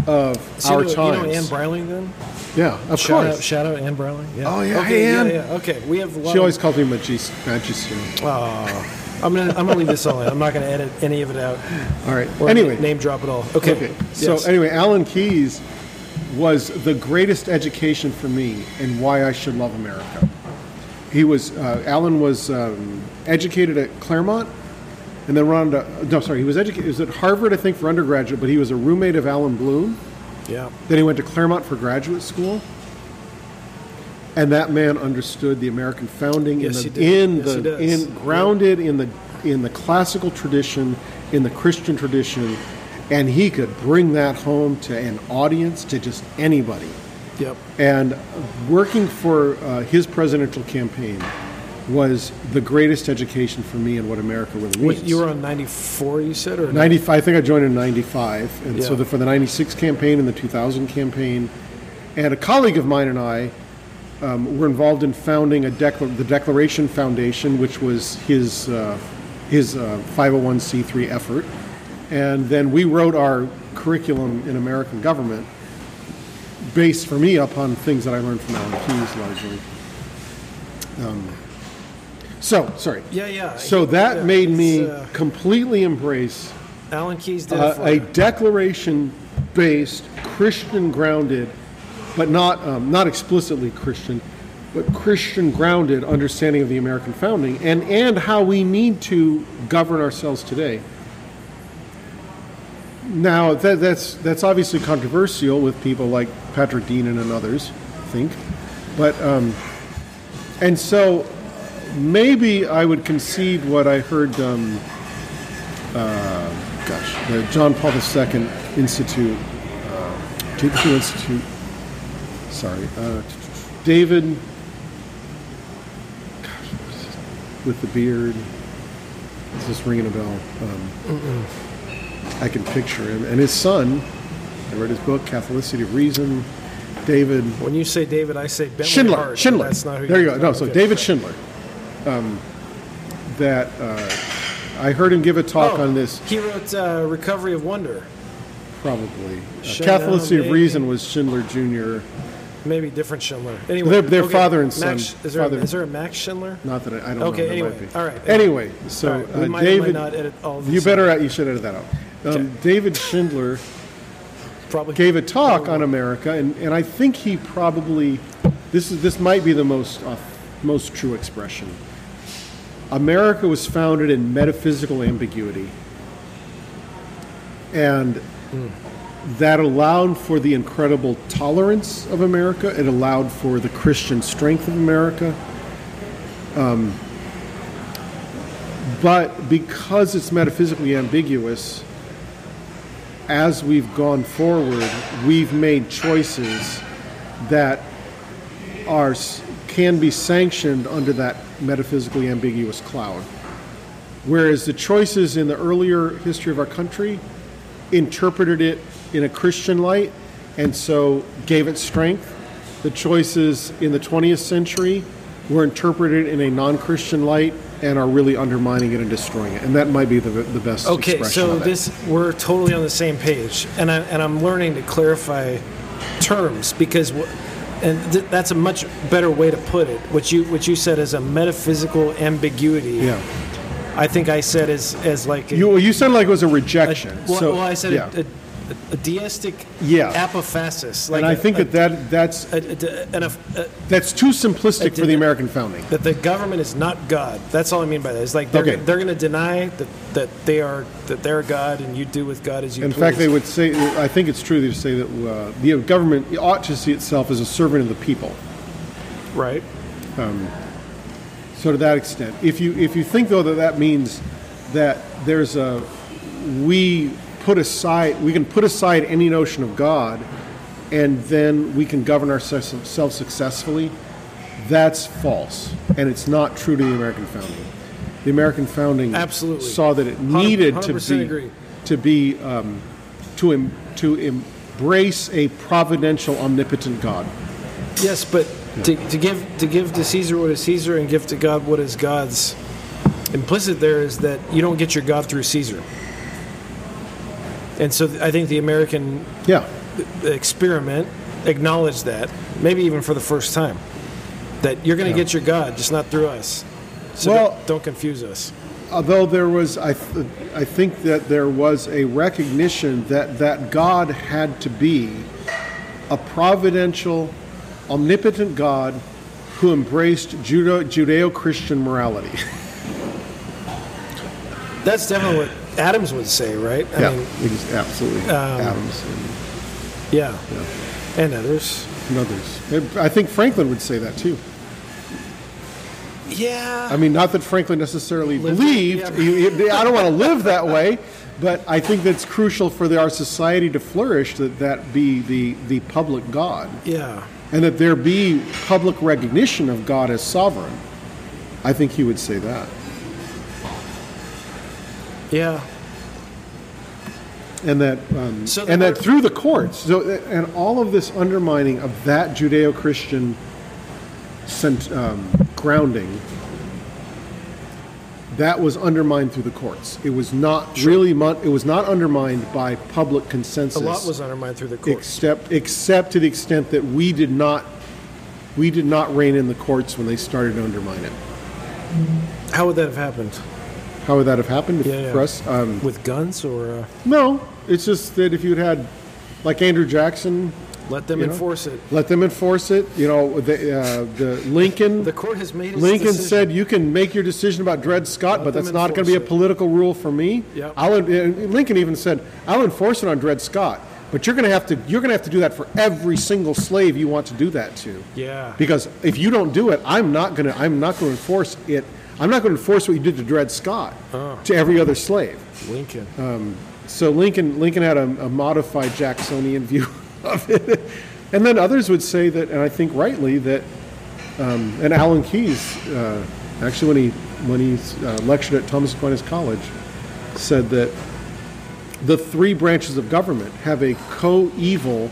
of So our you know, times. You know Anne Browning then? yeah, of Shout course. out, shout out Anne Browning. Yeah. Oh, yeah, Okay, hey, Anne. yeah. Okay, we have. A lot She of- always called me magis- magister. Oh, I'm gonna I'm gonna leave this all in. I'm not gonna edit any of it out. All right. Or anyway, name drop it all. Okay. Okay. So Yes. anyway, Alan Keyes was the greatest education for me in why I should love America. He was uh, Alan was um, educated at Claremont, and then went on to no, sorry, he was educated. He was at Harvard, I think, for undergraduate, but he was a roommate of Allan Bloom. yeah. Then he went to Claremont for graduate school. And that man understood the American founding Yes, in the in Yes, he the in grounded in the in the classical tradition, in the Christian tradition, and he could bring that home to an audience, to just anybody. Yep. And working for uh, his presidential campaign was the greatest education for me in what America really means. You were on 94, you said, or 95, I think I joined in 95. And so the, for the 96 campaign and the 2000 campaign. And a colleague of mine and I um, were involved in founding a decla- the Declaration Foundation, which was his, uh, his uh, 501c3 effort. And then we wrote our curriculum in American government based for me upon things that I learned from Alan Keyes largely. Um, so, sorry. Yeah, yeah. So that yeah, made it's, me uh, completely embrace Alan Keyes did uh, for a you. declaration based, Christian grounded, but not, um, not explicitly Christian, but Christian grounded understanding of the American founding and, and how we need to govern ourselves today. Now, that, that's, that's obviously controversial with people like Patrick Deneen and others, I think. But, um, and so maybe I would concede what I heard, um, uh, gosh, the John Paul II Institute, uh, Institute, sorry, uh, David, gosh, what is his- with the beard, is this ringing a bell? Um, I can picture him. And his son, I read his book, Catholicity of Reason, David, When you say David, I say Bentley Schindler. Hart, Schindler. That's not who there you go. No, so. David Schindler. Um, that uh, I heard him give a talk Oh, on this. He wrote uh, Recovery of Wonder. Probably uh, Catholicity of. Reason was Schindler Jr. Maybe different Schindler. Anyway, Their- their okay. father and son. Max, is, there, Father- is there a Max Schindler? Not that I, I don't Okay, know. there anyway, might be. all right. Anyway, so right, uh, might David, not edit all of you better you should edit that out. Um, Okay. David Schindler Probably gave a talk on America, and, and I think he probably this is this might be the most uh, most true expression. America was founded in metaphysical ambiguity, and that allowed for the incredible tolerance of America. It allowed for the Christian strength of America. Um, but because it's metaphysically ambiguous, as we've gone forward, we've made choices that are can be sanctioned under that metaphysically ambiguous cloud. Whereas the choices in the earlier history of our country interpreted it in a Christian light and so gave it strength. The choices in the 20th century were interpreted in a non Christian light and are really undermining it and destroying it. And that might be the, the best Okay, so this we're totally on the same page, and I and I'm learning to clarify terms because, wh- and th- that's a much better way to put it. What you what you said is a metaphysical ambiguity. yeah. I think I said as as like a, You, well, you sounded like it was a a- rejection. well, so, well, I said yeah. a, a, a deistic Yeah. apophasis. Like and I a- think a, that, that that's a, a, an- a- that's too simplistic for the American founding. that the government is not God. That's all I mean by that. It's like they're, Okay. they're going to deny that, that they are that they're God and you do with God as you In please. fact, they would say, I think it's true, they say that uh, the government ought to see itself as a servant of the people. right. So to that extent, if you if you think though that that means that there's a we put aside we can put aside any notion of God, and then we can govern ourselves successfully, that's false, and it's not true to the American founding. The American founding Absolutely. saw that it needed to 100% be agree. to be um, to em, to embrace a providential, omnipotent God Yes, but to, to give to give to Caesar what is Caesar and give to God what is God's. Implicit there is that you don't get your God through Caesar. And so I think the American Yeah. experiment acknowledged that, maybe even for the first time, that you're going to Yeah. get your God, just not through us. So Well- don't, don't confuse us. Although there was, I, th- I think that there was a recognition that that God had to be a providential, omnipotent God who embraced Judeo-Christian morality. That's definitely what Adams would say, right? I mean, it is absolutely Um, Adams yeah. Yeah. And others. and others. I think Franklin would say that too. Yeah. I mean, not that Franklin necessarily Lived- believed. yeah. I don't want to live that way, but I think that's crucial for the, our society to flourish. That that be the the public God, yeah. and that there be public recognition of God as sovereign. I think he would say that, Yeah. and that um, So and that through the courts. So and all of this undermining of that Judeo-Christian um, grounding. That was undermined through the courts. It was not really. Mon- it was not undermined by public consensus. A lot was undermined through the courts. except except to the extent that we did not we did not rein in the courts when they started to undermine it. How would that have happened? How would that have happened if- Yeah, yeah. for us? Um, With guns or uh, no, it's just that if you'd had like Andrew Jackson, let them You know? enforce it? let them enforce it. You know, the uh, the Lincoln. The court has made Lincoln decision. said you can make your decision about Dred Scott, but that's not going to be a enforce it." political rule for me. Yep. I'll, Lincoln even said, "I'll enforce it on Dred Scott, but you're going to have to you're going to have to do that for every single slave you want to do that to." Yeah. Because if you don't do it, I'm not going to I'm not going to enforce it. I'm not going to enforce what you did to Dred Scott Oh. to every other slave. Lincoln. So Lincoln Lincoln had a, a modified Jacksonian view of it, and then others would say that, and I think rightly that, um, and Alan Keyes, uh, actually when he when he uh, lectured at Thomas Aquinas College, said that the three branches of government have a co-eval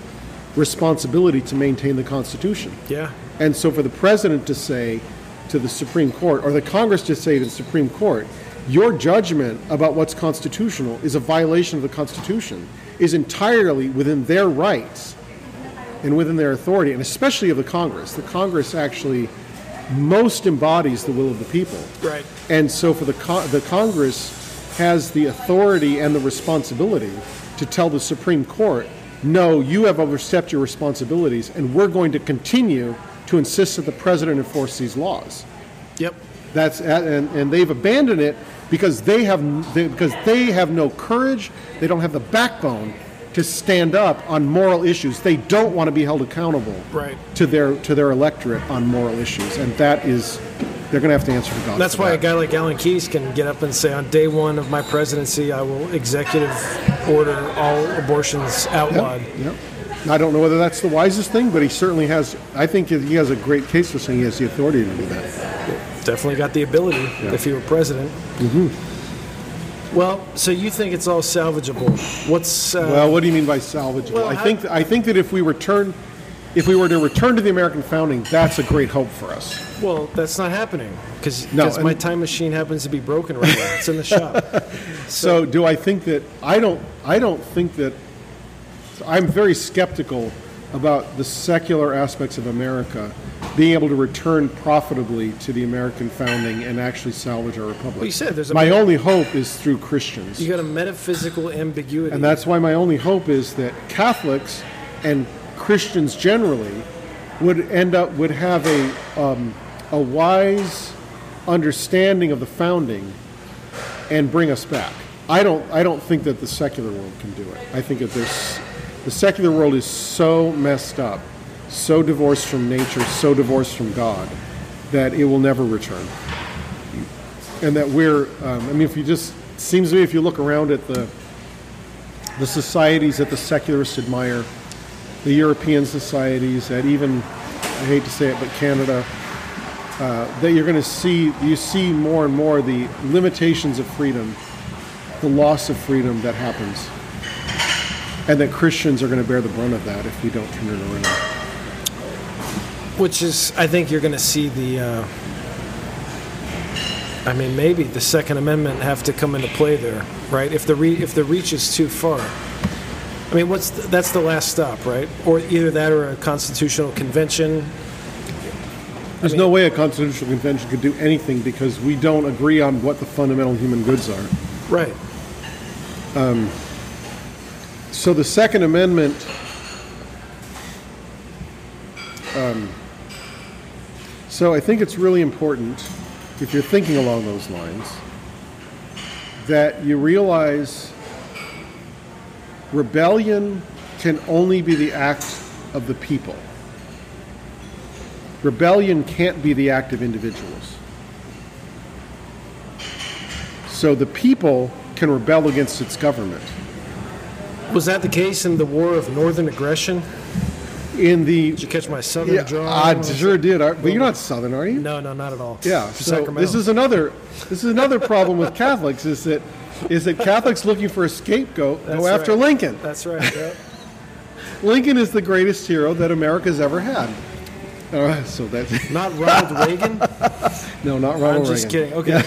responsibility to maintain the Constitution. yeah. And so for the president to say to the Supreme Court, or the Congress to say to the Supreme Court, your judgment about what's constitutional is a violation of the Constitution, is entirely within their rights and within their authority, and especially of the Congress. The Congress actually most embodies the will of the people. Right. And so for the, co- the Congress has the authority and the responsibility to tell the Supreme Court, no, you have overstepped your responsibilities, and we're going to continue to insist that the president enforce these laws. Yep. That's and, and they've abandoned it because they have they, because they have no courage. They don't have the backbone to stand up on moral issues. They don't want to be held accountable Right. to their to their electorate on moral issues, and that is they're going to have to answer to God. That's for why a guy like Alan Keyes can get up and say, on day one of my presidency, I will executive order all abortions outlawed. Yep. I don't know whether that's the wisest thing, but he certainly has. I think he has a great case for saying he has the authority to do that. Definitely got the ability if he were president. Mm-hmm. Well, so you think it's all salvageable? What's uh, Well, what do you mean by salvageable? Well, I think I think that if we return, if we were to return to the American founding, that's a great hope for us. well, that's not happening because No, my time machine happens to be broken right now. It's in the shop. So, do I think that I don't? I don't think that. I'm very skeptical about the secular aspects of America being able to return profitably to the American founding and actually salvage our republic. Well, you said there's a- my only hope is through Christians. You got a metaphysical ambiguity. And that's why my only hope is that Catholics and Christians generally would end up would have a um, a wise understanding of the founding and bring us back. I don't I don't think that the secular world can do it. I think that there's the secular world is so messed up, so divorced from nature, so divorced from God that it will never return. And that we're um, I mean if you just seems to me if you look around at the the societies that the secularists admire, the European societies, that even, I hate to say it, but Canada, uh, that you're going to see, you see more and more the limitations of freedom, the loss of freedom that happens. And that Christians are going to bear the brunt of that if we don't turn it around. Which is, I think you're going to see the. Uh, I mean, maybe the Second Amendment have to come into play there, right? If the re- if the reach is too far. I mean, what's the, that's the last stop, right? Or either that or a constitutional convention. There's mean- no way a constitutional convention could do anything because we don't agree on what the fundamental human goods are. Right. So the Second Amendment. um, so I think it's really important, if you're thinking along those lines, that you realize rebellion can only be the act of the people. Rebellion can't be the act of individuals. So the people can rebel against its government. Was that the case in the War of Northern Aggression? In the Did you catch my southern Yeah, draw? I sure did. Are- But you're not Southern, are you? No, no, not at all. Yeah. So Sacramento. this is another this is another problem with Catholics is that is that Catholics looking for a scapegoat That's go after right. Lincoln. That's right. Yeah. Lincoln is the greatest hero that America's ever had. Uh, so that's Not Ronald Reagan. no, not I'm just Reagan. kidding. Okay.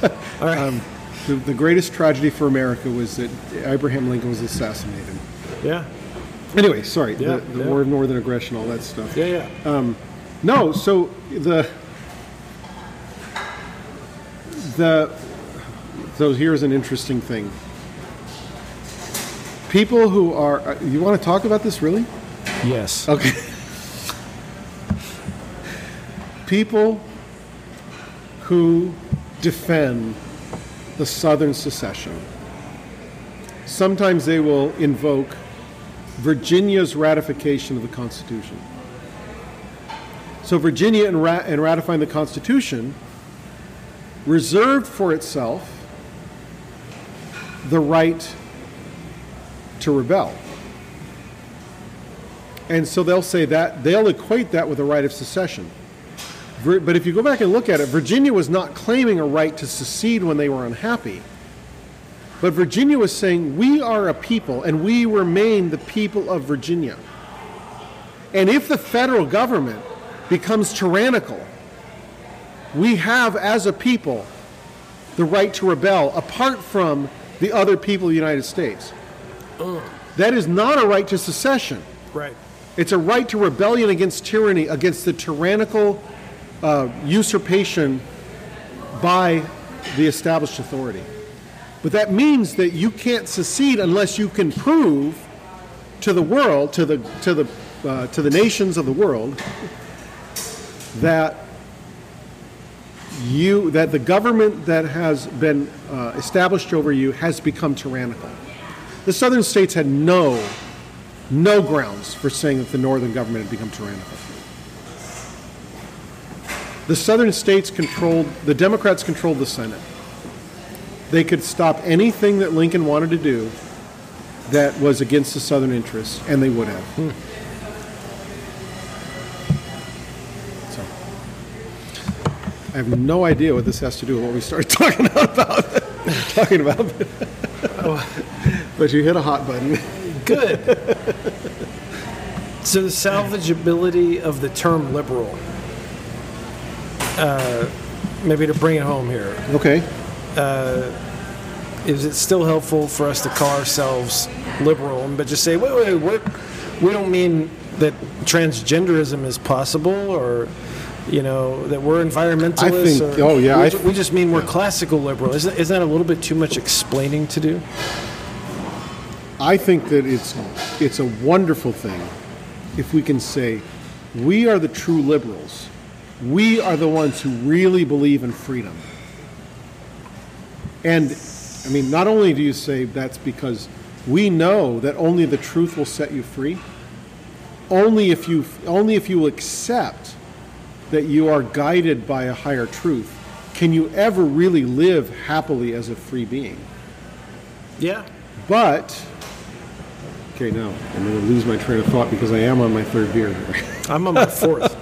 Yeah. All right. The, the greatest tragedy for America was that Abraham Lincoln was assassinated. yeah. Anyway, sorry, Yeah, the, the yeah. War of Northern Aggression, all that stuff. Yeah. Yeah. No, so the the so here's an interesting thing. People who are uh, you want to talk about this really? yes. Okay. People who defend the Southern secession. Sometimes they will invoke Virginia's ratification of the Constitution. So, Virginia, in, in ratifying the Constitution, reserved for itself the right to rebel. And so they'll say that, they'll equate that with a right of secession. But if you go back and look at it, Virginia was not claiming a right to secede when they were unhappy. But Virginia was saying, we are a people and we remain the people of Virginia. And if the federal government becomes tyrannical, we have as a people the right to rebel apart from the other people of the United States. That is not a right to secession. Right. It's a right to rebellion against tyranny, against the tyrannical uh, usurpation by the established authority. But that means that you can't secede unless you can prove to the world, to the to the uh, to the nations of the world, that you that the government that has been uh, established over you has become tyrannical. The southern states had no no grounds for saying that the northern government had become tyrannical. The southern states controlled, the Democrats controlled the Senate. They could stop anything that Lincoln wanted to do that was against the southern interests, and they would have. Hmm. So, I have no idea what this has to do with what we started talking about. talking about. but you hit a hot button. Good. so the salvageability of the term liberal. Uh, maybe to bring it home here, Okay. is it still helpful for us to call ourselves liberal, but just say, wait, wait, wait, we don't mean that transgenderism is possible or, you know, that we're environmentalists. I think- or, oh, yeah, We, th- we just mean we're classical liberal. Isn't, isn't that a little bit too much explaining to do? I think that it's it's a wonderful thing if we can say we are the true liberals. We are the ones who really believe in freedom. And I mean, not only do you say that's because we know that only the truth will set you free, only if you only if you accept that you are guided by a higher truth can you ever really live happily as a free being. Yeah. But okay, now I'm going to lose my train of thought because I am on my third beer. I'm on my fourth.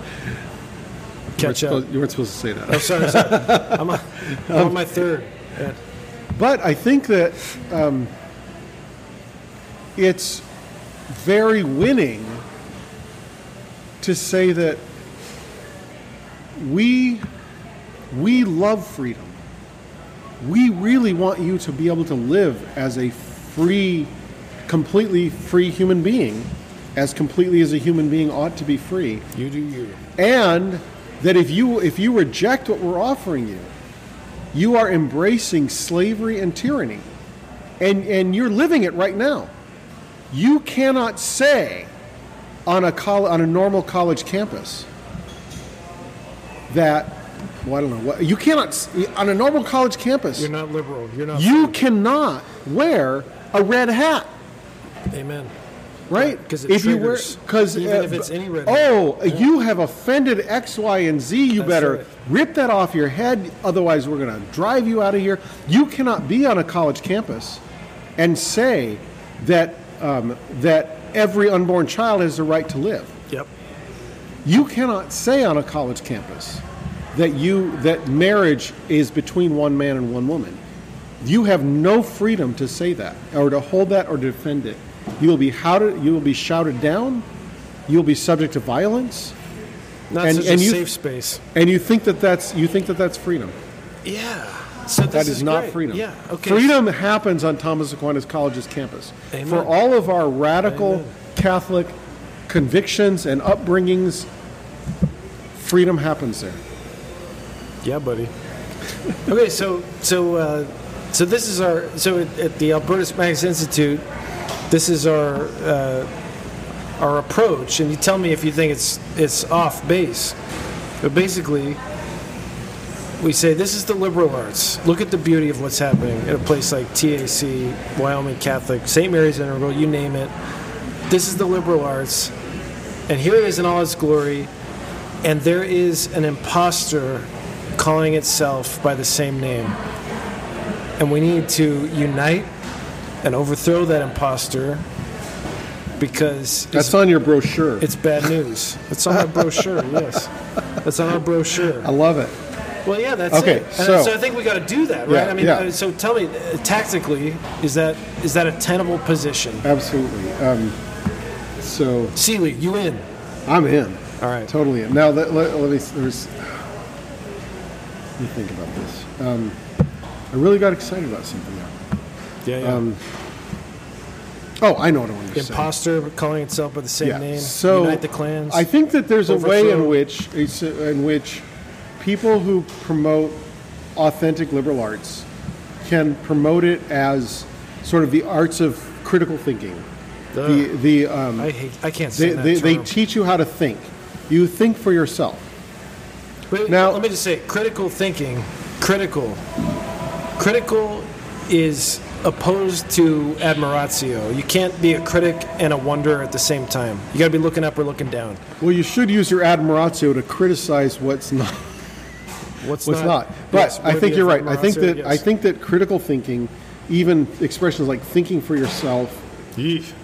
you, weren't Catch up. supposed, you weren't supposed to say that. Oh, sorry, sorry. I'm on, I'm on my third. Yeah. But I think that um, it's very winning to say that we we love freedom. We really want you to be able to live as a free, completely free human being, as completely as a human being ought to be free. You do you. And that if you if you reject what we're offering you, you are embracing slavery and tyranny. And and you're living it right now. You cannot say on a col- on a normal college campus that well, I don't know what you cannot on a normal college campus. You're not liberal. You're not. you cannot wear a red hat, Amen. Right? Right, 'cause it if you triggers. because Even if it's any red. Oh, you have offended X, Y, and Z. You That's better right. rip that off your head. Otherwise, we're going to drive you out of here. You cannot be on a college campus and say that um, that every unborn child has the right to live. Yep. You cannot say on a college campus that you that marriage is between one man and one woman. You have no freedom to say that or to hold that or defend it. You will be shouted, you will be shouted down. You will be subject to violence, Not And- such and a you- safe space. and you think that that's you think that that's freedom. Yeah. So That is, not great. freedom. Yeah. Okay. Freedom happens on Thomas Aquinas College's campus. Amen. For all of our radical Amen. Catholic convictions and upbringings, freedom happens there. Yeah, buddy. okay, so so uh, so this is our so at, at the Albertus Magnus Institute, this is our uh, our approach, and you tell me if you think it's it's off base. But basically, we say this is the liberal arts. Look at the beauty of what's happening at a place like TAC, Wyoming Catholic, St. Mary's Integral, you name it. This is the liberal arts, and here it is in all its glory and there is an impostor calling itself by the same name. And we need to unite and overthrow that impostor because That's on your brochure. it's bad news. It's on our brochure, yes. That's on our brochure. I love it. Well, yeah, that's Okay, it. So- so I think we got to do that, right? Yeah, I mean, yeah. so tell me, uh, tactically, is that is that a tenable position? Absolutely. Um, so Seeley, you in? I'm in. All right. Totally in. Now let, let, let me. There's. Let me think about this. Um, I really got excited about something there. Yeah, yeah. Um, Oh, I know what I want to say. Imposter calling itself by the same Yeah. name. So Unite the clans. I think that there's a way in Overthrow. which it's, uh, in which people who promote authentic liberal arts can promote it as sort of the arts of critical thinking. The the um, I hate. I can't say they, that they, they term. teach you how to think. You think for yourself. But Now- let me just say, critical thinking, critical, critical is opposed to admiratio. You can't be a critic and a wonder at the same time. You got to be looking up or looking down. Well, you should use your admiratio to criticize what's not. What's, What's not. But Yes, I think you're right. I think that yes. I think that critical thinking, even expressions like thinking for yourself,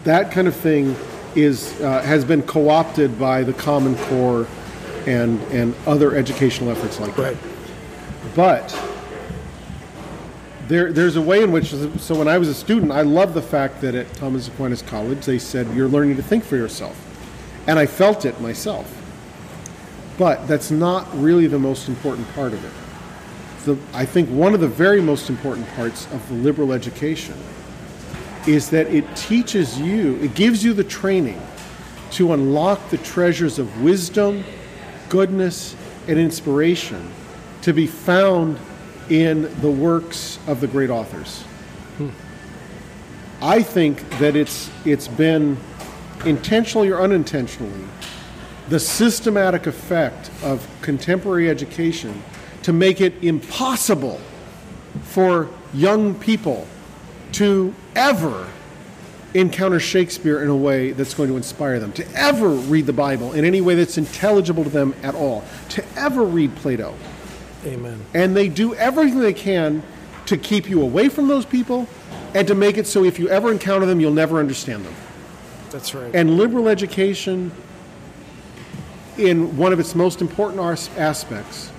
that kind of thing is uh, has been co-opted by the Common Core and and other educational efforts like Right. that. But there there's a way in which so when I was a student, I loved the fact that at Thomas Aquinas College they said you're learning to think for yourself, and I felt it myself. But that's not really the most important part of it. The, I think one of the very most important parts of the liberal education is that it teaches you, it gives you the training to unlock the treasures of wisdom, goodness, and inspiration to be found in the works of the great authors. I think that it's it's been intentionally or unintentionally the systematic effect of contemporary education to make it impossible for young people to ever encounter Shakespeare in a way that's going to inspire them, to ever read the Bible in any way that's intelligible to them at all, to ever read Plato. Amen. And they do everything they can to keep you away from those people and to make it so if you ever encounter them, you'll never understand them. That's right. And liberal education, in one of its most important aspects,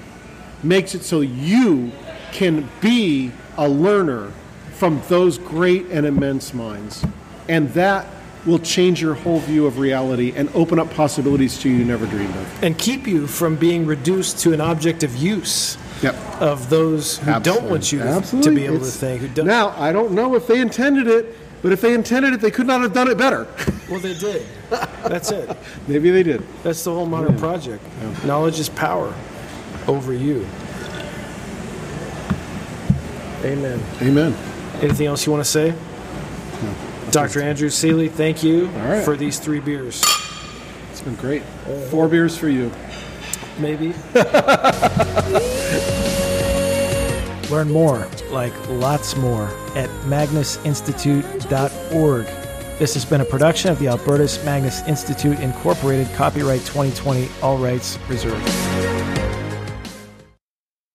makes it so you can be a learner from those great and immense minds. And that will change your whole view of reality and open up possibilities to you you never dreamed of. And keep you from being reduced to an object of use Yep. of those who don't want you to, to be able It's- to think. Who don't, Now, I don't know if they intended it, but if they intended it, they could not have done it better. well, they did. That's it. Maybe they did. That's the whole modern project. Knowledge is power over you. Amen. Amen. Anything else you want to say? Dr. Andrew Seeley, thank you right. for these three beers. It's been great. Four beers for you. Maybe. Learn more, like lots more, at magnusinstitute.org. This has been a production of the Albertus Magnus Institute Incorporated, copyright 2020, all rights reserved.